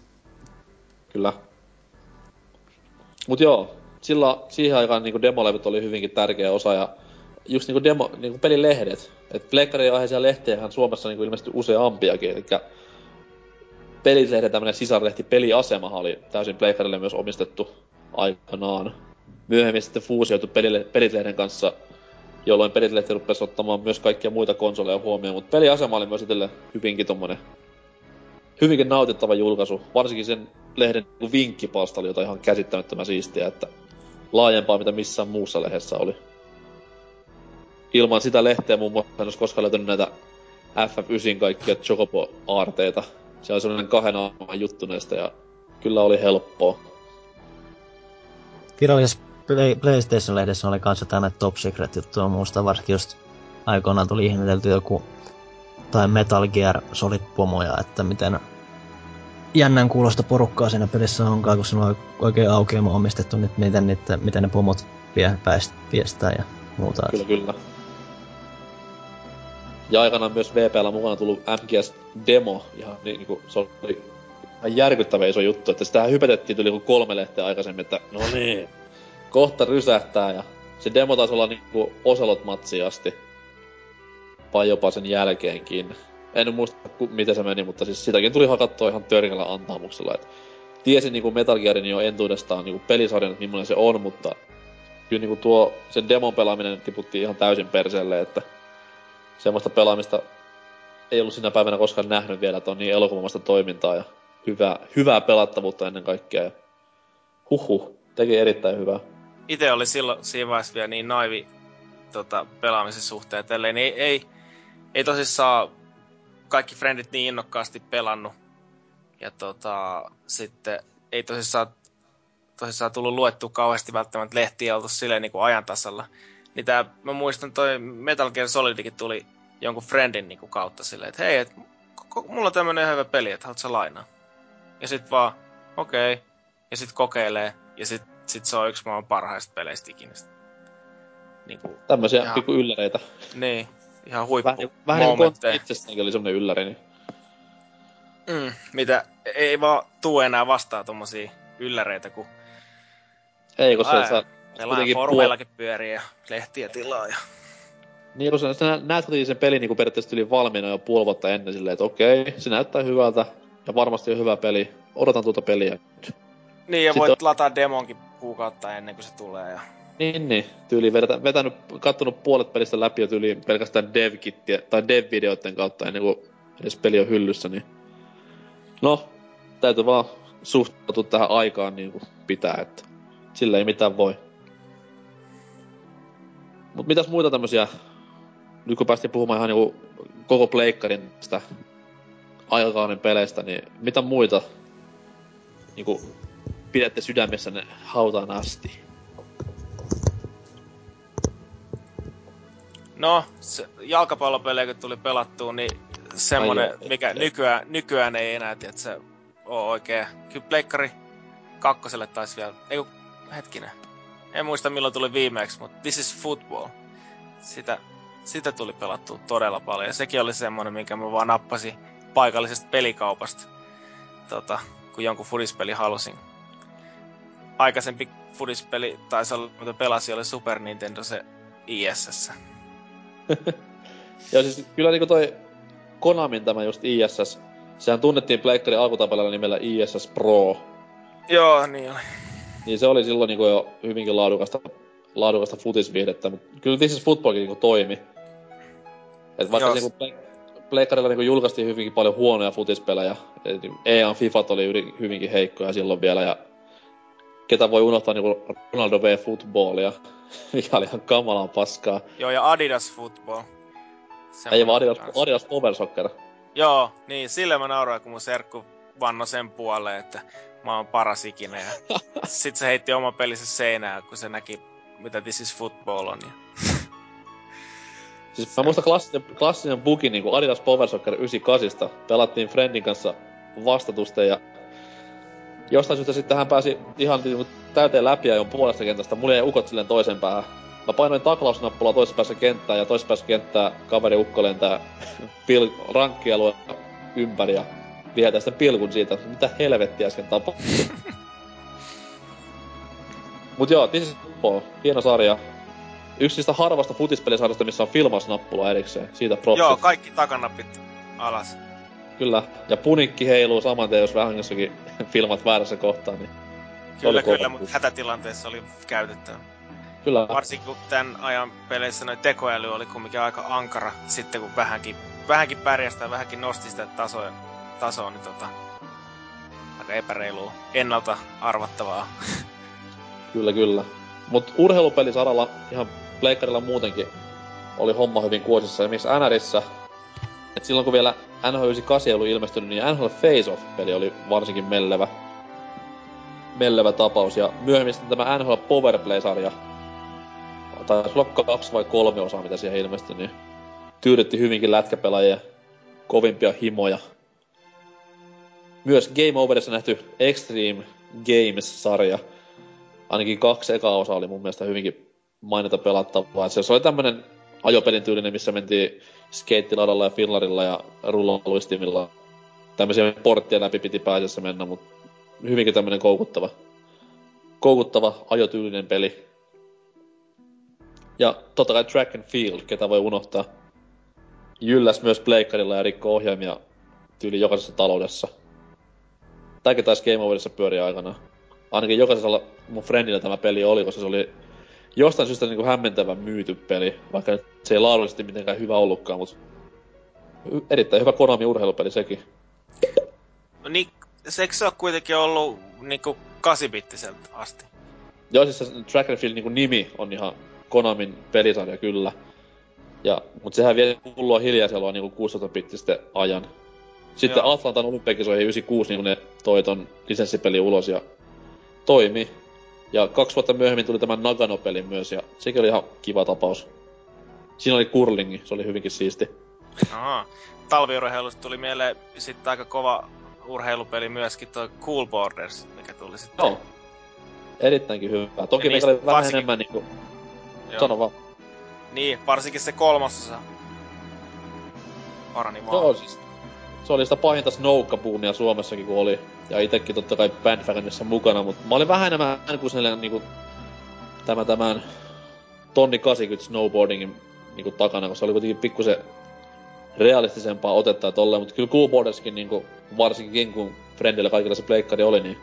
Kyllä. Mut joo, sillä siihen aikaan niinku demolevyt oli hyvinkin tärkeä osa ja just niinku demo, niinku pelilehdet. Et aiheisia lehtiähän Suomessa niinku ilmestyi useampiakin, eli pelilehden tämmönen sisarlehti Peliasemahan oli täysin pleikkarille myös omistettu aikanaan. Myöhemmin sitten fuusioitu pelilehden kanssa, jolloin pelilehti rupesi ottamaan myös kaikkia muita konsoleja huomioon, mutta peliasema oli myös itselle hyvinkin tommonen hyvinkin nautittava julkaisu. Varsinkin sen lehden niinku vinkkipalsta oli jotain ihan käsittämättömän siistiä, että laajempaa mitä missään muussa lehdessä oli. Ilman sitä lehteä muun muassa en olisi koskaan löytänyt näitä FF9 kaikkia Chocobo-aarteita. Se oli sellainen kahden aaman juttu näistä ja kyllä oli helppoa. Virallisessa Play- PlayStation-lehdessä oli kanssa tämä Top Secret-juttu, on muista varsinkin just aikoinaan tuli ihmetelty joku tai Metal Gear Solid pomoja, että miten jännän kuulosta porukkaa siinä pelissä onkaan, kun se on oikein aukeama omistettu nyt, miten, niitä, miten ne pomot vie, pääst, viestää ja muuta. Kyllä, kyllä. Ja aikanaan myös VPllä mukana tullut MGS-demo, ihan niin, niin kuin, se oli ihan järkyttävä iso juttu, että sitä hypetettiin tuli kolme lehteä aikaisemmin, että no niin, kohta rysähtää ja se demo taisi olla niinku Ocelot-matsiin asti. Vai jopa sen jälkeenkin. En muista, ku, miten se meni, mutta siis sitäkin tuli hakattua ihan törkällä antamuksella. Et tiesin niinku Metal Gearin jo entuudestaan niinku pelisarjan, että millainen se on, mutta kyllä niinku tuo sen demon pelaaminen tiputtiin ihan täysin perseelle, että semmoista pelaamista ei ollut sinä päivänä koskaan nähnyt vielä, että on niin elokuvamasta toimintaa ja hyvää, hyvää pelattavuutta ennen kaikkea. Ja huhhuh, teki erittäin hyvää. Itse oli silloin siinä vaiheessa vielä niin naivi tota, pelaamisen suhteen, että niin ei, ei, ei tosissaan kaikki frendit niin innokkaasti pelannut. Ja tota, sitten ei tosissaan, tosissaan tullut luettu kauheasti välttämättä lehtiä oltu silleen niin kuin ajan tasalla. Niin tää, mä muistan toi Metal Gear Solidikin tuli jonkun friendin niin kuin kautta silleen, että hei, et, mulla on tämmönen hyvä peli, että haluatko lainaa? Ja sit vaan, okei. Okay. Ja sit kokeilee. Ja sit, sit se on yksi maailman parhaista peleistä ikinä. Niin kuin, Tämmöisiä Ihan- pikku ylläreitä. niin, ihan huippu Vähän, vähän niin kuin oli semmonen ylläri, niin Mm, mitä ei vaan tuu enää vastaan tommosia ylläreitä, kun ei, kun se, sä, pelaa kuitenkin formeillakin pyörii ja lehtiä tilaa. Ja... niin kun sä, näet kuitenkin sen pelin niin periaatteessa yli valmiina jo puoli vuotta ennen silleen, että okei, se näyttää hyvältä ja varmasti on hyvä peli. Odotan tuota peliä. Niin, ja Sitten voit lataa demonkin kuukautta ennen kuin se tulee. Ja... Niin, niin. Tyyli vetä, vetänyt, kattonut puolet pelistä läpi jo tyyli pelkästään dev-kittiä, tai dev-videoiden kautta ennen kuin edes peli on hyllyssä, niin... No, täytyy vaan suhtautua tähän aikaan niin kuin pitää, että sillä ei mitään voi. Mut mitäs muita tämmösiä, nyt kun päästiin puhumaan ihan niinku koko pleikkarin sitä aikakauden peleistä, niin mitä muita niinku pidätte sydämessänne hautaan asti? No, se, jalkapallopelejä kun tuli pelattua, niin semmonen, mikä ei. nykyään, nykyään ei enää, tiedä, että se on oikein. Kyllä Pleikkari kakkoselle taisi vielä, ei kun, hetkinen. En muista milloin tuli viimeksi, mutta This is Football. Sitä, sitä tuli pelattua todella paljon. Ja sekin oli semmonen, minkä mä vaan nappasin paikallisesta pelikaupasta, tota, kun jonkun fudispeli halusin. aikaisempi fudispeli taisi olla, mitä pelasi, oli Super Nintendo se ISS. Ja siis kyllä niinku toi Konamin tämä just ISS, sehän tunnettiin Pleikkarin alkutapelilla nimellä ISS Pro. Joo, niin oli. Niin se oli silloin niinku jo hyvinkin laadukasta, laadukasta futisviihdettä, mutta kyllä This is Footballkin niinku toimi. Et vaikka niinku Pleikkarilla niinku julkaistiin hyvinkin paljon huonoja futispelejä, EA Fifat oli hyvinkin heikkoja silloin vielä, ja ketä voi unohtaa niinku Ronaldo V Footballia, mikä oli ihan kamalan paskaa. Joo, ja Adidas Football. Ei vaan Adidas, Adidas Power Soccer. Joo, niin sille mä nauroin, kun mun serkku vanno sen puoleen, että mä oon paras ikinä. Ja sit se heitti oma pelissä seinään, kun se näki, mitä This is Football on. Ja... siis mä muistan klassinen, klassinen bugi niin kuin Adidas Power Soccer 98. Pelattiin Friendin kanssa vastatusten ja jostain syystä sitten hän pääsi ihan niin täyteen läpi ja puolesta kentästä. Mulla jäi ukot silleen toisen päähän. Mä painoin taklausnappulaa toisessa päässä kenttää ja toisessa päässä kenttää kaveri ukko lentää pil- rankkialue ympäri ja vihetää sitten pilkun siitä, mitä helvettiä äsken tapahtui. Mut joo, This is Football, hieno sarja. Yksi niistä harvasta futispelisarjasta, missä on filmausnappula erikseen. Siitä propsit. Joo, kaikki takanapit alas. Kyllä, ja punikki heiluu saman tien, jos vähän jossakin filmat väärässä kohtaa, niin... Kyllä, kyllä, mutta hätätilanteessa oli käytettävä. Kyllä. Varsinkin kun tämän ajan peleissä noin tekoäly oli kumminkin aika ankara, sitten kun vähänkin, vähänkin pärjästä ja vähänkin nosti sitä tasoa, tasoa niin tota, aika epäreilua, ennalta arvattavaa. Kyllä, kyllä. Mut urheilupelisaralla ihan pleikkarilla muutenkin oli homma hyvin kuosissa. Esimerkiksi NRissä, et silloin kun vielä NHL 98 ei ollut ilmestynyt, niin NHL Face Off-peli oli varsinkin mellevä, mellevä tapaus. Ja myöhemmin sitten tämä NHL Powerplay-sarja, taisi olla kaksi vai kolme osaa, mitä siihen ilmestyi, niin tyydytti hyvinkin lätkäpelaajia kovimpia himoja. Myös Game Overissa nähty Extreme Games-sarja, ainakin kaksi ekaa osaa oli mun mielestä hyvinkin mainita pelattavaa. Se oli tämmönen ajopelin tyylinen, missä mentiin skeittiladalla ja fillarilla ja rullaluistimilla. Tämmöisiä porttia läpi piti pääsessä mennä, mutta hyvinkin tämmönen koukuttava, koukuttava ajotyylinen peli. Ja totta kai Track and Field, ketä voi unohtaa. Jylläs myös pleikkarilla ja rikko ohjaimia tyyli jokaisessa taloudessa. Tämäkin taisi Game Overissa pyöriä aikana. Ainakin jokaisella mun friendillä tämä peli oli, koska se oli jostain syystä niin kuin hämmentävän myyty peli, vaikka se ei laadullisesti mitenkään hyvä ollutkaan, mutta erittäin hyvä Konami urheilupeli sekin. No niin, se eikö se ole kuitenkin ollut niinku 8 asti? Joo, siis se Track and Field niin nimi on ihan Konamin pelisarja kyllä. Ja, mutta sehän vie pulloa hiljaisella niin 16-bittisten ajan. Sitten Joo. Atlantan olympiakisoihin 96 niin ne toi ton lisenssipeli ulos ja toimi. Ja kaksi vuotta myöhemmin tuli tämä Nagano-peli myös, ja sekin oli ihan kiva tapaus. Siinä oli kurlingi, se oli hyvinkin siisti. Aha. Talviurheilusta tuli mieleen sitten aika kova urheilupeli myöskin toi Cool Borders, mikä tuli sitten. Joo. Erittäinkin hyvä. Toki ja oli vähän varsinkin... enemmän niinku... Joo. Sano vaan. Niin, varsinkin se kolmasosa. Parani vaan. Joo, siis se oli sitä pahinta snoukkabuumia Suomessakin kun oli. Ja itekin totta kai bandwagonissa mukana, mutta mä olin vähän enemmän kuin sellainen niinku tämä tämän tonni 80 snowboardingin niinku takana, koska se oli kuitenkin pikkusen realistisempaa otetta ja tolleen, mutta kyllä Cool Borderskin niinku, varsinkin kun Friendillä kaikilla se pleikkari oli, niin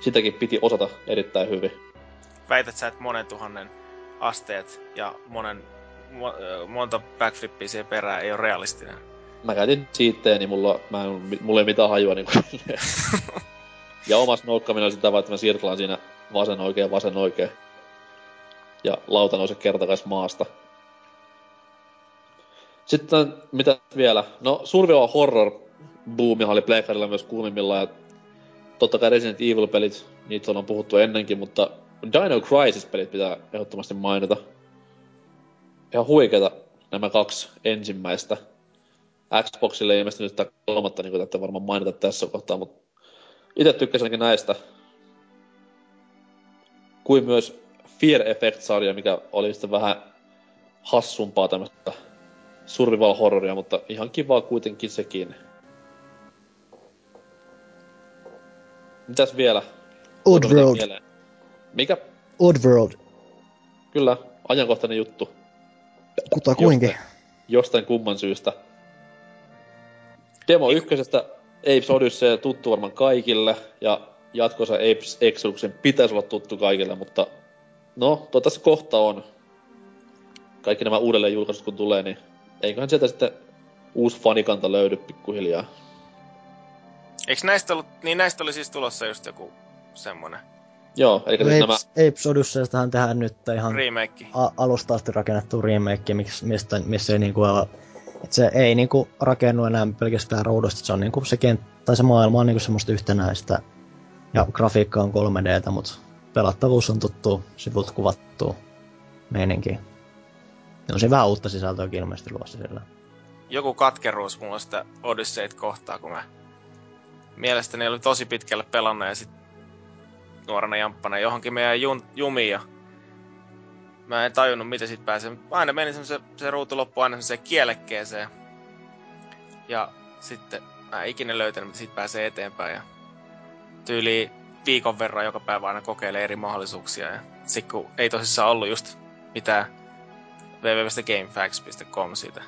sitäkin piti osata erittäin hyvin. Väität sä, että monen tuhannen asteet ja monen, mo, monta backflippia siihen perään ei ole realistinen? Mä käytin siittejä, niin mulla, mä en, mulla ei mitään hajua niin kuin, Ja omas noukkaminen oli sitä vaan, että mä sirklaan siinä vasen oikein, vasen oikein. Ja lauta nousee kertakais maasta. Sitten mitä vielä? No survival horror boomi oli Playcarilla myös kuumimmillaan ja totta kai Resident Evil-pelit, niitä on puhuttu ennenkin, mutta Dino Crisis-pelit pitää ehdottomasti mainita. Ihan huikeita nämä kaksi ensimmäistä. Xboxille ilmestynyt sitä kolmatta, niin kuin varmaan mainita tässä kohtaa, mutta itse tykkäsin näistä. Kuin myös Fear Effect-sarja, mikä oli sitten vähän hassumpaa tämmöistä survival horroria, mutta ihan kivaa kuitenkin sekin. Mitäs vielä? Oddworld. Mikä? Oddworld. Kyllä, ajankohtainen juttu. Kutakuinkin. Jostain, jostain kumman syystä. Demo ykkösestä Apes Odyssey tuttu varmaan kaikille, ja jatkossa Apes Exoduksen pitäisi olla tuttu kaikille, mutta no, toivottavasti kohta on. Kaikki nämä uudelleen julkaisut kun tulee, niin eiköhän sieltä sitten uusi fanikanta löydy pikkuhiljaa. Eikö näistä ollut, niin näistä oli siis tulossa just joku semmonen Joo, eli no siis Apes, nämä... Apes Odysseystahan tehdään nyt ihan remake. a- alusta asti rakennettu remake, miksi, mistä, missä ei niinku ole, että se ei niinku rakennu enää pelkästään ruudusta, se on niinku se kent, tai se maailma on niinku semmoista yhtenäistä ja grafiikka on 3Dtä, mutta pelattavuus on tuttu, sivut kuvattu meininki. On se vähän uutta sisältöäkin ilmeisesti luossa sillä. Joku katkeruus mulla sitä Odysseyt kohtaa, kun mä mielestäni oli tosi pitkälle pelannut ja sit nuorena jamppana johonkin meidän jun, jumiin ja mä en tajunnut, miten sit pääsee. Aina meni se, se ruutu loppu aina semmoiseen kielekkeeseen. Ja sitten mä en ikinä löytänyt, miten siitä pääsee eteenpäin. Ja tyyli viikon verran joka päivä aina kokeilee eri mahdollisuuksia. Ja sit kun ei tosissaan ollut just mitään www.gamefacts.com siitä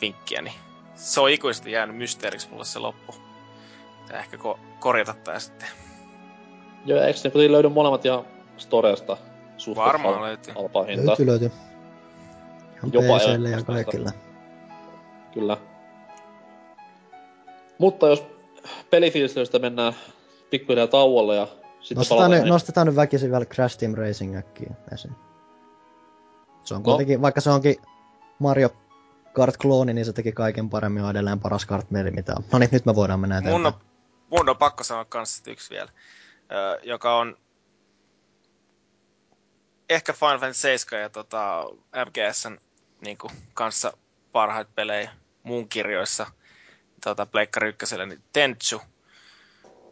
vinkkiä, niin se on ikuisesti jäänyt mysteeriksi mulle se loppu. Pitää ehkä ko- korjata tää sitten. Joo, eikö ne löydy molemmat ihan Storesta? Suht Varmaan hal- löytyy. Hintaa. Löytyy, löytyy. Ihan Jopa PClle ja ajan kaikille. Kyllä. Mutta jos pelifiilistelystä mennään pikkuhiljaa tauolle ja sitten Nostetaan, nyt, nostetaan nyt väkisin vielä Crash Team Racing äkkiin esiin. Se on No. kuitenkin, vaikka se onkin Mario Kart-klooni, niin se teki kaiken paremmin ja edelleen paras kartmeli mitä on. No niin, nyt me voidaan mennä eteenpäin. Mun on, mun on pakko sanoa kans yksi vielä, ö, joka on ehkä Final Fantasy 7 ja tota, MGSn niin kanssa parhaita pelejä mun kirjoissa tota, Pleikkari ykköselle, niin Tenchu,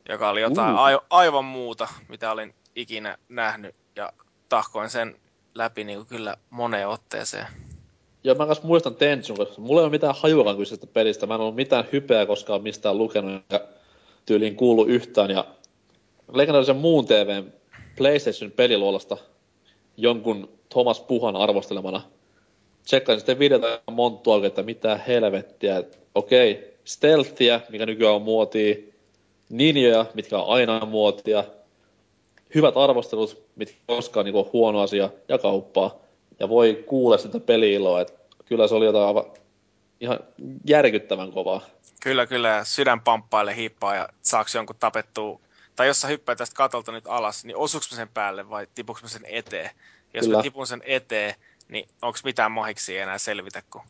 joka oli jotain Uh. a- aivan muuta, mitä olin ikinä nähnyt, ja tahkoin sen läpi niin kuin kyllä moneen otteeseen. Joo, mä kanssa muistan Tensun, koska mulla ei ole mitään hajuakaan kyseisestä pelistä. Mä en ollut mitään hypeä koskaan mistään lukenut ja tyyliin kuullut yhtään. Ja legendaarisen muun TVn PlayStation peliluolasta jonkun Thomas Puhan arvostelemana. Tsekkasin sitten videota monttua, että mitä helvettiä. Et Okei, stealthia, mikä nykyään on muotia. Ninjoja, mitkä on aina muotia. Hyvät arvostelut, mitkä koskaan on huono asia, ja kauppaa. Ja voi kuulla sitä peliiloa, että kyllä se oli jotain aivan ihan järkyttävän kovaa. Kyllä, kyllä. Sydän pamppaille hiippaa ja saaks jonkun tapettua. Tai jos sä hyppäät tästä katolta nyt alas, niin osuuks mä sen päälle vai tipuks mä sen eteen? Jos Kyllä. mä tipun sen eteen, niin onks mitään mahiksi enää selvitä, kun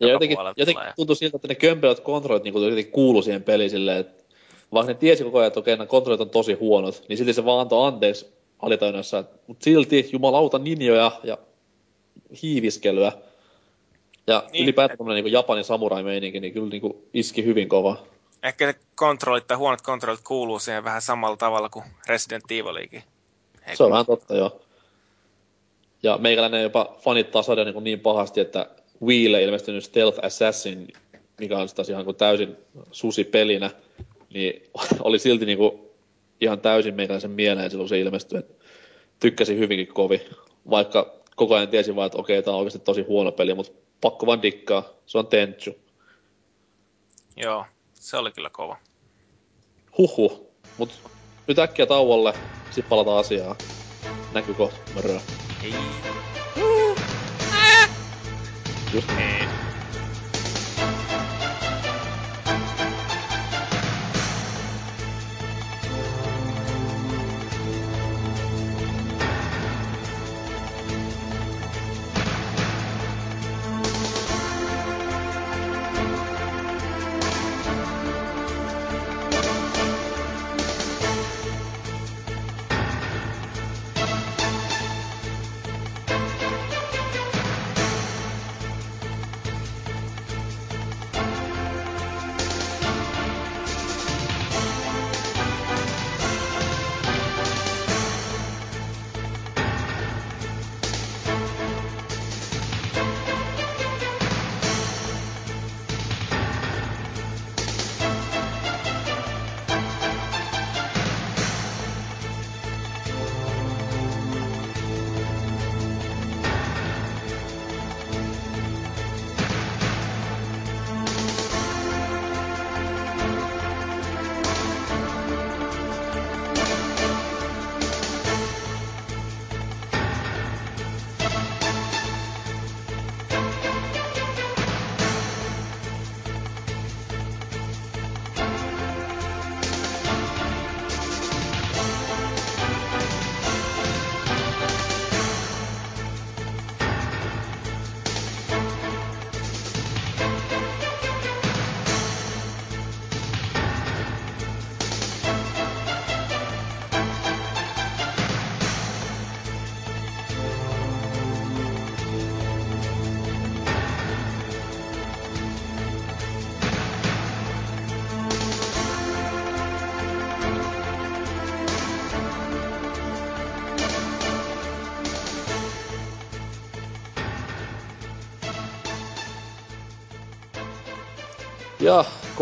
Ja jotenkin, jotenkin tuntui siltä, että ne kömpelät kontrollit niin jotenkin kuulu siihen peliin silleen, että vaikka ne tiesi koko ajan, että okei, nämä kontrollit on tosi huonot, niin silti se vaan antoi anteeksi alitajunnassa, mutta silti jumalauta ninjoja ja hiiviskelyä. Ja Niin, ylipäätään tämmöinen niin Japanin samurai-meininki, niin kyllä niin kuin iski hyvin kova. Ehkä ne kontrollit tai huonot kontrollit kuuluu siihen vähän samalla tavalla kuin Resident Evilikin. Se on vähän totta, joo. Ja meikäläinen jopa fanittaa sarja niin, niin pahasti, että Wiille ilmestynyt Stealth Assassin, mikä on taas ihan kuin täysin susi-pelinä, niin oli silti niin kuin ihan täysin meikäläisen mieleen silloin se ilmestyi. Tykkäsin hyvinkin kovin, vaikka koko ajan tiesin vaan, että okei, tämä on oikeasti tosi huono peli, mutta pakko vaan dikkaa. Se on Tenchu. Joo, se oli kyllä kova. Huhhuh. Mut nyt äkkiä tauolle, sit palataan asiaan. Näkyy kohta, mörö. Ei. Just niin.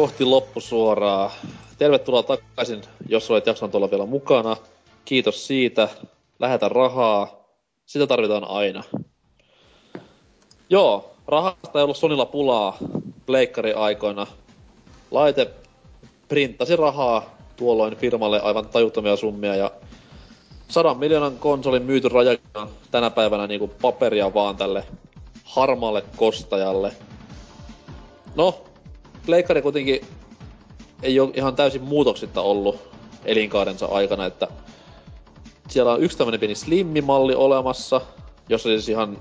Kohti loppusuoraa. Tervetuloa takaisin, jos olet jaksanut olla vielä mukana. Kiitos siitä. Lähetä rahaa. Sitä tarvitaan aina. Joo, rahasta ei ollut Sonilla pulaa pleikkari-aikoina. Laite printtasi rahaa tuolloin firmalle aivan tajuttomia summia ja sadan miljoonan konsolin myyty raja tänä päivänä niinku paperia vaan tälle harmaalle kostajalle. No, Pleikkari kuitenkin ei ole ihan täysin muutoksitta ollut elinkaarensa aikana, että siellä on yksi tämmönen pieni slimmimalli olemassa, jossa siis ihan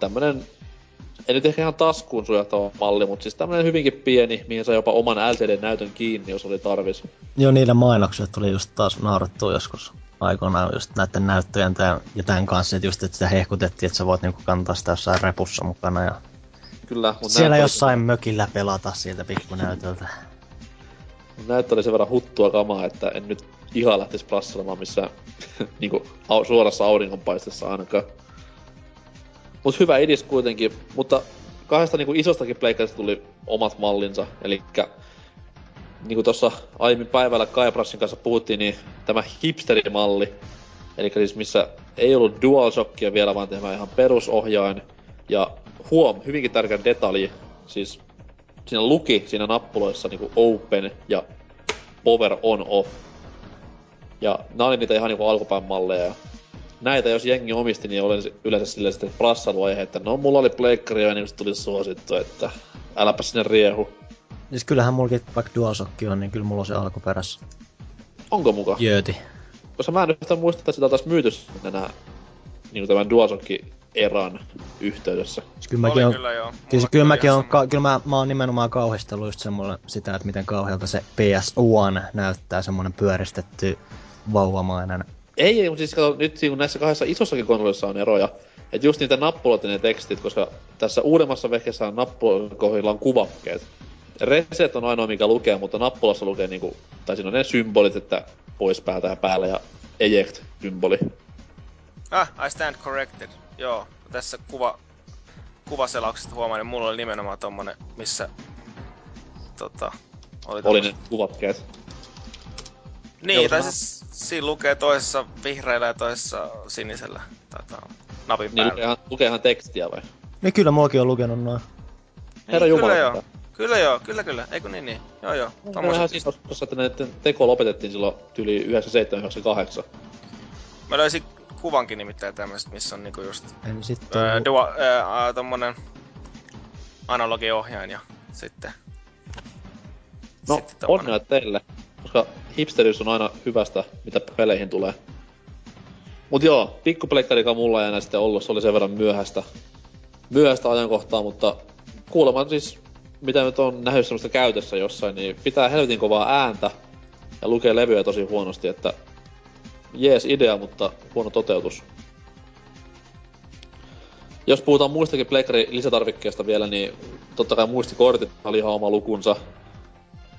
tämmönen, ei nyt ehkä ihan taskuun sujahtava malli, mutta siis tämmönen hyvinkin pieni, mihin saa jopa oman LCD-näytön kiinni, jos oli tarvis. Joo, niillä mainokset tuli just taas naurattu joskus aikoinaan just näiden näyttöjen tämän, ja tämän kanssa, että just että sitä hehkutettiin, että sä voit niinku kantaa sitä jossain repussa mukana ja Kyllä, mutta Siellä jossain oli... mökillä pelata sieltä pikkunäytöltä. Näyttö oli sen verran huttua kamaa, että en nyt ihan lähtisi plasselemaan missään niinku, suorassa auringonpaistessa ainakaan. Mut hyvä idis kuitenkin, mutta kahdesta niinku isostakin pleikkarista tuli omat mallinsa, eli niin kuin tuossa aiemmin päivällä Kaibrassin kanssa puhuttiin, niin tämä hipsterimalli, eli siis missä ei ollut DualShockia vielä, vaan tämä ihan perusohjain, ja huom, hyvinkin tärkeä detalji, siis siinä luki siinä nappuloissa niinku open ja power on off. Ja nää oli niitä ihan niinku alkupään malleja. Näitä jos jengi omisti, niin olen yleensä silleen sitten prassailu aihe, että no mulla oli pleikkari ja niin tuli suosittu, että äläpä sinne riehu. Siis kyllähän mullakin vaikka DualShock on, niin kyllä mulla on se alkuperässä. Onko muka? Jööti. Koska mä en nyt muista, että sitä taas myyty enää niin tämän DualShock eran yhteydessä. Siis kyllä mäkin on, kyllä joo. Kyllä, kyllä, mäkin on, ka, kyllä mä, mä oon nimenomaan kauhistellut just semmoinen sitä, että miten kauhealta se PS1 näyttää semmoinen pyöristetty vauvamainen. Ei, ei, mutta siis kato, nyt näissä kahdessa isossakin konsolissa on eroja. Että just niitä nappuloita ne tekstit, koska tässä uudemmassa vehkeessä on nappuloilla on kuvakkeet. Reset on ainoa, mikä lukee, mutta nappulassa lukee niinku, tai siinä on ne symbolit, että pois päältä ja päällä ja eject-symboli. Ah, I stand corrected. Joo, tässä kuva, kuvaselauksesta huomaan, että mulla oli nimenomaan tommonen, missä tota, oli, oli ne kuvakkeet. Niin, Joo, tai siis siinä lukee toisessa vihreällä ja toisessa sinisellä tota, napin niin, päällä. Lukeehan, lukeehan tekstiä vai? Niin kyllä mullakin on lukenut noin. Herra niin, Jumala. Kyllä joo. Kyllä joo, kyllä kyllä. Eikö niin niin? Joo joo. Tommoset... siis tossa, että näiden teko lopetettiin silloin yli 97-98. Mä löysin kuvankin nimittäin tämmöstä, missä on niinku just... En sitten... Öö, dua, öö, tommonen analogiohjain ja sitten... No, sitten onnea teille, koska hipsteriys on aina hyvästä, mitä peleihin tulee. Mut joo, pikkupleikkarikaan mulla ei enää sitten ollut, se oli sen verran myöhäistä, myöhäistä ajankohtaa, mutta kuuleman siis, mitä nyt on nähnyt semmoista käytössä jossain, niin pitää helvetin kovaa ääntä ja lukee levyjä tosi huonosti, että jees idea, mutta huono toteutus. Jos puhutaan muistakin Pleikkari lisätarvikkeesta vielä, niin totta kai muistikortit oli ihan oma lukunsa.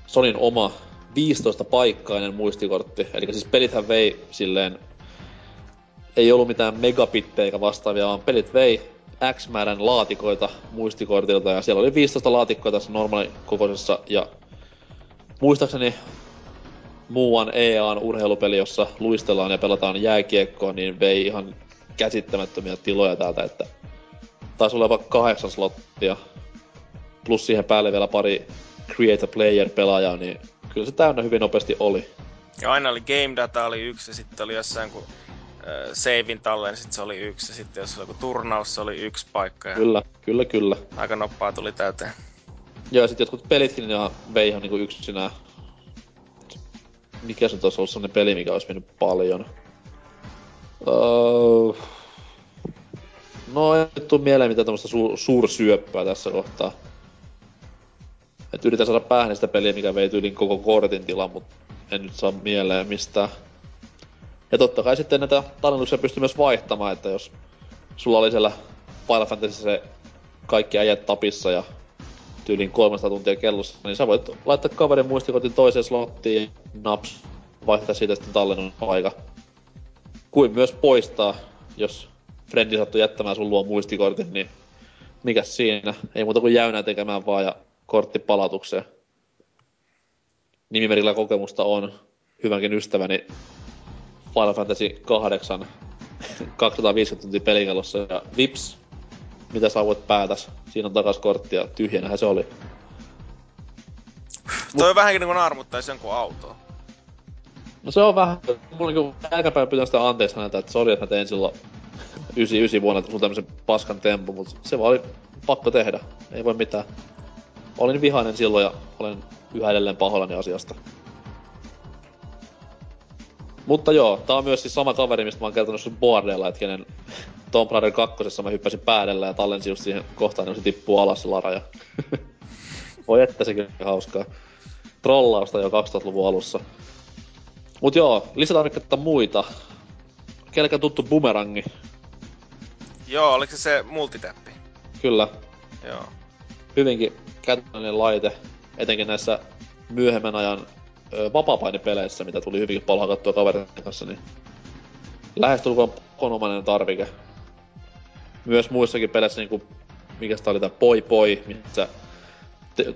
Sonin oma 15-paikkainen muistikortti. Eli siis pelithän vei silleen... Ei ollut mitään megabittejä vastaavia, vaan pelit vei X määrän laatikoita muistikortilta ja siellä oli 15 laatikkoa tässä normaali kokoisessa ja muistaakseni muuan EAN urheilupeli, jossa luistellaan ja pelataan jääkiekkoa, niin vei ihan käsittämättömiä tiloja täältä, että taisi olla vaikka kahdeksan slottia, plus siihen päälle vielä pari Create a Player-pelaajaa, niin kyllä se täynnä hyvin nopeasti oli. Ja aina oli game data oli yksi, ja sitten oli jossain kun äh, savein talleen, niin sitten se oli yksi, ja sitten jos oli joku turnaus, se oli yksi paikka. Ja kyllä, kyllä, kyllä. Aika noppaa tuli täyteen. Joo, ja sitten jotkut pelitkin ja vei ihan niinku yksinään mikä se olisi ollut sellainen peli, mikä olisi mennyt paljon? Uh, no ei tuu mieleen mitään tämmöistä su- suursyöppää tässä kohtaa. Et yritän saada päähän sitä peliä, mikä vei tyylin koko kortin tilan, mutta en nyt saa mieleen mistään. Ja totta kai sitten näitä tallennuksia pystyy myös vaihtamaan, että jos sulla oli siellä Final Fantasy se kaikki äijät tapissa ja tyyliin 300 tuntia kellossa, niin sä voit laittaa kaverin muistikortin toiseen slottiin ja naps, vaihtaa siitä sitten tallennun aika. Kuin myös poistaa, jos frendi sattuu jättämään sun luo muistikortin, niin mikä siinä? Ei muuta kuin jäynää tekemään vaan ja kortti palautukseen. nimimerkillä kokemusta on hyvänkin ystäväni Final Fantasy 8 250 tuntia pelikellossa ja vips, mitä sä voit päätäs. Siinä on takas kortti ja tyhjänähän se oli. Toi on vähänkin niin kuin armuttaisi jonkun autoa. No se on vähän, mulla niinku jälkäpäin pitää sitä anteeksi häneltä, että sori, että mä tein silloin 99 vuonna sun tämmösen paskan tempu, mutta se vaan oli pakko tehdä. Ei voi mitään. Olin vihainen silloin ja olen yhä edelleen pahoillani asiasta. Mutta joo, tää on myös siis sama kaveri, mistä mä oon kertonut sun boardilla, että kenen Tomb Raider 2. mä hyppäsin päädellä ja tallensin just siihen kohtaan, niin se tippuu alas se Lara ja... Voi että sekin on hauskaa. Trollausta jo 2000-luvun alussa. Mut joo, lisätarvikkeita muita. Kelkä tuttu bumerangi? Joo, oliko se se multitäppi? Kyllä. Joo. Hyvinkin käytännöllinen laite, etenkin näissä myöhemmän ajan vapaapainipeleissä, mitä tuli hyvinkin paljon hakattua kaverin kanssa, niin lähestulkoon konomainen tarvike. Myös muissakin peleissä, niin kuin, mikä oli tää Poi Poi, missä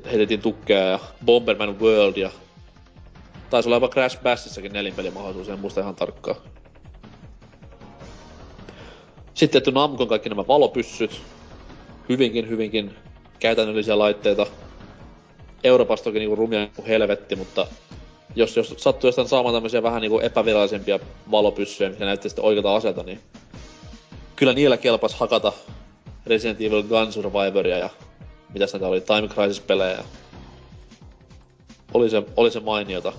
heitettiin tukkeja ja Bomberman World ja taisi olla jopa Crash Bashissakin nelinpelimahdollisuus, en muista ihan tarkkaan. Sitten että Namcon kaikki nämä valopyssyt, hyvinkin, hyvinkin käytännöllisiä laitteita. Euroopasta toki niinku rumia kuin helvetti, mutta jos, jos sattuu jostain saamaan tämmöisiä vähän niinku epävirallisempia valopyssyjä, mikä näytti sitten oikeata aseta, niin kyllä niillä kelpas hakata Resident Evil Gun Survivoria ja mitä näitä oli, Time Crisis-pelejä. Oli se, oli se mainiota.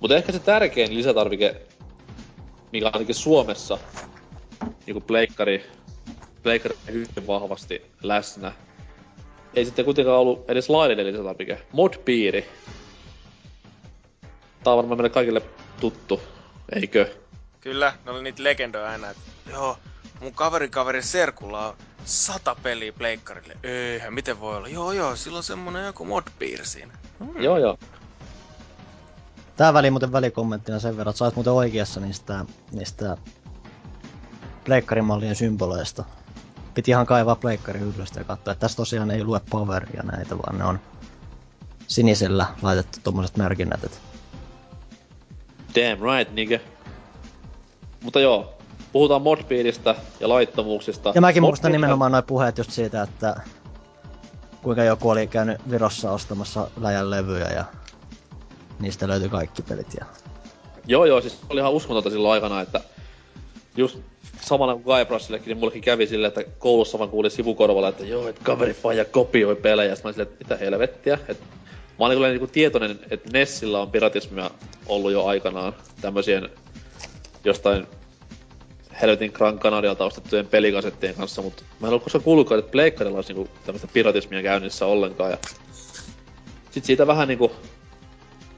Mutta ehkä se tärkein lisätarvike, mikä ainakin Suomessa, niinku pleikkari, pleikkari hyvin vahvasti läsnä, ei sitten kuitenkaan ollut edes laillinen lisätarvike. Modpiiri. Tää on varmaan meille kaikille tuttu, eikö? Kyllä, ne oli niitä legendoja aina, että joo, mun kaverin kaverin Serkulla on sata peliä pleikkarille. Eihän, miten voi olla? Joo, joo, sillä on semmonen joku modpiiri siinä. Hmm. Joo, joo. Tää väli muuten välikommenttina sen verran, että sä oot muuten oikeassa niistä, niistä pleikkarimallien symboleista piti ihan kaivaa pleikkari hyllystä ja katsoa, että tässä tosiaan ei lue poweria näitä, vaan ne on sinisellä laitettu tommoset merkinnät. Damn right, nigga. Mutta joo, puhutaan modbeatista ja laittomuuksista. Ja mäkin muistan nimenomaan noin puheet just siitä, että kuinka joku oli käynyt Virossa ostamassa läjän levyjä ja niistä löytyi kaikki pelit. Ja... Joo joo, siis oli ihan uskomatonta silloin aikana, että just samana kuin Guybrushillekin, niin mullekin kävi silleen, että koulussa vaan kuuli sivukorvalla, että joo, että kaveri faija kopioi pelejä. Sitten mä silleen, että mitä helvettiä. Et mä olin kyllä niinku tietoinen, että Nessillä on piratismia ollut jo aikanaan tämmöisien jostain helvetin Gran Canarialta ostettujen pelikasettien kanssa, mutta mä en ollut koskaan kuullutkaan, että Pleikkarilla olisi niinku tämmöistä piratismia käynnissä ollenkaan. Ja sit siitä vähän niinku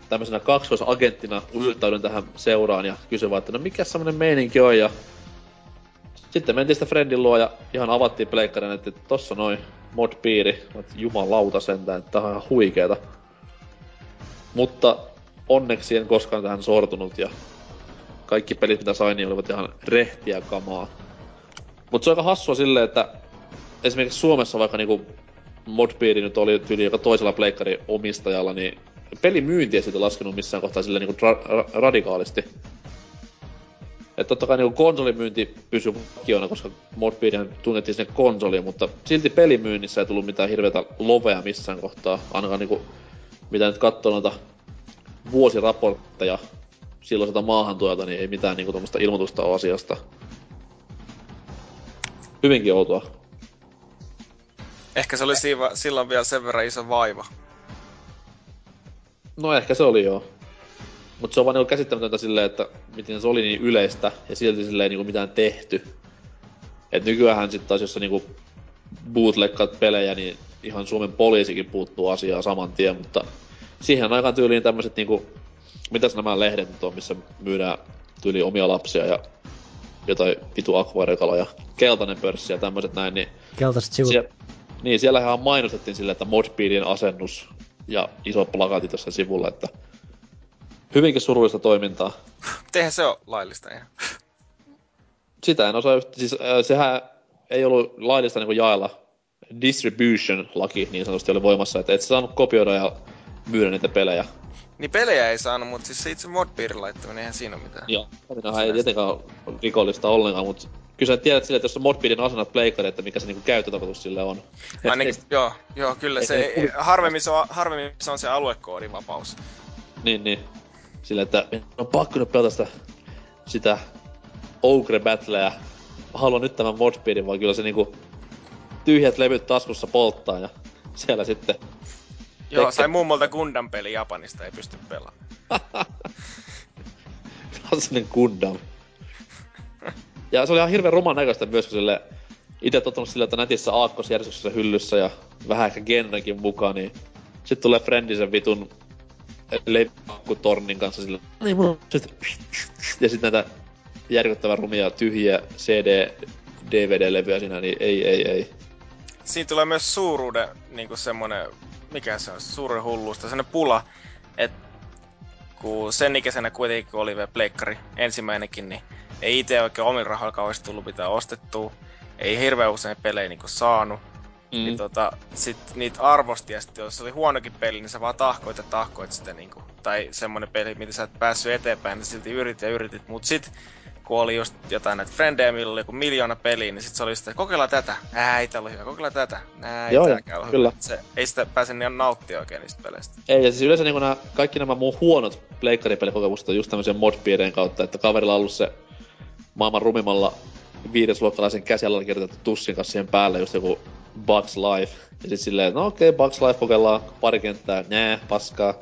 tämmöisenä kaksoisagenttina yltäydyn tähän seuraan ja kysyin vaan, että no mikä semmonen meininki on ja sitten mentiin sitä Friendin luo ja ihan avattiin pleikkarin, että tossa noin mod-piiri. Jumalauta sentään, että tää on ihan huikeeta. Mutta onneksi en koskaan tähän sortunut ja kaikki pelit mitä sain niin olivat ihan rehtiä kamaa. Mutta se on aika hassua silleen, että esimerkiksi Suomessa vaikka niinku modpiiri nyt oli tyyli joka toisella pleikkari omistajalla, niin pelimyynti ei siitä laskenut missään kohtaa silleen niinku ra- ra- radikaalisti. Että totta kai niinku konsolimyynti pysyy vakiona, koska Modbeathän tunnettiin sinne konsoliin, mutta silti pelimyynnissä ei tullut mitään hirveätä lovea missään kohtaa. Ainakaan niinku, mitä nyt katsoo noita vuosiraportteja silloiselta maahantuojalta, niin ei mitään niinku tuommoista ilmoitusta ole asiasta. Hyvinkin outoa. Ehkä se oli siiva, silloin vielä sen verran iso vaiva. No ehkä se oli joo. Mutta se on vaan niinku käsittämätöntä silleen, että miten se oli niin yleistä ja silti silleen niinku mitään tehty. Et nykyään sitten taas, jos sä niinku bootlegkat pelejä, niin ihan Suomen poliisikin puuttuu asiaa saman tien, mutta siihen aikaan tyyliin tämmöiset niinku, mitäs nämä lehdet nyt on, missä myydään tyyliin omia lapsia ja jotain vitu akvaariokaloja, ja keltainen pörssi ja tämmöiset näin, niin... Keltaiset sivut. Sie- niin, siellähän mainostettiin silleen, että Modbeadin asennus ja iso plakati tuossa sivulla, että hyvinkin surullista toimintaa. Tehän se on laillista ihan. Sitä en osaa yhtä, siis äh, sehän ei ollut laillista niin jaella. Distribution-laki niin sanotusti oli voimassa, että et sä saanut kopioida ja myydä niitä pelejä. Niin pelejä ei saanut, mutta siis se itse modpiirin laittaminen, eihän siinä ole mitään. Joo, Minähän ei tietenkään rikollista ollenkaan, mutta kyllä sä tiedät sille, että jos sä modpiirin asennat pleikkari, että mikä se niinku käyttötarkoitus sille on. Ainakin, et, joo, joo, kyllä se, ei, harvemmin, se on, harvemmin se on se aluekoodin vapaus. Niin, niin. Sillä, että on pakko nyt pelata sitä, sitä Ogre Battleä. Haluan nyt tämän modspeedin, vaan kyllä se niinku tyhjät levyt taskussa polttaa ja siellä sitten... Joo, tekee... sai mummolta Gundam peli Japanista, ei pysty pelaamaan. Klassinen Gundam. Ja se oli ihan hirveän ruman näköistä myös, kun sille itse tottunut sille, että netissä aakkosjärjestyksessä hyllyssä ja vähän ehkä genrenkin mukaan, niin sitten tulee Friendisen vitun levikkutornin kanssa sillä niin mulla ja sitten näitä järkyttävän rumia tyhjiä CD, DVD-levyjä siinä, niin ei, ei, ei. Siinä tulee myös suuruuden niinku semmonen, mikä se on, suuren hulluusta, semmonen pula, että kun sen ikäisenä kuitenkin oli vielä pleikkari ensimmäinenkin, niin ei itse oikein omin rahoilla kauheasti tullut pitää ostettua. Ei hirveän usein pelejä niinku saanut. Mm. Niin tota, sit niitä arvosti ja sit jos se oli huonokin peli, niin sä vaan tahkoit ja tahkoit sitä niinku. Tai semmonen peli, mitä sä et päässyt eteenpäin, niin silti yritit ja yritit. Mut sit kun oli just jotain näitä frendejä, millä oli joku miljoona peliä, niin sit se oli sitä, kokeillaan tätä. Ää, ei tää ollut hyvä, kokeillaan tätä. Ei Joo, tääkään kyllä. Hyvä. Se, ei sitä pääse niin nauttia oikein niistä peleistä. Ei, ja siis yleensä niin nämä, kaikki nämä mun huonot pleikkaripelikokemusta on just tämmöisen modpiireen kautta, että kaverilla on ollut se maailman rumimmalla viidesluokkalaisen käsialalla kirjoitettu tussin kanssa siihen päälle just joku Bugs Life. Ja sit silleen, no okei, okay, Bugs Life kokeillaan pari kenttää, nää, paskaa.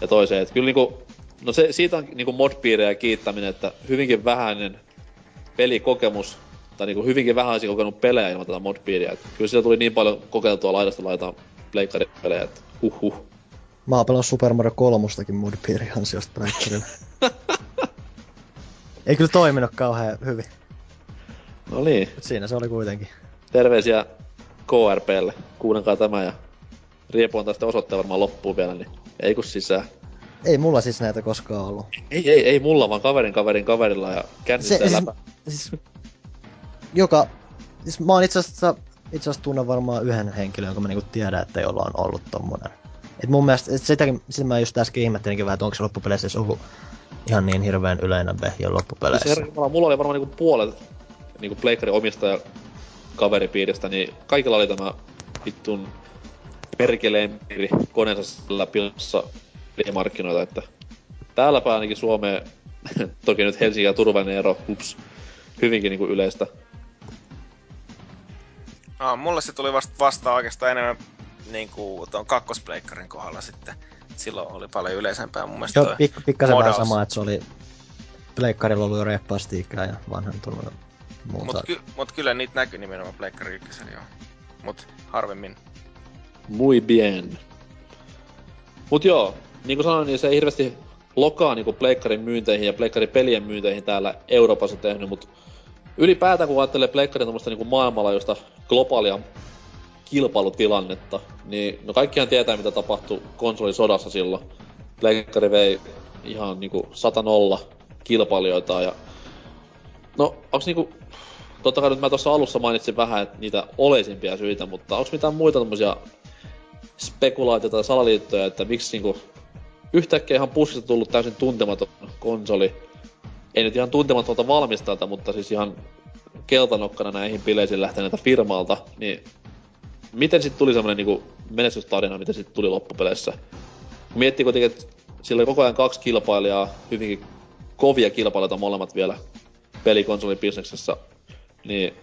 Ja toiseen, että kyllä niinku, no se, siitä on niinku modpiirejä kiittäminen, että hyvinkin vähäinen pelikokemus, tai niinku hyvinkin vähän olisi kokenut pelejä ilman tätä modpiiriä. Että kyllä siellä tuli niin paljon kokeiltua laidasta laitaan pleikkaripelejä, että huh huh. Mä oon Super Mario 3 modpiiri ansiosta pleikkarilla. Ei kyllä toiminut kauhean hyvin. No niin. Mut siinä se oli kuitenkin. Terveisiä KRPlle. Kuunnelkaa tämä ja Riepu on tästä osoittaa varmaan loppuun vielä, niin ei kun sisään. Ei mulla siis näitä koskaan ollut. Ei, ei, ei mulla, vaan kaverin kaverin kaverilla ja kännissä se, läpä. Siis, siis, joka... Siis mä oon itse asiassa, itse asiassa tunnen varmaan yhden henkilön, jonka mä niinku tiedän, että jolla on ollut tommonen. Et mun mielestä, et sitäkin, sitä mä just äsken ihmettelinkin vähän, että onko se loppupeleissä ollut ihan niin hirveän yleinen vehje loppupeleissä. Siis mulla oli varmaan niinku puolet niinku pleikkarin omistaja kaveripiiristä, niin kaikilla oli tämä vittun perkeleen piiri koneensa sillä pilassa markkinoita, että täälläpä ainakin Suomeen, toki nyt Helsinki ja Turun ero, ups, hyvinkin niinku yleistä. Ah, mulle se tuli vasta vastaan oikeastaan enemmän niinku tuon kakkospleikkarin kohdalla sitten silloin oli paljon yleisempää mun mielestä Joo, pik- pikkasen vähän sama, että se oli pleikkarilla ollut jo reippaasti ikää ja vanhentunut muuta. Mut, ky- mut kyllä niitä näkyy nimenomaan pleikkari ykkösen joo. Mut harvemmin. Muy bien. Mut joo, niin kuin sanoin, niin se ei hirveästi lokaa niinku pleikkarin myynteihin ja pleikkarin pelien myynteihin täällä Euroopassa tehnyt, mut ylipäätään kun ajattelee pleikkarin tuommoista niinku maailmanlaajuista globaalia kilpailutilannetta, niin no kaikkihan tietää mitä tapahtui konsolisodassa silloin. Pleikkari vei ihan niinku 100 kilpailijoita ja... No, onks niinku... Totta kai nyt mä tuossa alussa mainitsin vähän että niitä oleisimpia syitä, mutta onks mitään muita tommosia spekulaatioita tai salaliittoja, että miksi niinku yhtäkkiä ihan pussista tullut täysin tuntematon konsoli. Ei nyt ihan tuntemattomalta valmistajalta, mutta siis ihan keltanokkana näihin bileisiin lähteneeltä firmalta, niin miten sitten tuli semmoinen niinku menestystarina, miten sitten tuli loppupeleissä? Miettii kuitenkin, että sillä oli koko ajan kaksi kilpailijaa, hyvinkin kovia kilpailijoita molemmat vielä pelikonsolibisneksessä, niin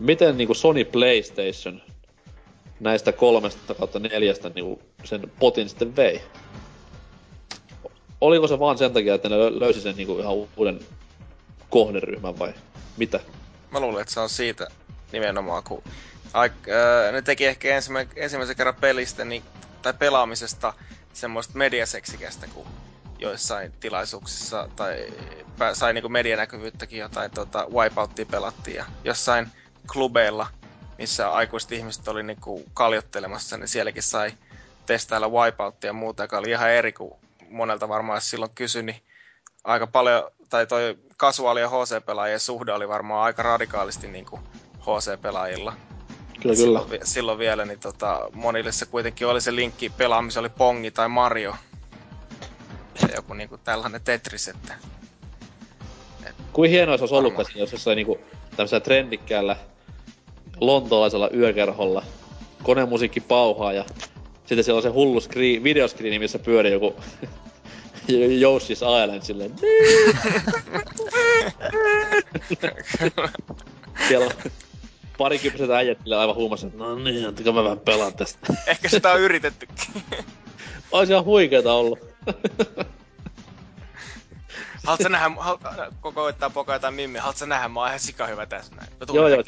miten niinku Sony PlayStation näistä kolmesta kautta neljästä niinku sen potin sitten vei? Oliko se vaan sen takia, että ne löysi sen niinku ihan uuden kohderyhmän vai mitä? Mä luulen, että se on siitä nimenomaan, kun Aik, äh, ne teki ehkä ensimmäisen, ensimmäisen kerran pelistä niin, tai pelaamisesta semmoista mediaseksikästä, kun joissain tilaisuuksissa tai pä, sai niinku medianäkyvyyttäkin jotain tota, Wipeouttia pelattiin ja jossain klubeilla, missä aikuiset ihmiset oli niinku kaljottelemassa, niin sielläkin sai testailla Wipeouttia ja muuta, joka oli ihan eri kuin monelta varmaan silloin kysyi, niin aika paljon, tai toi kasuaali- ja HC-pelaajien suhde oli varmaan aika radikaalisti niin kuin HC-pelaajilla Kyllä, silloin, kyllä. vi- silloin vielä, niin tota, monille se kuitenkin oli se linkki pelaamisen oli Pongi tai Mario. Ja joku niinku tällainen Tetris, että Kuin hienoa se olisi ollut, Varmaan. jos jossain niinku tämmöisellä trendikkäällä lontoolaisella yökerholla konemusiikki pauhaa ja sitten siellä on se hullu screen, videoskriini, missä pyörii joku Yoshi's Island silleen. siellä on parikymppiset äijät aivan huumassa, että no niin, antakaa mä vähän pelaan tästä. ehkä sitä on yritettykin. Olisi ihan huikeeta ollut. Haluatko nähdä, halu, koko koittaa pokaa jotain mimmiä, haluatko nähdä, mä oon ihan sika hyvä tässä näin. Mä Joo, joo,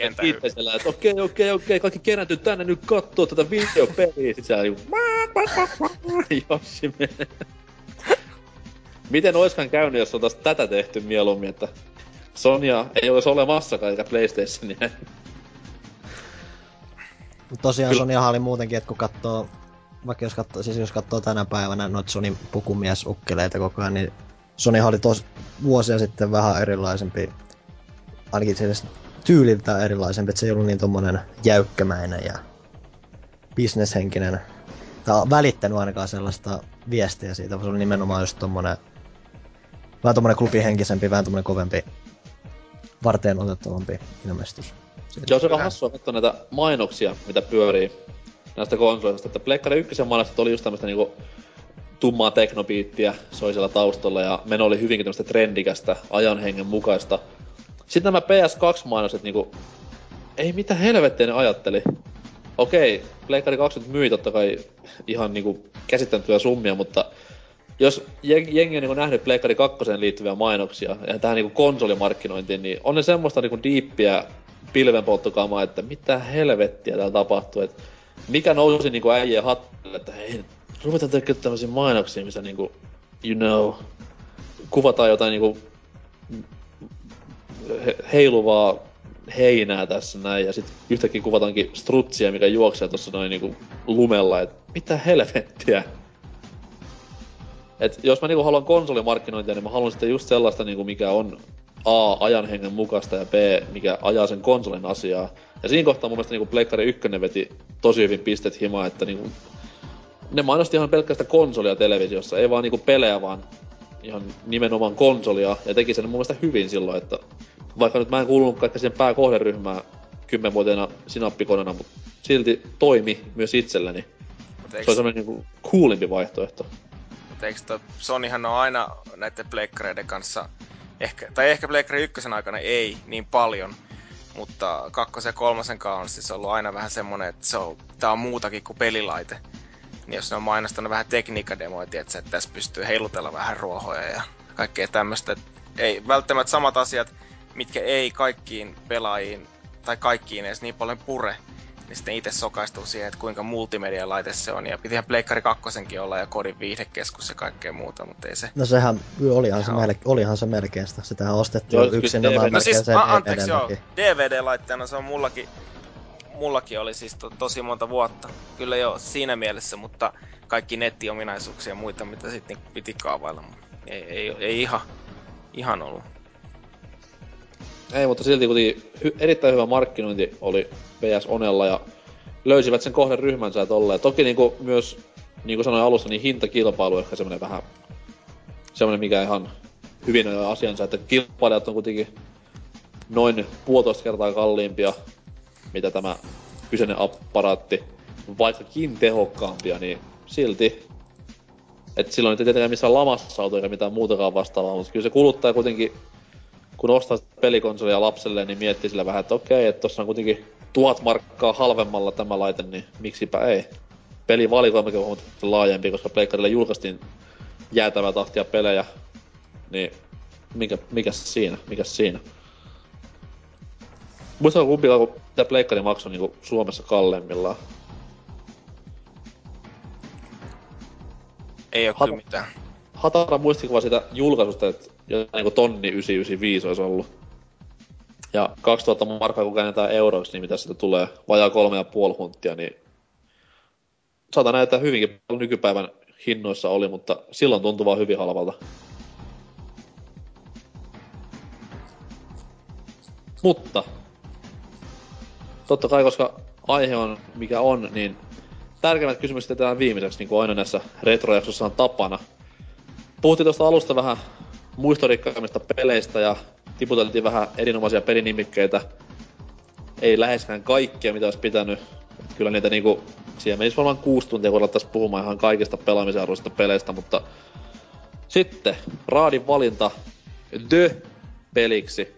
siellä, että okei, okei, okei, kaikki kerääntyy tänne nyt kattoo tätä videopeliä. Sit siellä niinku... Jossi menee. Miten oiskaan käynyt, jos oltais tätä tehty mieluummin, että Sonya ei olisi olemassakaan eikä Playstationia. Mut tosiaan Kyllä. Sonyahan oli muutenkin, että kun katsoo, vaikka jos katsoo, siis jos katsoo tänä päivänä noita Sonin pukumiesukkeleita koko ajan, niin Sonyhan oli tos vuosia sitten vähän erilaisempi, ainakin siis tyyliltään erilaisempi, että se ei ollut niin tommonen jäykkämäinen ja bisneshenkinen, tai välittänyt ainakaan sellaista viestiä siitä, vaan se oli nimenomaan just tommonen, vähän tommonen klubihenkisempi, vähän tommonen kovempi, varteen otettavampi ilmestys. Joo, se on aika hassua katsoa näitä mainoksia, mitä pyörii näistä konsoleista. Että Pleikkari 1 mainokset oli just tämmöistä niinku tummaa teknobiittiä soi siellä taustalla ja meno oli hyvinkin tämmöistä trendikästä, ajan hengen mukaista. Sitten nämä PS2-mainokset niinku, ei mitä helvettiä ne ajatteli. Okei, Pleikkari 2 nyt myi totta kai ihan niinku käsittämättömiä summia, mutta jos jeng- jengi on niinku nähnyt Pleikkari 2 liittyviä mainoksia ja tähän niinku konsolimarkkinointiin, niin on ne semmoista niinku diippiä pilvenpolttokamaa, että mitä helvettiä täällä tapahtuu. Et mikä nousi niinku äijien hattuille, että hei, ruvetaan tekemään tämmöisiä mainoksia, missä niinku, you know, kuvataan jotain niinku he- heiluvaa heinää tässä näin, ja sitten yhtäkkiä kuvataankin strutsia, mikä juoksee tuossa noin niinku lumella, et mitä helvettiä. Et jos mä niinku haluan konsolimarkkinointia, niin mä haluan sitten just sellaista, niinku, mikä on A, ajan hengen mukaista ja B, mikä ajaa sen konsolin asiaa. Ja siinä kohtaa mun mielestä niinku Pleikkari 1 veti tosi hyvin pistet himaa, että niinku, ne mainosti ihan pelkästään konsolia televisiossa, ei vaan niinku pelejä, vaan ihan nimenomaan konsolia, ja teki sen mun mielestä hyvin silloin, että vaikka nyt mä en kuulunut kaikkea siihen pääkohderyhmään kymmenvuotiaana sinappikonena, mutta silti toimi myös itselleni. Mut Se oli semmoinen niinku coolimpi vaihtoehto. Mut eiks toi Sonyhan on aina näiden pleikkareiden kanssa, ehkä, tai ehkä pleikkari ykkösen aikana ei niin paljon, mutta kakkosen ja kolmosen kanssa on siis ollut aina vähän semmonen, että se on, tää on muutakin kuin pelilaite. Niin jos ne on mainostanut vähän tekniikkademoja, että tässä pystyy heilutella vähän ruohoja ja kaikkea tämmöistä. Ei välttämättä samat asiat, mitkä ei kaikkiin pelaajiin tai kaikkiin edes niin paljon pure, niin sitten itse sokaistuu siihen, että kuinka multimedia-laite se on. Ja pitihän Pleikkari 2 olla ja kodin viihdekeskus ja kaikkea muuta, mutta ei se... No sehän, olihan se, Joo. melkein, olihan se melkein sitä. Sitähän ostettiin Joo, yksinomaan DVD No melkein siis, sen a- anteeksi joo. DVD-laitteena se on mullakin, mullakin oli siis to, tosi monta vuotta. Kyllä jo siinä mielessä, mutta kaikki nettiominaisuuksia ja muita, mitä sitten piti kaavailla. Ei, ei, ei ihan, ihan ollut. Ei, mutta silti kuitenkin hy- erittäin hyvä markkinointi oli PS Onella ja löysivät sen kohderyhmänsä ja tolleen. Toki niinku myös, niin kuin sanoin alussa, niin hintakilpailu ehkä semmonen vähän, semmonen mikä ihan hyvin on asiansa, että kilpailijat on kuitenkin noin puolitoista kertaa kalliimpia, mitä tämä kyseinen apparaatti, vaikkakin tehokkaampia, niin silti. Et silloin ei tietenkään missään lamassa oltu eikä mitään muutakaan vastaavaa, mutta kyllä se kuluttaja kuitenkin kun ostaa sitä pelikonsolia lapselle, niin miettii sillä vähän, että okei, että tossa on kuitenkin tuhat markkaa halvemmalla tämä laite, niin miksipä ei. Pelivalikoimakin on huomattavasti laajempi, koska Pleikkarille julkaistiin jäätävää tahtia pelejä, niin mikä, mikäs siinä, mikäs siinä. Muistatko kumpikaan, kun tämä Pleikkari maksoi niinku Suomessa kalleimmillaan? Ei ole Hat- kyllä mitään. hatara muistikuva siitä julkaisusta, että jotain niinku tonni 995 olisi ollut. Ja 2000 markkaa kun käännetään euroiksi, niin mitä siitä tulee, vajaa kolme ja puoli hunttia, niin saata näyttää hyvinkin paljon nykypäivän hinnoissa oli, mutta silloin tuntui vaan hyvin halvalta. Mutta, totta kai koska aihe on mikä on, niin tärkeimmät kysymykset jätetään viimeiseksi, niin kuin aina näissä retrojaksossa on tapana. Puhuttiin tuosta alusta vähän muistorikkaimmista peleistä ja tiputeltiin vähän erinomaisia pelinimikkeitä. Ei läheskään kaikkia, mitä olisi pitänyt. Kyllä niitä niinku, siihen menisi varmaan kuusi tuntia, kun alettaisiin puhumaan ihan kaikista pelaamisen arvoisista peleistä, mutta sitten raadin valinta The-peliksi.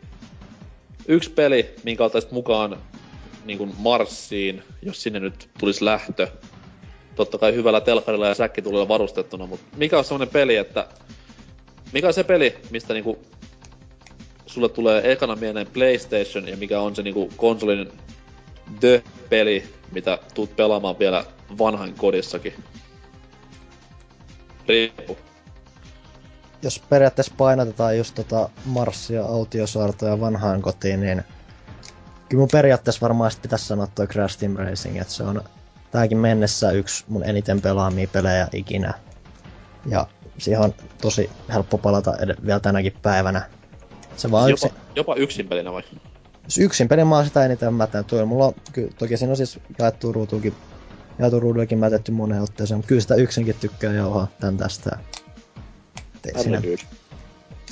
Yksi peli, minkä ottaisit mukaan niin kuin Marsiin, jos sinne nyt tulisi lähtö. Totta kai hyvällä telkkarilla ja säkkitulilla varustettuna, mutta mikä on semmonen peli, että... Mikä on se peli, mistä niinku sulle tulee ekana mieleen PlayStation ja mikä on se niinku konsolin The-peli, mitä tuut pelaamaan vielä vanhain kodissakin? Riippu. Jos periaatteessa painotetaan just tota Marssia, Autiosaarta ja vanhaan kotiin, niin kyllä mun periaatteessa varmaan sit pitäisi sanoa toi Crash Team Racing, että se on tääkin mennessä yksi mun eniten pelaamia pelejä ikinä. Ja siihen on tosi helppo palata ed- vielä tänäkin päivänä. Se vaan jopa, yksi, jopa yksin pelinä vai? jos yksin pelin mä oon sitä eniten mätänyt. Mulla on, ky, toki siinä on siis jaettu ruutuukin, jaettu ruudullakin mätetty moneen otteeseen, mutta kyllä sitä yksinkin tykkää jauhaa tän tästä. Siinä,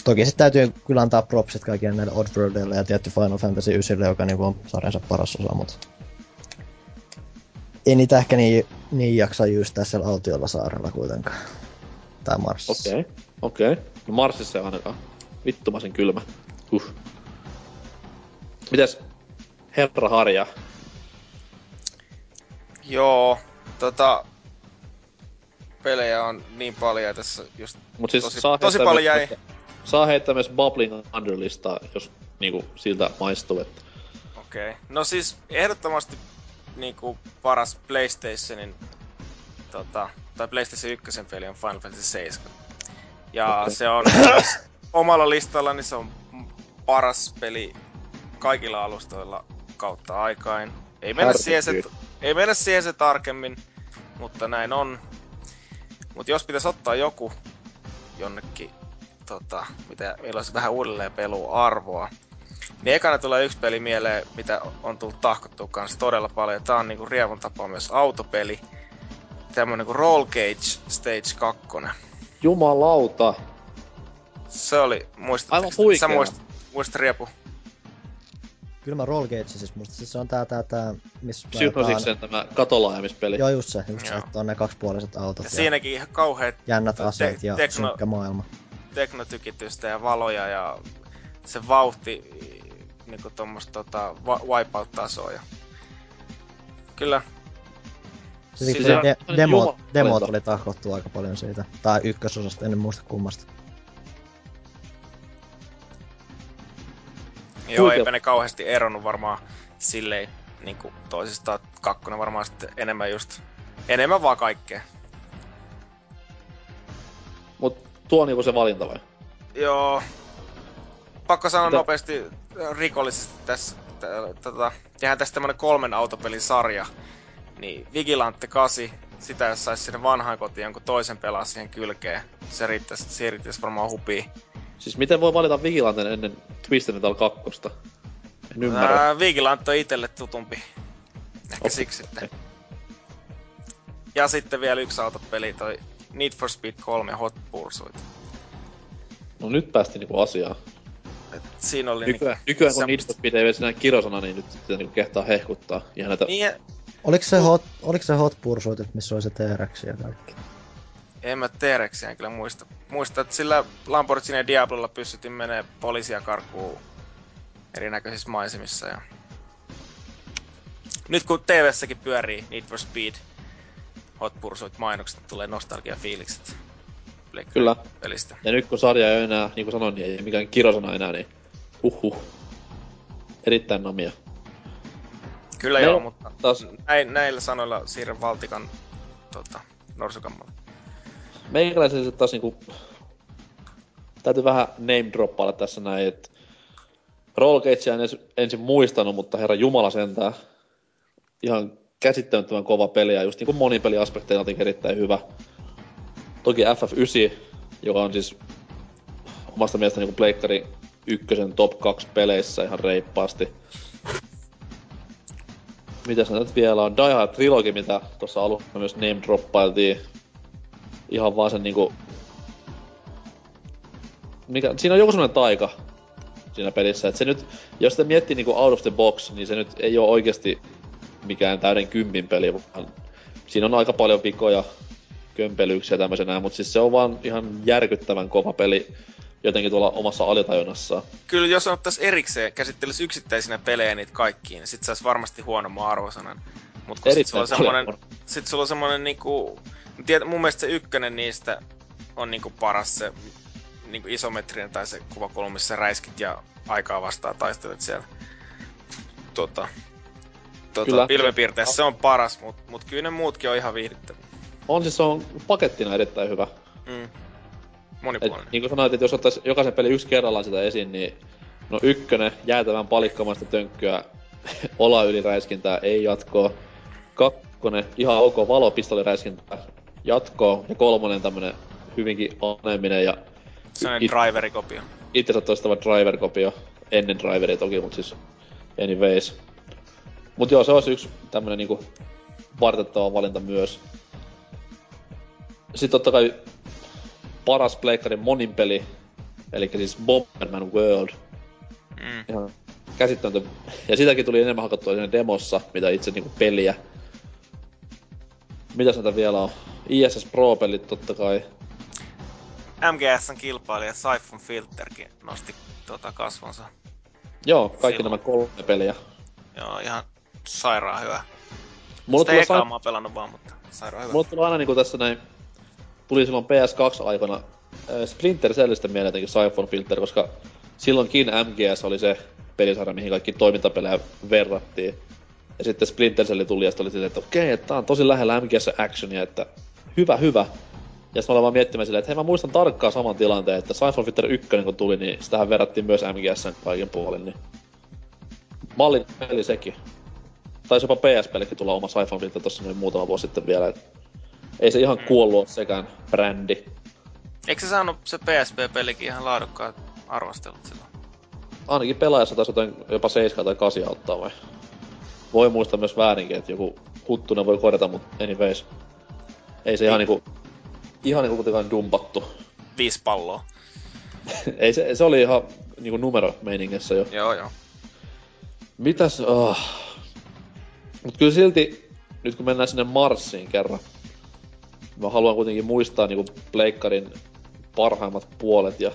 toki sitten täytyy kyllä antaa propsit kaikille näille Oddworldille ja tietty Final Fantasy 9, joka niinku on sarjansa paras osa, mutta ei niitä ehkä niin, niin jaksa jyystää siellä autiolla saarella kuitenkaan. Tai Marsissa. Okei, okay. okei. Okay. No Marsissa ei ainakaan. Vittumaisen kylmä. Huh. Mitäs Herra Harja? Joo, tota... Pelejä on niin paljon tässä just Mut siis tosi, saa tosi heittää paljon jäi. myös- Saa heittää myös Bubbling Under-listaa, jos niinku siltä maistuu, että... Okei. Okay. No siis ehdottomasti niinku paras PlayStationin tota, tai PlayStation 1 peli on Final Fantasy 7. Ja Okei. se on omalla listallani se on paras peli kaikilla alustoilla kautta aikain. Ei mennä, siihen se, ei mennä siihen se tarkemmin, mutta näin on. Mutta jos pitäisi ottaa joku jonnekin, tota, mitä meillä olisi vähän uudelleen peluarvoa, niin ekana tulee yksi peli mieleen, mitä on tullut tahkottua kanssa todella paljon. Tää on niinku rievun tapaa myös autopeli. Tämmönen niinku Roll Cage Stage 2. Jumalauta! Se oli, muistatko? Aivan huikea. Sä muistat, muistat Riepu? Kyllä mä Roll Gage siis musta. Siis se on tää, tää, tää, missä Psygnosiksen tämä katolaajamispeli. Joo, just se, just se, että on ne kaksipuoliset autot Ja ja, siinäkin ihan kauheat jännät te- aseet ja tekno- synkkä maailma. teknotykitystä ja valoja ja se vauhti niinku tommoista tota, wipeout-tasoa. Ja... Kyllä. Siis siis se de- demo, demo tuli tahkottua aika paljon siitä. Tai ykkösosasta, en muista kummasta. Joo, eipä ne kauheasti eronnut varmaan silleen niinku toisistaan. Kakkonen varmaan sitten enemmän just, enemmän vaan kaikkea. Mut tuo on niinku se valinta vai? Joo. Pakko sanoa Mitä- nopeasti äh, rikollisesti tässä. t- Tota, tehdään tästä tämmönen kolmen autopelin sarja. Niin Vigilante 8, sitä jos sais sinne vanhaan kotiin jonkun toisen pelaa siihen kylkeen. Se riittäisi, se riittäisi varmaan hupii. Siis miten voi valita Vigilanten ennen Twisted Metal 2? En ymmärrä. Ää, Vigilante on itelle tutumpi. Ehkä Okei. siksi sitten. Ja sitten vielä yksi autopeli, toi Need for Speed 3 Hot Pursuit. No nyt päästiin niinku asiaan. Et siinä oli Nykyään, nykyään kun semmoista- Need for Speed ei edes enää kirosana, niin nyt sitä niinku kehtaa hehkuttaa. Ihan näitä... Niin, Oliko se hot, oliko se hot pursuit, missä oli se TRX ja kaikki? En mä T-Rexiä kyllä muista. Muista, että sillä Lamborghini ja Diablolla pystyttiin menee poliisia karkuun erinäköisissä maisemissa. Ja... Nyt kun TV-säkin pyörii Need for Speed Hot Pursuit mainokset, niin tulee nostalgia fiilikset Kyllä. pelistä. Ja nyt kun sarja ei enää, niin kuin sanoin, niin ei mikään kirosana enää, niin huhhuh. Erittäin namia. Kyllä Me- joo, mutta Taas näin, näillä sanoilla siirrän Valtikan tota, norsukammalle. meikäläisille taas niinku... Täytyy vähän name droppailla tässä näin, että Roll Cagea en edes ensin muistanut, mutta herra Jumala sentään. Ihan käsittämättömän kova peli ja just niinku monipeliaspekteilla jotenkin erittäin hyvä. Toki FF9, joka on siis omasta mielestäni niinku Pleikkari ykkösen top 2 peleissä ihan reippaasti. Mitäs nyt vielä on? Die Hard Trilogy, mitä tuossa alussa myös name droppailtiin. Ihan vaan sen niinku... Mikä, siinä on joku semmonen taika siinä pelissä. Et se nyt, jos sitä miettii niinku out of the box, niin se nyt ei ole oikeasti mikään täyden kympin peli, vaan siinä on aika paljon vikoja, kömpelyksiä tämmöisenä, mutta siis se on vaan ihan järkyttävän kova peli jotenkin tuolla omassa alitajunnassaan. Kyllä jos ottaisi erikseen, käsittelisi yksittäisinä pelejä niitä kaikkiin, niin sit saisi varmasti huonomman arvosanan. Mut kun sit sulla on semmonen, sit sulla on semmonen niinku... Tiedät, mun mielestä se ykkönen niistä on niinku paras se niinku isometrinen tai se kuvakulma, missä räiskit ja aikaa vastaan taistelet siellä. Tota, tota, pilvepiirteessä se on paras, mut, mut kyllä ne muutkin on ihan viihdyttäviä. On siis se on pakettina erittäin hyvä. Mm. Monipuolinen. Et, niin kuin sanoit, että jos ottais jokaisen pelin yksi kerrallaan sitä esiin, niin no ykkönen, jäätävän palikkamaista tönkköä, ola yliräiskintää, ei jatkoa. Kakkonen, ihan ok valopistoliräiskintää, jatkoa. Ja kolmonen tämmönen hyvinkin aneminen ja... Se on it- driverikopio. Itsensä toistava driverikopio. Ennen driveri toki, mut siis anyways. Mut joo, se olisi yksi tämmönen niinku vartettava valinta myös. Sitten totta kai paras pleikkarin monin peli, eli siis Bomberman World. Mm. Ihan käsittämätön. Ja sitäkin tuli enemmän hakattua siinä demossa, mitä itse niinku peliä. Mitä näitä vielä on? ISS Pro-pelit totta kai. MGSn kilpailija Siphon Filterkin nosti tota kasvonsa. Joo, kaikki Silloin. nämä kolme peliä. Joo, ihan sairaan hyvä. Mulla Sitä ekaa sa- mä oon pelannut vaan, mutta sairaan hyvä. Mulla tulee aina niinku tässä näin tuli silloin PS2-aikana äh, Splinter Cellistä mieleen jotenkin Siphon Filter, koska silloinkin MGS oli se pelisarja, mihin kaikki toimintapelejä verrattiin. Ja sitten Splinter Cell tuli ja sitten oli silleen, että okei, että tää on tosi lähellä MGS Actionia, että hyvä, hyvä. Ja sitten mä vaan miettimään silleen, että hei mä muistan tarkkaan saman tilanteen, että Siphon Filter 1 kun tuli, niin sitähän verrattiin myös MGSn kaiken puolin, niin mallin peli sekin. Taisi jopa PS-pellekin tulla oma Siphon Filter tossa noin muutama vuosi sitten vielä, että ei se ihan kuollut ole sekään brändi. Eikö se saanut se PSP-pelikin ihan laadukkaat arvostelut silloin? Ainakin pelaajassa taisi jotain jopa 7 tai 8 ottaa vai? Voi muistaa myös väärinkin, että joku huttunen voi korjata, mutta anyways. Ei se ihan niinku, ihan niinku kuitenkaan dumpattu. Viisi palloa. ei se, se oli ihan niinku numero meiningessä jo. Joo, joo. Mitäs, oh. Mut kyllä silti, nyt kun mennään sinne Marsiin kerran, mä haluan kuitenkin muistaa niinku Pleikkarin parhaimmat puolet ja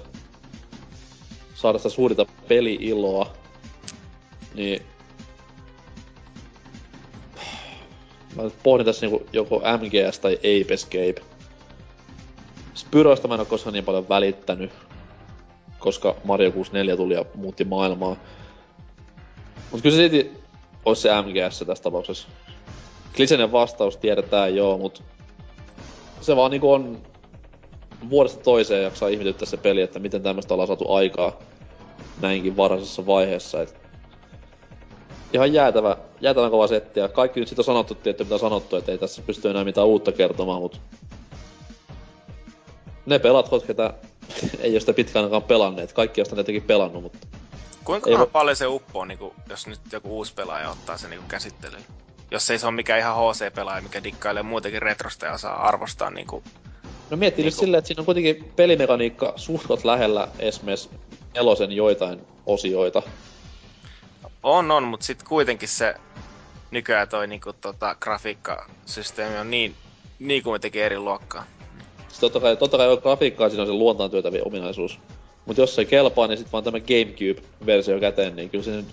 saada sitä suurinta peli-iloa. Niin... Mä nyt pohdin tässä niinku joko MGS tai Ape Escape. Spyroista mä en oo koskaan niin paljon välittänyt, koska Mario 64 tuli ja muutti maailmaa. Mut kyllä se silti olisi se MGS tässä tapauksessa. Klisenen vastaus tiedetään joo, mut se vaan niinku on vuodesta toiseen jaksaa ihmetyttää se peli, että miten tämmöistä ollaan saatu aikaa näinkin varhaisessa vaiheessa. Et ihan jäätävä, jäätävän kova setti, ja kaikki nyt sit on sanottu, tietty mitä sanottu, että ei tässä pysty enää mitään uutta kertomaan, mutta ne pelat, ketä ei ole sitä pitkään aikaan pelanneet, kaikki on sitä jotenkin pelannut, mutta... Kuinka ei paljon se uppoo, niin kuin, jos nyt joku uusi pelaaja ottaa sen niin käsittelyyn? Jos ei se ole mikään ihan HC-pelaaja, mikä dikkailee muutenkin retrosta ja saa arvostaa niinku... No miettii niinku... nyt silleen, että siinä on kuitenkin pelimekaniikka suhtot lähellä esimerkiksi elosen joitain osioita. On, on, mutta sitten kuitenkin se nykyään toi niinku, tota, grafiikkasysteemi on niin, niin kuin me tekee eri luokkaa. Sitten totta kai, totta kai grafiikkaa siinä on se luontaan työtäviä ominaisuus. Mutta jos se ei kelpaa, niin sitten vaan tämä Gamecube-versio käteen, niin kyllä se nyt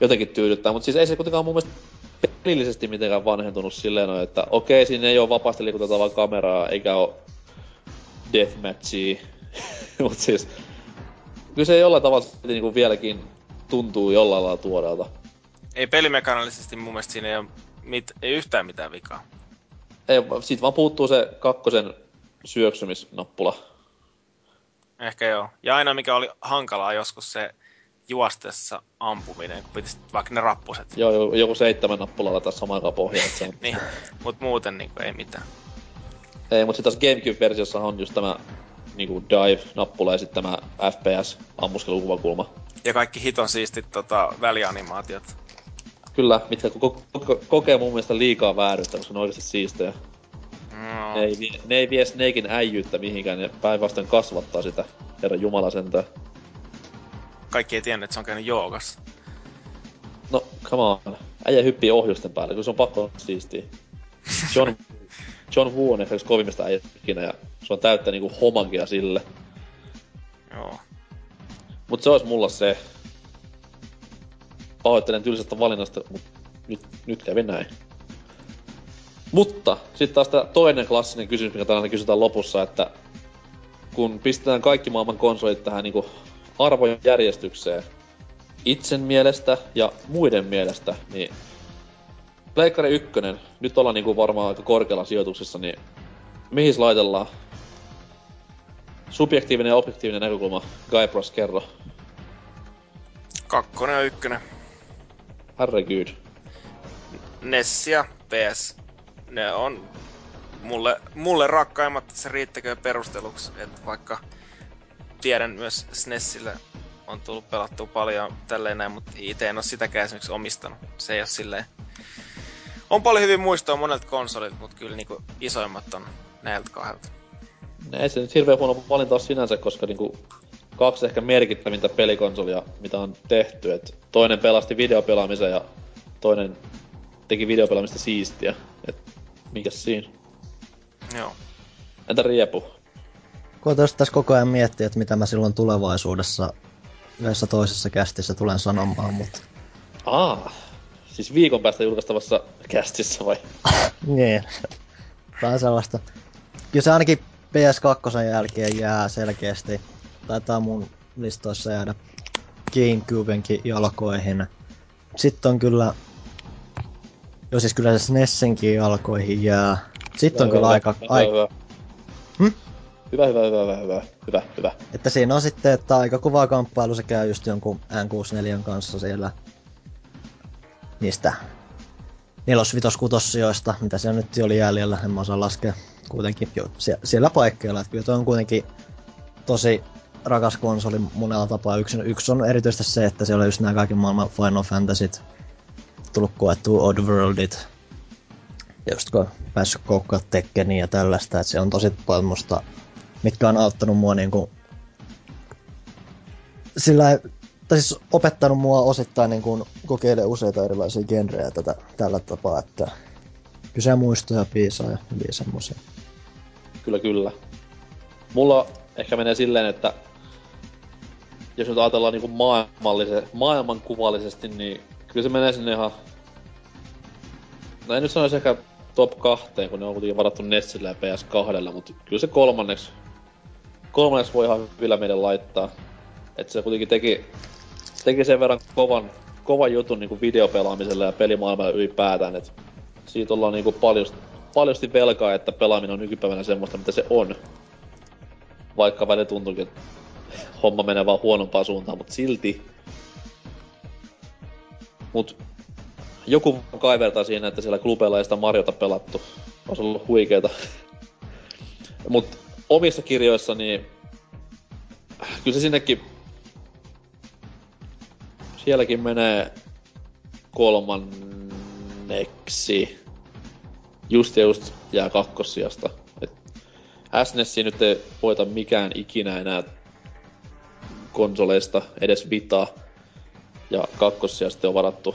jotenkin tyydyttää. Mutta siis ei se kuitenkaan mun mielestä pelillisesti mitenkään vanhentunut silleen, että okei, siinä ei ole vapaasti liikutettavaa kameraa, eikä ole deathmatchia. Mut siis, kyllä se jollain tavalla niinku vieläkin tuntuu jollain lailla tuoreelta. Ei pelimekanallisesti mun mielestä siinä ei ole mit, ei yhtään mitään vikaa. Ei, siitä vaan puuttuu se kakkosen syöksymisnappula. Ehkä joo. Ja aina mikä oli hankalaa joskus se juostessa ampuminen, kun pitäisi vaikka ne rappuset. Joo, joku seitsemän nappulalla tässä samaan aikaan pohjaa. Se on... niin, mut muuten niinku ei mitään. Ei, mut sit tässä Gamecube-versiossa on just tämä niinku dive-nappula ja sitten tämä FPS ammuskelukuvakulma. Ja kaikki hiton siistit tota, välianimaatiot. Kyllä, mitkä ko- ko- kokee mun mielestä liikaa vääryyttä, koska ne on oikeasti siistejä. No, Ne ei, vie, ne ei vie Snakein äijyyttä mihinkään, ne päinvastoin kasvattaa sitä, herra jumala sentään. Kaikki ei tiennyt, että se on käynyt joogassa. No, come on. Äijä hyppii ohjusten päälle, kun se on pakko siistiä. John, John Woo on ehkä kovimmista äijistä ikinä, ja se on täyttä niinku homagia sille. Joo. Mut se olisi mulla se. Pahoittelen tylsästä valinnasta, mut nyt, nyt kävi näin. Mutta sitten taas tää toinen klassinen kysymys, mikä tänään kysytään lopussa, että kun pistetään kaikki maailman konsolit tähän niinku arvojen järjestykseen, itsen mielestä ja muiden mielestä, niin Pleikkari 1, nyt ollaan niinku varmaan aika korkealla sijoituksessa, niin mihin laitellaan? Subjektiivinen ja objektiivinen näkökulma. Guybrush, kerro. Kakkonen ja ykkönen. Herregud. NES ja PS. Ne on mulle, mulle rakkaimmat, se riittäkö perusteluksi, että vaikka tiedän myös SNESille on tullut pelattua paljon tälleen näin, mutta itse en ole sitäkään esimerkiksi omistanut. Se ei ole silleen... On paljon hyvin muistoa monelta konsolilta, mutta kyllä niinku isoimmat on näiltä kahdelta. Ne ei se nyt hirveän huono valinta ole sinänsä, koska niinku kaksi ehkä merkittävintä pelikonsolia, mitä on tehty. Et toinen pelasti videopelaamisen ja toinen teki videopelaamista siistiä. Et mikäs siinä? Joo. Entä Riepu? Koitan tässä koko ajan miettiä, että mitä mä silloin tulevaisuudessa yhdessä toisessa kästissä tulen sanomaan, mutta... Aa, siis viikon päästä julkaistavassa kästissä vai? Niin. Vähän sellaista. Kyllä se ainakin PS2 jälkeen jää selkeästi. Taitaa mun listoissa jäädä Gamecubenkin jalkoihin. Sitten on kyllä... Joo siis kyllä se SNESinkin jalkoihin jää. Sitten on kyllä aika... Hyvä, ai- hyvä. Hm? Hyvä, hyvä, hyvä, hyvä, hyvä, hyvä, hyvä. Että siinä on sitten, että aika kova kamppailu se käy just jonkun N64 kanssa siellä niistä nelos, vitos, kutossijoista, mitä siellä nyt oli jäljellä, en mä osaa laskea kuitenkin jo sie- siellä paikkeilla. Että kyllä toi on kuitenkin tosi rakas konsoli monella tapaa. Yksi, yksi on erityisesti se, että siellä on just nämä kaiken maailman Final Fantasyt, tullut koettua Oddworldit, ja just kun on päässyt koukkaa Tekkeniin ja tällaista, että se on tosi paljon musta, mitkä on auttanut mua niinku sillä tai siis opettanut mua osittain niin kuin kokeilemaan useita erilaisia genrejä tätä, tällä tapaa, että kyse muistoja piisaa ja hyviä semmosia. Kyllä, kyllä. Mulla ehkä menee silleen, että jos nyt ajatellaan niinku maailmallise, maailmankuvallisesti, niin kyllä se menee sinne ihan... No en nyt sanoisi ehkä top kahteen, kun ne on kuitenkin varattu Nessillä ja PS2, mutta kyllä se kolmanneksi, kolmanneksi voi ihan hyvillä meidän laittaa. Että se kuitenkin teki, teki sen verran kovan, kovan jutun niinku videopelaamiselle ja pelimaailmalle ylipäätään, että siitä ollaan niinku paljosti, paljosti velkaa, että pelaaminen on nykypäivänä semmoista, mitä se on. Vaikka välillä tuntuukin, että homma menee vaan huonompaan suuntaan, mutta silti. Mut joku kaivertaa siinä, että siellä klubeilla ei sitä Mariota pelattu. Olisi ollut huikeeta. Mut omissa kirjoissani, kyllä se sinnekin, sielläkin menee kolmanneksi. Just ja just jää kakkossijasta. Et SNES nyt ei voita mikään ikinä enää konsoleista, edes Vita. Ja kakkossijasta on varattu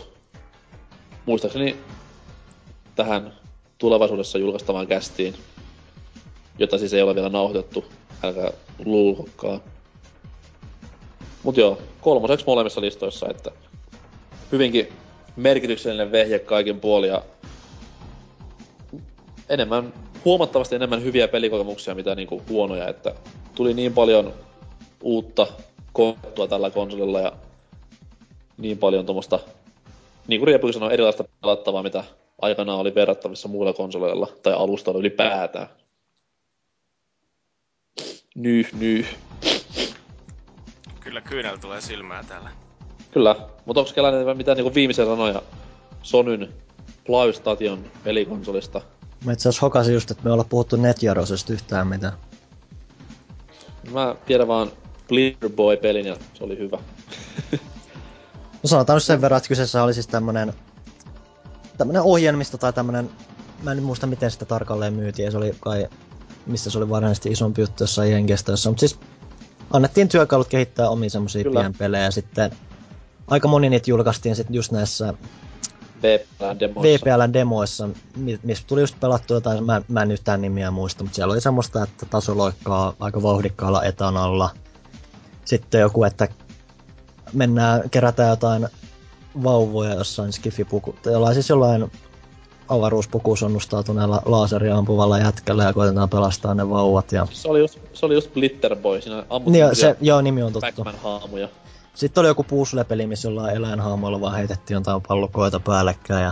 muistaakseni tähän tulevaisuudessa julkaistavaan kästiin, jota siis ei ole vielä nauhoitettu, älkää luulkokaan. Mut joo, kolmoseksi molemmissa listoissa, että hyvinkin merkityksellinen vehje kaikin puolin ja enemmän, huomattavasti enemmän hyviä pelikokemuksia, mitä niinku huonoja, että tuli niin paljon uutta koettua tällä konsolilla ja niin paljon tuommoista, niin kuin sanoi, erilaista pelattavaa, mitä aikanaan oli verrattavissa muilla konsoleilla tai alustoilla ylipäätään. Nyh, nyh. Kyllä kyynel tulee silmää täällä. Kyllä, mutta onko kellään mitään niinku viimeisiä sanoja Sonyn PlayStation pelikonsolista? Mä itse asiassa hokasin just, että me ollaan puhuttu NetJarosesta yhtään mitään. Mä tiedän vaan Boy-pelin ja se oli hyvä. No sanotaan nyt sen verran, että kyseessä oli siis tämmönen tämmönen ohjelmisto tai tämmönen, mä en muista miten sitä tarkalleen myytiin, se oli kai, missä se oli varsinaisesti isompi juttu jossain Jenkestä, mutta siis annettiin työkalut kehittää omia semmosia pienpelejä ja sitten aika moni niitä julkaistiin sitten just näissä VPLn-demoissa. VPLn-demoissa, missä tuli just pelattu jotain, mä, mä en yhtään nimiä muista, mutta siellä oli semmoista, että taso loikkaa aika vauhdikkaalla etanalla. Sitten joku, että mennään, kerätään jotain vauvoja jossain skifipuku, jollain siis jollain avaruuspuku sonnustautuneella laaseria ampuvalla jätkällä ja koitetaan pelastaa ne vauvat. Ja... Se oli just, se oli just Splitter Boy, siinä ammuttiin niin, se, joo, nimi on totta. haamuja Sitten oli joku puzzle-peli, missä jollain eläinhaamoilla vaan heitettiin jotain pallokoita päällekkäin ja...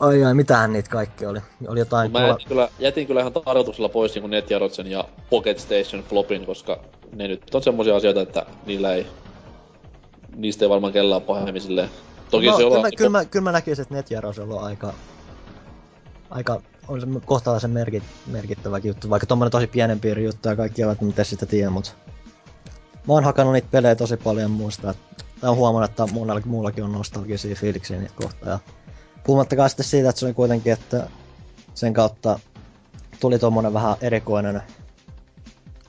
Ai ai, mitähän niitä kaikki oli? Oli jotain... Mä jätin kyllä, jätin kyllä ihan tarkoituksella pois niin NetJarotsen ja Pocket Station Flopin, koska ne nyt on semmosia asioita, että niillä ei... Niistä ei varmaan kellään pahemmin silleen Toki no, se kyllä, mä, kyllä, mä, kyllä mä näkisin, että NetJaros on aika, aika on se kohtalaisen merkit, merkittävä juttu, vaikka tommonen tosi pienen piirin juttu ja kaikki eivät mitä sitä tiedä, mutta mä oon hakannut niitä pelejä tosi paljon muista. Mä oon huomannut, että monella muullakin on nostalgisia fiiliksiä niitä kohtaa. Ja puhumattakaan sitten siitä, että se oli kuitenkin, että sen kautta tuli tommonen vähän erikoinen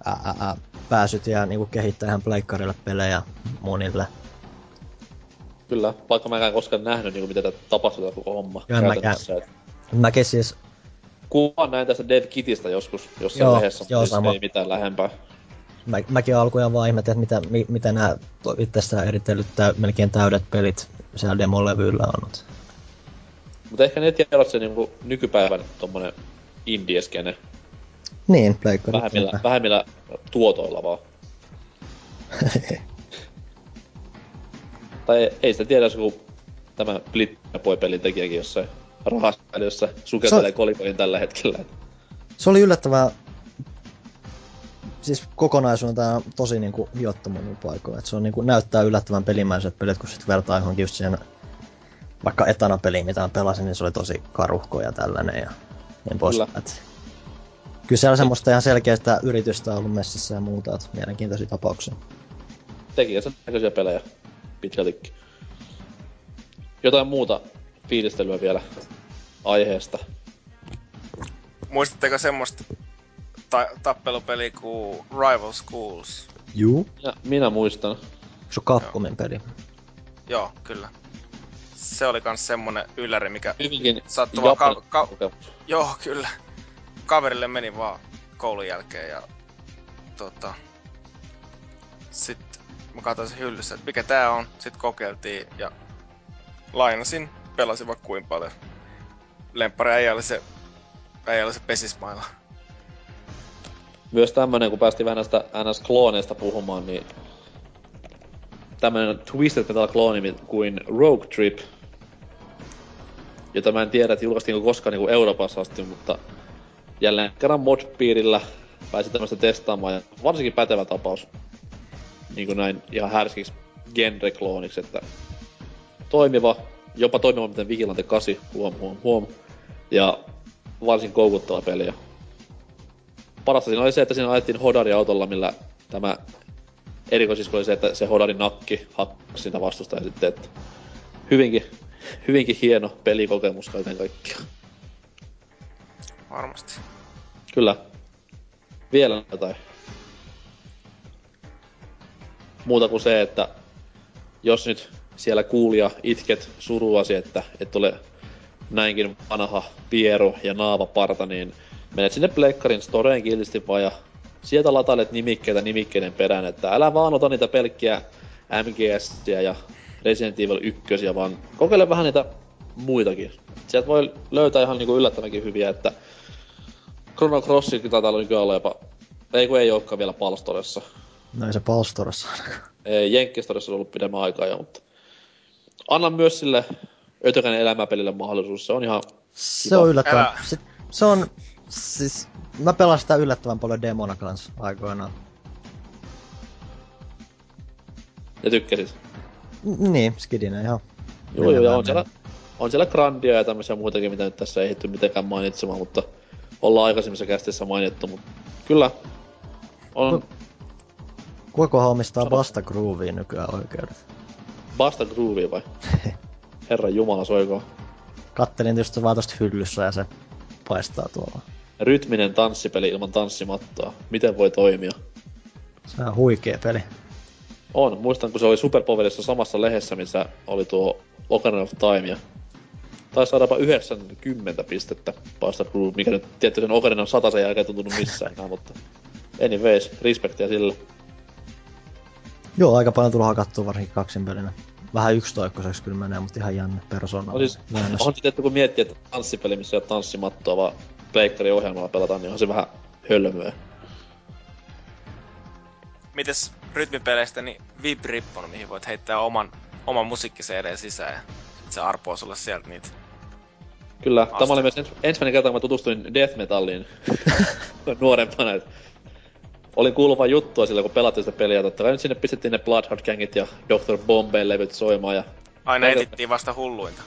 ää, ää, pääsyt ja niinku kehittää ihan pleikkarille pelejä monille. Kyllä, vaikka mä en koskaan nähnyt niin mitä tapahtuu tämä koko homma. Joo, mäkään. Mäkin siis... Kuvan näin tästä Dev Kitistä joskus jossain joo, lehdessä, joo, mutta sama. ei mitään lähempää. Mä, mäkin alkuja vaan ihmettelin, että mitä, mi, mitä nämä itsessään eritellyt täy, melkein täydet pelit siellä demolevyllä on. Mutta ehkä ne tiedät se niinku nykypäivän tommonen indieskene. Niin, pleikkari. Vähemmillä, vähemmillä tuotoilla vaan. Tai ei sitä tiedä, kun tämä Blitboy-pelin tekijäkin jossain rahassa, sukeltelee kolikoihin tällä hetkellä. Se oli yllättävää siis kokonaisuudessaan tosi niinku hiottoman paikoin. Se on niinku, näyttää yllättävän pelimäiset pelit, kun sit vertaa johonkin just siihen vaikka etana-peliin, mitä mä pelasin, niin se oli tosi karuhko ja tällainen ja niin pois. Kyllä. Et, kyllä siellä on semmoista ihan selkeästä yritystä ollut messissä ja muuta, että mielenkiintoisia tapauksia. Tekijänsä näköisiä pelejä pitkältikin. Jotain muuta fiilistelyä vielä aiheesta. Muistatteko semmoista ta- tappelupeliä kuin Rival Schools? Juu. Ja minä muistan. Se on Capcomin peli. Joo, kyllä. Se oli kans semmonen ylläri, mikä Hyvinkin sattui vaan ka- ka- Joo, kyllä. Kaverille meni vaan koulun jälkeen ja tota... Sitten mä katsoin sen hyllyssä, että mikä tää on. Sitten kokeiltiin ja lainasin, pelasin vaikka kuin paljon. Lemppari ole se, ole se pesismailla. Myös tämmönen, kun päästiin vähän näistä NS-klooneista puhumaan, niin tämmönen Twisted Metal-klooni kuin Rogue Trip, jota mä en tiedä, että julkaistiinko koskaan niin kuin Euroopassa asti, mutta jälleen kerran mod-piirillä pääsi tämmöistä testaamaan ja varsinkin pätevä tapaus niin kuin näin ihan härskiksi genre-klooniksi, että toimiva, jopa toimiva miten Vigilante 8, huom, huom, huom. Ja varsin koukuttava peli. Ja parasta siinä oli se, että siinä ajettiin Hodari-autolla, millä tämä erikoisisko oli se, että se Hodarin nakki hakkasi sitä vastusta ja sitten, että hyvinkin, hyvinkin hieno pelikokemus kaiken kaikkiaan. Varmasti. Kyllä. Vielä jotain muuta kuin se, että jos nyt siellä kuulija itket suruasi, että et ole näinkin vanha pieru ja naavaparta, niin menet sinne Pleikkarin storeen kiltisti vaan ja sieltä latailet nimikkeitä nimikkeiden perään, että älä vaan ota niitä pelkkiä MGS ja Resident Evil 1, vaan kokeile vähän niitä muitakin. Sieltä voi löytää ihan niinku yllättävänkin hyviä, että Chrono Crossikin taitaa nykyään olla jopa... Ei kun ei olekaan vielä Palstoressa. No ei se Palstorassa ainakaan. Jenkkistorissa on ollut pidemmän aikaa jo, mutta anna myös sille ötökäinen elämäpelille mahdollisuus. Se on ihan Se kiva. on yllättävän. Se, se, on, siis, mä pelasin sitä yllättävän paljon demona kanssa aikoinaan. Ja tykkäsit? N- niin, skidinä ihan. Joo, joo, on siellä, on siellä Grandia ja tämmöisiä muitakin, mitä nyt tässä ei hitty mitenkään mainitsemaan, mutta ollaan aikaisemmissa kästissä mainittu, mutta kyllä on, no, Kuinka omistaa Basta Grooveen nykyään oikeudet? Basta Grooveen vai? Herra Jumala soiko. Kattelin tietysti vaan tosta hyllyssä ja se paistaa tuolla. Rytminen tanssipeli ilman tanssimattoa. Miten voi toimia? Se on huikea peli. On. Muistan, kun se oli Superpowerissa samassa lehdessä, missä oli tuo Ocarina of Time. Ja taisi saada jopa 90 pistettä Bastard Brew, mikä nyt tietty sen Ocarina of sen jälkeen tuntunut missään enää, mutta anyways, respektiä sille. Joo, aika paljon tullut hakattua varsinkin kaksin pelinä. Vähän yksitoikkoiseksi kyllä menee, mutta ihan jännä persona. No siis, on sitten, kun miettii, että tanssipeli, missä ei ole tanssimattoa, vaan pleikkarin ohjelmalla pelataan, niin on se vähän hölmöä. Mites rytmipeleistä, niin Vibrippon, mihin voit heittää oman, oman musiikkiseereen sisään ja se arpoo sulle sieltä niitä. Kyllä, Asta. tämä oli myös ens, ensimmäinen kerta, kun mä tutustuin death metalliin nuorempana. Olin kuullut vain juttua sillä, kun pelattiin sitä peliä. Totta kai nyt sinne pistettiin ne Bloodhound Gangit ja Dr. Bombay levyt soimaan. Ja Aina kaikilla... etittiin vasta hulluinta.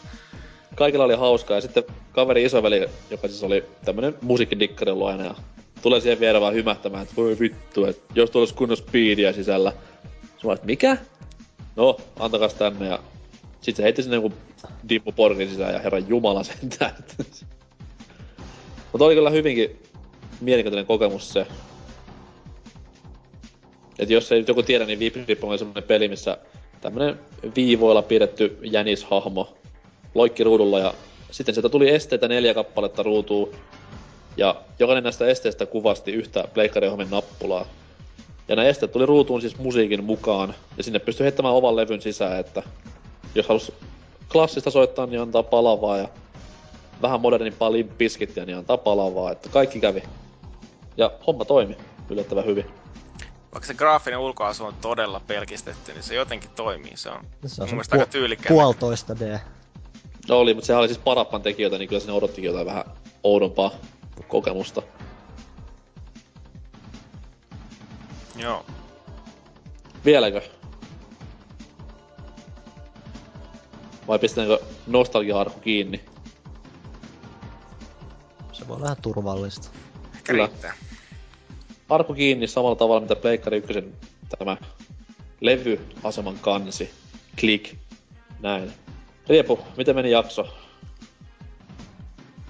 Kaikilla oli hauskaa. Ja sitten kaveri isoveli, joka siis oli tämmönen musiikkidikkari ollut aina. Ja tulee siihen vielä vaan hymähtämään, että voi vittu, että jos tuolla olisi kunnon speedia sisällä. Mä että mikä? No, antakas tänne ja sit se heitti sinne joku Dimmu Porkin sisään ja herran jumala sentään. Mutta oli kyllä hyvinkin mielenkiintoinen kokemus se. Et jos ei joku tiedä, niin Viprip on semmonen peli, missä tämmönen viivoilla pidetty jänishahmo loikki ruudulla ja sitten sieltä tuli esteitä neljä kappaletta ruutuun ja jokainen näistä esteistä kuvasti yhtä pleikkariohjelmin nappulaa. Ja nämä esteet tuli ruutuun siis musiikin mukaan, ja sinne pystyi heittämään ovan levyn sisään, että jos halus klassista soittaa, niin antaa palavaa, ja vähän modernimpaa limpiskittiä, niin antaa palavaa, että kaikki kävi. Ja homma toimi yllättävän hyvin. Vaikka se graafinen ulkoasu on todella pelkistetty, niin se jotenkin toimii. Se on, se on mun mielestä pu- aika tyylikkää. Puolitoista D. No oli, mutta sehän oli siis Parappan tekijöitä, niin kyllä sinne odottikin jotain vähän oudompaa kokemusta. Joo. Vieläkö? Vai pistetäänkö nostalgia kiinni? Se voi olla vähän turvallista. Kyllä. Riittää. Arku kiinni samalla tavalla, mitä Pleikkari 1 tämä levyaseman kansi. Klik. Näin. Riepu, miten meni jakso?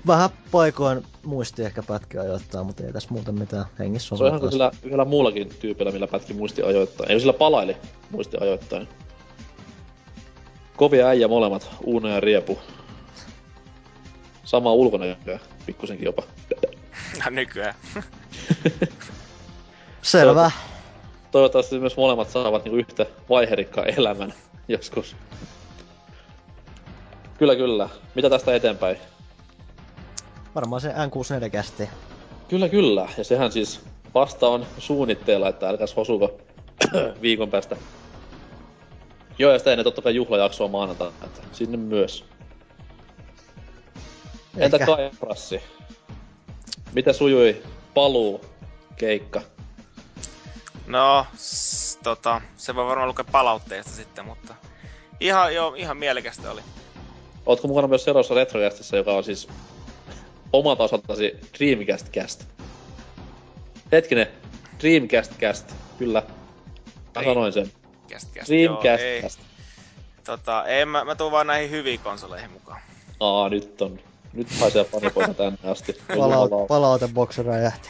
vähän paikoin muisti ehkä pätki ajoittaa, mutta ei tässä muuten mitään hengissä Se on ihan sillä yhdellä muullakin tyypillä, millä pätki muisti ajoittaa. Ei sillä palaili muisti ajoittain. Kovia äijä molemmat, Uuna ja Riepu. Sama ulkonäköä, pikkusenkin jopa. Nykyään. Selvä. Toivottavasti myös molemmat saavat niinku yhtä vaiherikkaa elämän joskus. Kyllä, kyllä. Mitä tästä eteenpäin? Varmaan se N64 kästi. Kyllä, kyllä. Ja sehän siis vasta on suunnitteilla, että älkäs hosuko viikon päästä. Joo, ja sitä ennen totta kai juhlajaksoa maanantaina, että sinne myös. Entä Kaiprassi? Mitä sujui paluu keikka? No, s- tota, se voi varmaan lukea palautteesta sitten, mutta ihan, joo, ihan mielekästä oli. Ootko mukana myös seuraavassa Retrocastissa, joka on siis omalta osaltasi Dreamcast Cast. Hetkinen, Dreamcast Cast, kyllä. Mä sanoin sen. Cast, cast. Dreamcast joo, Cast. Tota, ei, mä, mä tuun vaan näihin hyviin konsoleihin mukaan. Aa, nyt on. Nyt haisee panipoika tänne asti. Palaut, palauteboksi räjähti.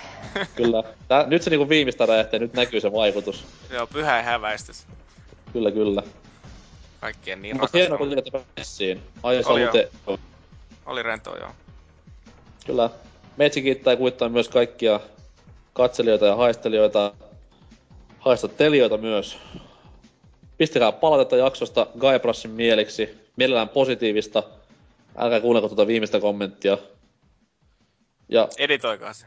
Kyllä. Tää, nyt se niinku viimeistä räjähti nyt näkyy se vaikutus. Joo, pyhä häväistys. Kyllä, kyllä. Kaikkien niin Mutta hienoa, kun tulitte messiin. Ai, oli, te... oli rentoa, joo. Kyllä. Metsi kiittää kuittaa myös kaikkia katselijoita ja haistelijoita, haistattelijoita myös. Pistäkää palautetta jaksosta Guybrusin mieliksi, mielellään positiivista. Älkää kuunnelko tuota viimeistä kommenttia. Ja Editoikaa se.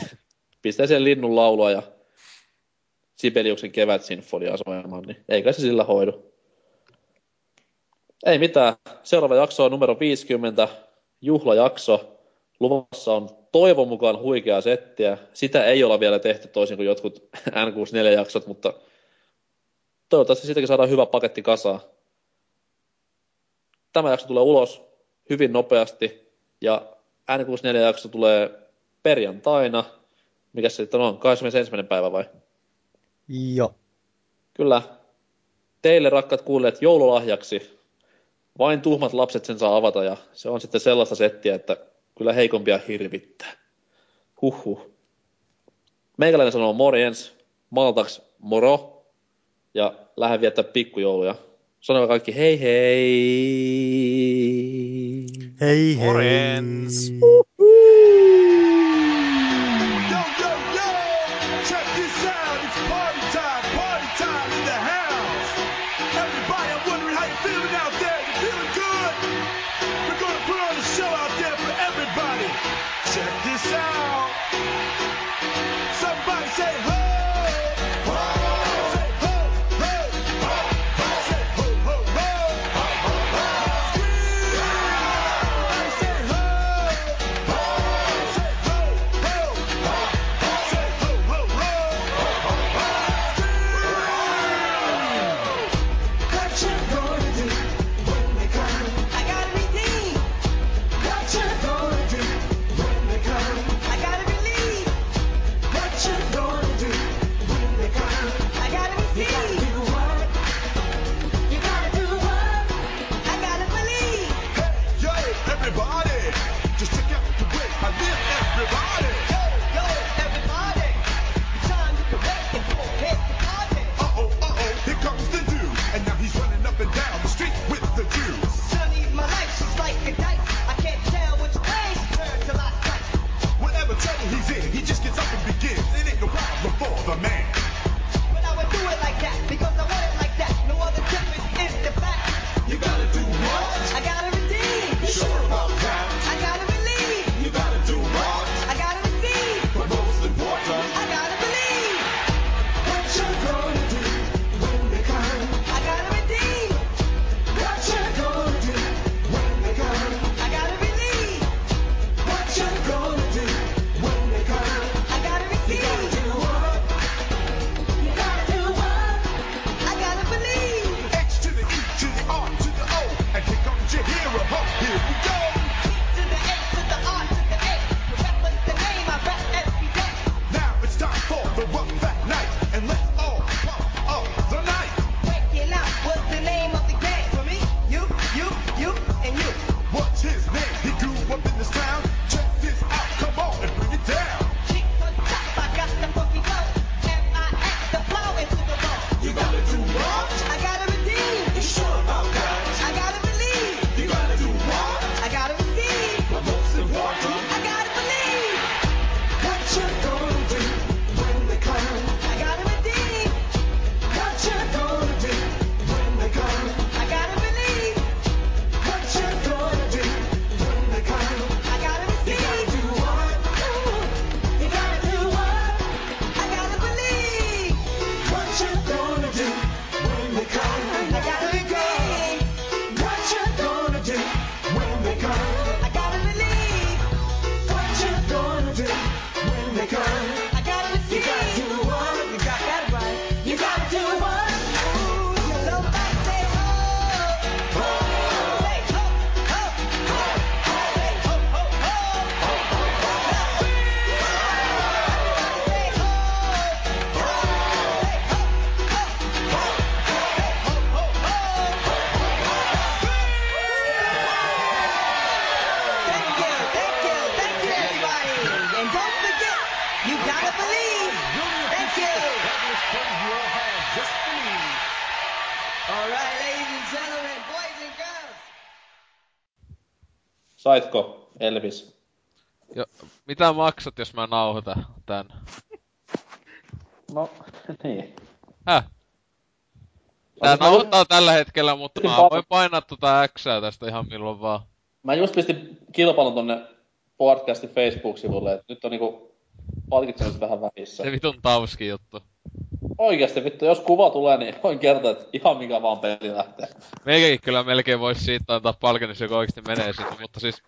pistää sen linnun laulua ja Sibeliuksen kevätsinfonia soimaan, niin eikä se sillä hoidu. Ei mitään. Seuraava jakso on numero 50, juhlajakso. Luvassa on toivon mukaan huikea settiä. Sitä ei olla vielä tehty toisin kuin jotkut N64-jaksot, mutta toivottavasti siitäkin saadaan hyvä paketti kasaan tämä jakso tulee ulos hyvin nopeasti ja N64 jakso tulee perjantaina, mikä se sitten on, 21. päivä vai? Joo. Kyllä. Teille rakkaat kuulijat joululahjaksi vain tuhmat lapset sen saa avata ja se on sitten sellaista settiä, että kyllä heikompia hirvittää. Huhhuh. Meikäläinen sanoo morjens, maltaks moro ja lähden viettää pikkujouluja. Sanoin kaikki hei hei. Hei hei. Morjens. Uh. Saitko, Elvis? Jo, mitä maksat, jos mä nauhoitan tän? No, niin. Häh? Tää nauhoittaa just... tällä hetkellä, mutta mä voin painaa tuota x tästä ihan milloin vaan. Mä just pistin kilpailun tonne podcastin Facebook-sivulle, että nyt on niinku palkitsemus vähän vähissä. Se vitun tauski juttu. Oikeasti vittu, jos kuva tulee, niin voin kertoa, että ihan mikä vaan peli lähtee. Meikäkin kyllä melkein voisi siitä antaa palkan, jos joku oikeasti menee sinne, mutta siis...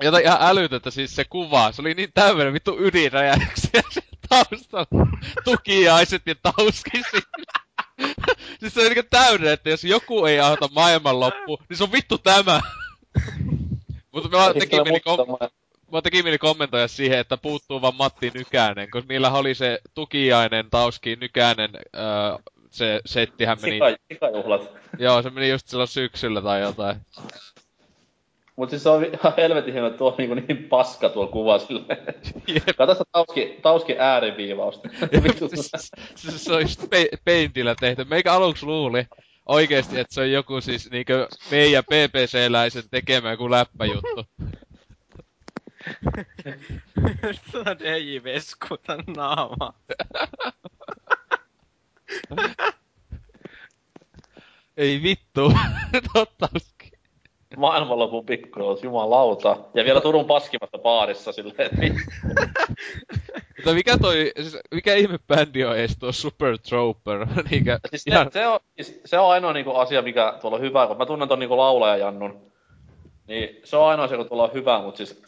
Jotain ihan älytöntä siis se kuva, se oli niin täydellinen vittu ydinräjäyksiä se taustalla. Tukiaiset ja tauski siis se on niinku täydellinen, että jos joku ei auta maailmanloppu, niin se on vittu tämä. mutta me vaan teki meni kom- Mä tekin mieli kommentoida siihen, että puuttuu vaan Matti Nykänen, koska niillä oli se tukiainen, Tauski, Nykänen, öö, se settihän meni... Sika, sikajuhlat. Joo, se meni just silloin syksyllä tai jotain. Mut siis se on ihan helvetin hieno, tuo niinku niin paska tuo kuva silleen. Yep. Kato sitä Tauski, Tauski ääriviivausta. Siis se, se, on just pe- peintillä tehty. Meikä aluksi luuli oikeesti, että se on joku siis niinkö meidän PPC-läisen tekemä joku läppäjuttu. Tuota DJ Veskutan naama. Ei vittu. Totta olisikin. Maailmanlopun pikkuros, jumalauta. Ja vielä Turun paskimassa baarissa silleen, että vittu. Mutta mikä toi, siis mikä ihme bändi on ees tuo Super Trooper? Niinkö, Siis ihan, se, se, on, siis se on ainoa niinku asia, mikä tuolla on hyvä, kun mä tunnen ton niinku laulaja Jannun. Niin se on ainoa asia, kun tuolla on hyvä, mut siis,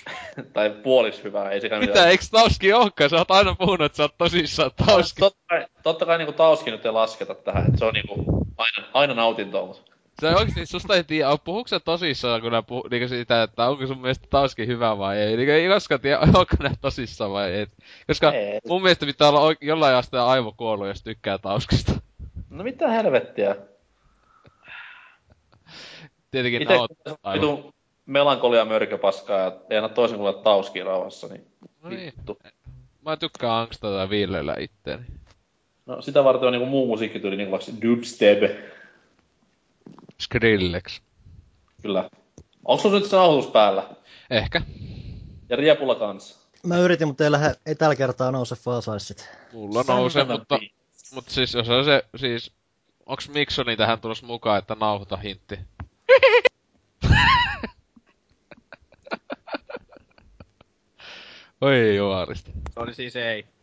tai puolis hyvä, ei sekä mitä, eiks Tauski ookaan? Sä oot aina puhunut, että sä oot tosissaan Tauski. Totta kai, totta kai niinku Tauski nyt ei lasketa tähän, että se on niinku aina, aina nautintoa, mut Se oikeesti susta ei tiedä, puhuuko sä tosissaan, kun nää puhu, niinku sitä, että onko sun mielestä Tauski hyvä vai ei. Niinku ei koskaan tiedä, onko nää tosissaan vai ei. Koska Ei. mun mielestä pitää olla oike- jollain asteen aivokuollut, jos tykkää Tauskista. no mitä helvettiä. Tietenkin Itse naut aivan. Melankolia mörköpaskaa ja ei anna toisen kuulla Tauski rauhassa, niin No niin. vittu. Mä tykkään angstata ja viilellä itteeni. No sitä varten on niinku muu musiikki tuli niinku vaikka dubstep. Skrillex. Kyllä. Onko sulla nyt se nauhoitus päällä? Ehkä. Ja riepulla kanssa. Mä yritin, mutta ei, lähde, ei tällä kertaa nouse falsaissit. Mulla nousee, a mutta, mutta siis jos on se, siis, onks Miksoni tähän tulossa mukaan, että nauhoita hintti? Oi jumalista. Se oli siis ei.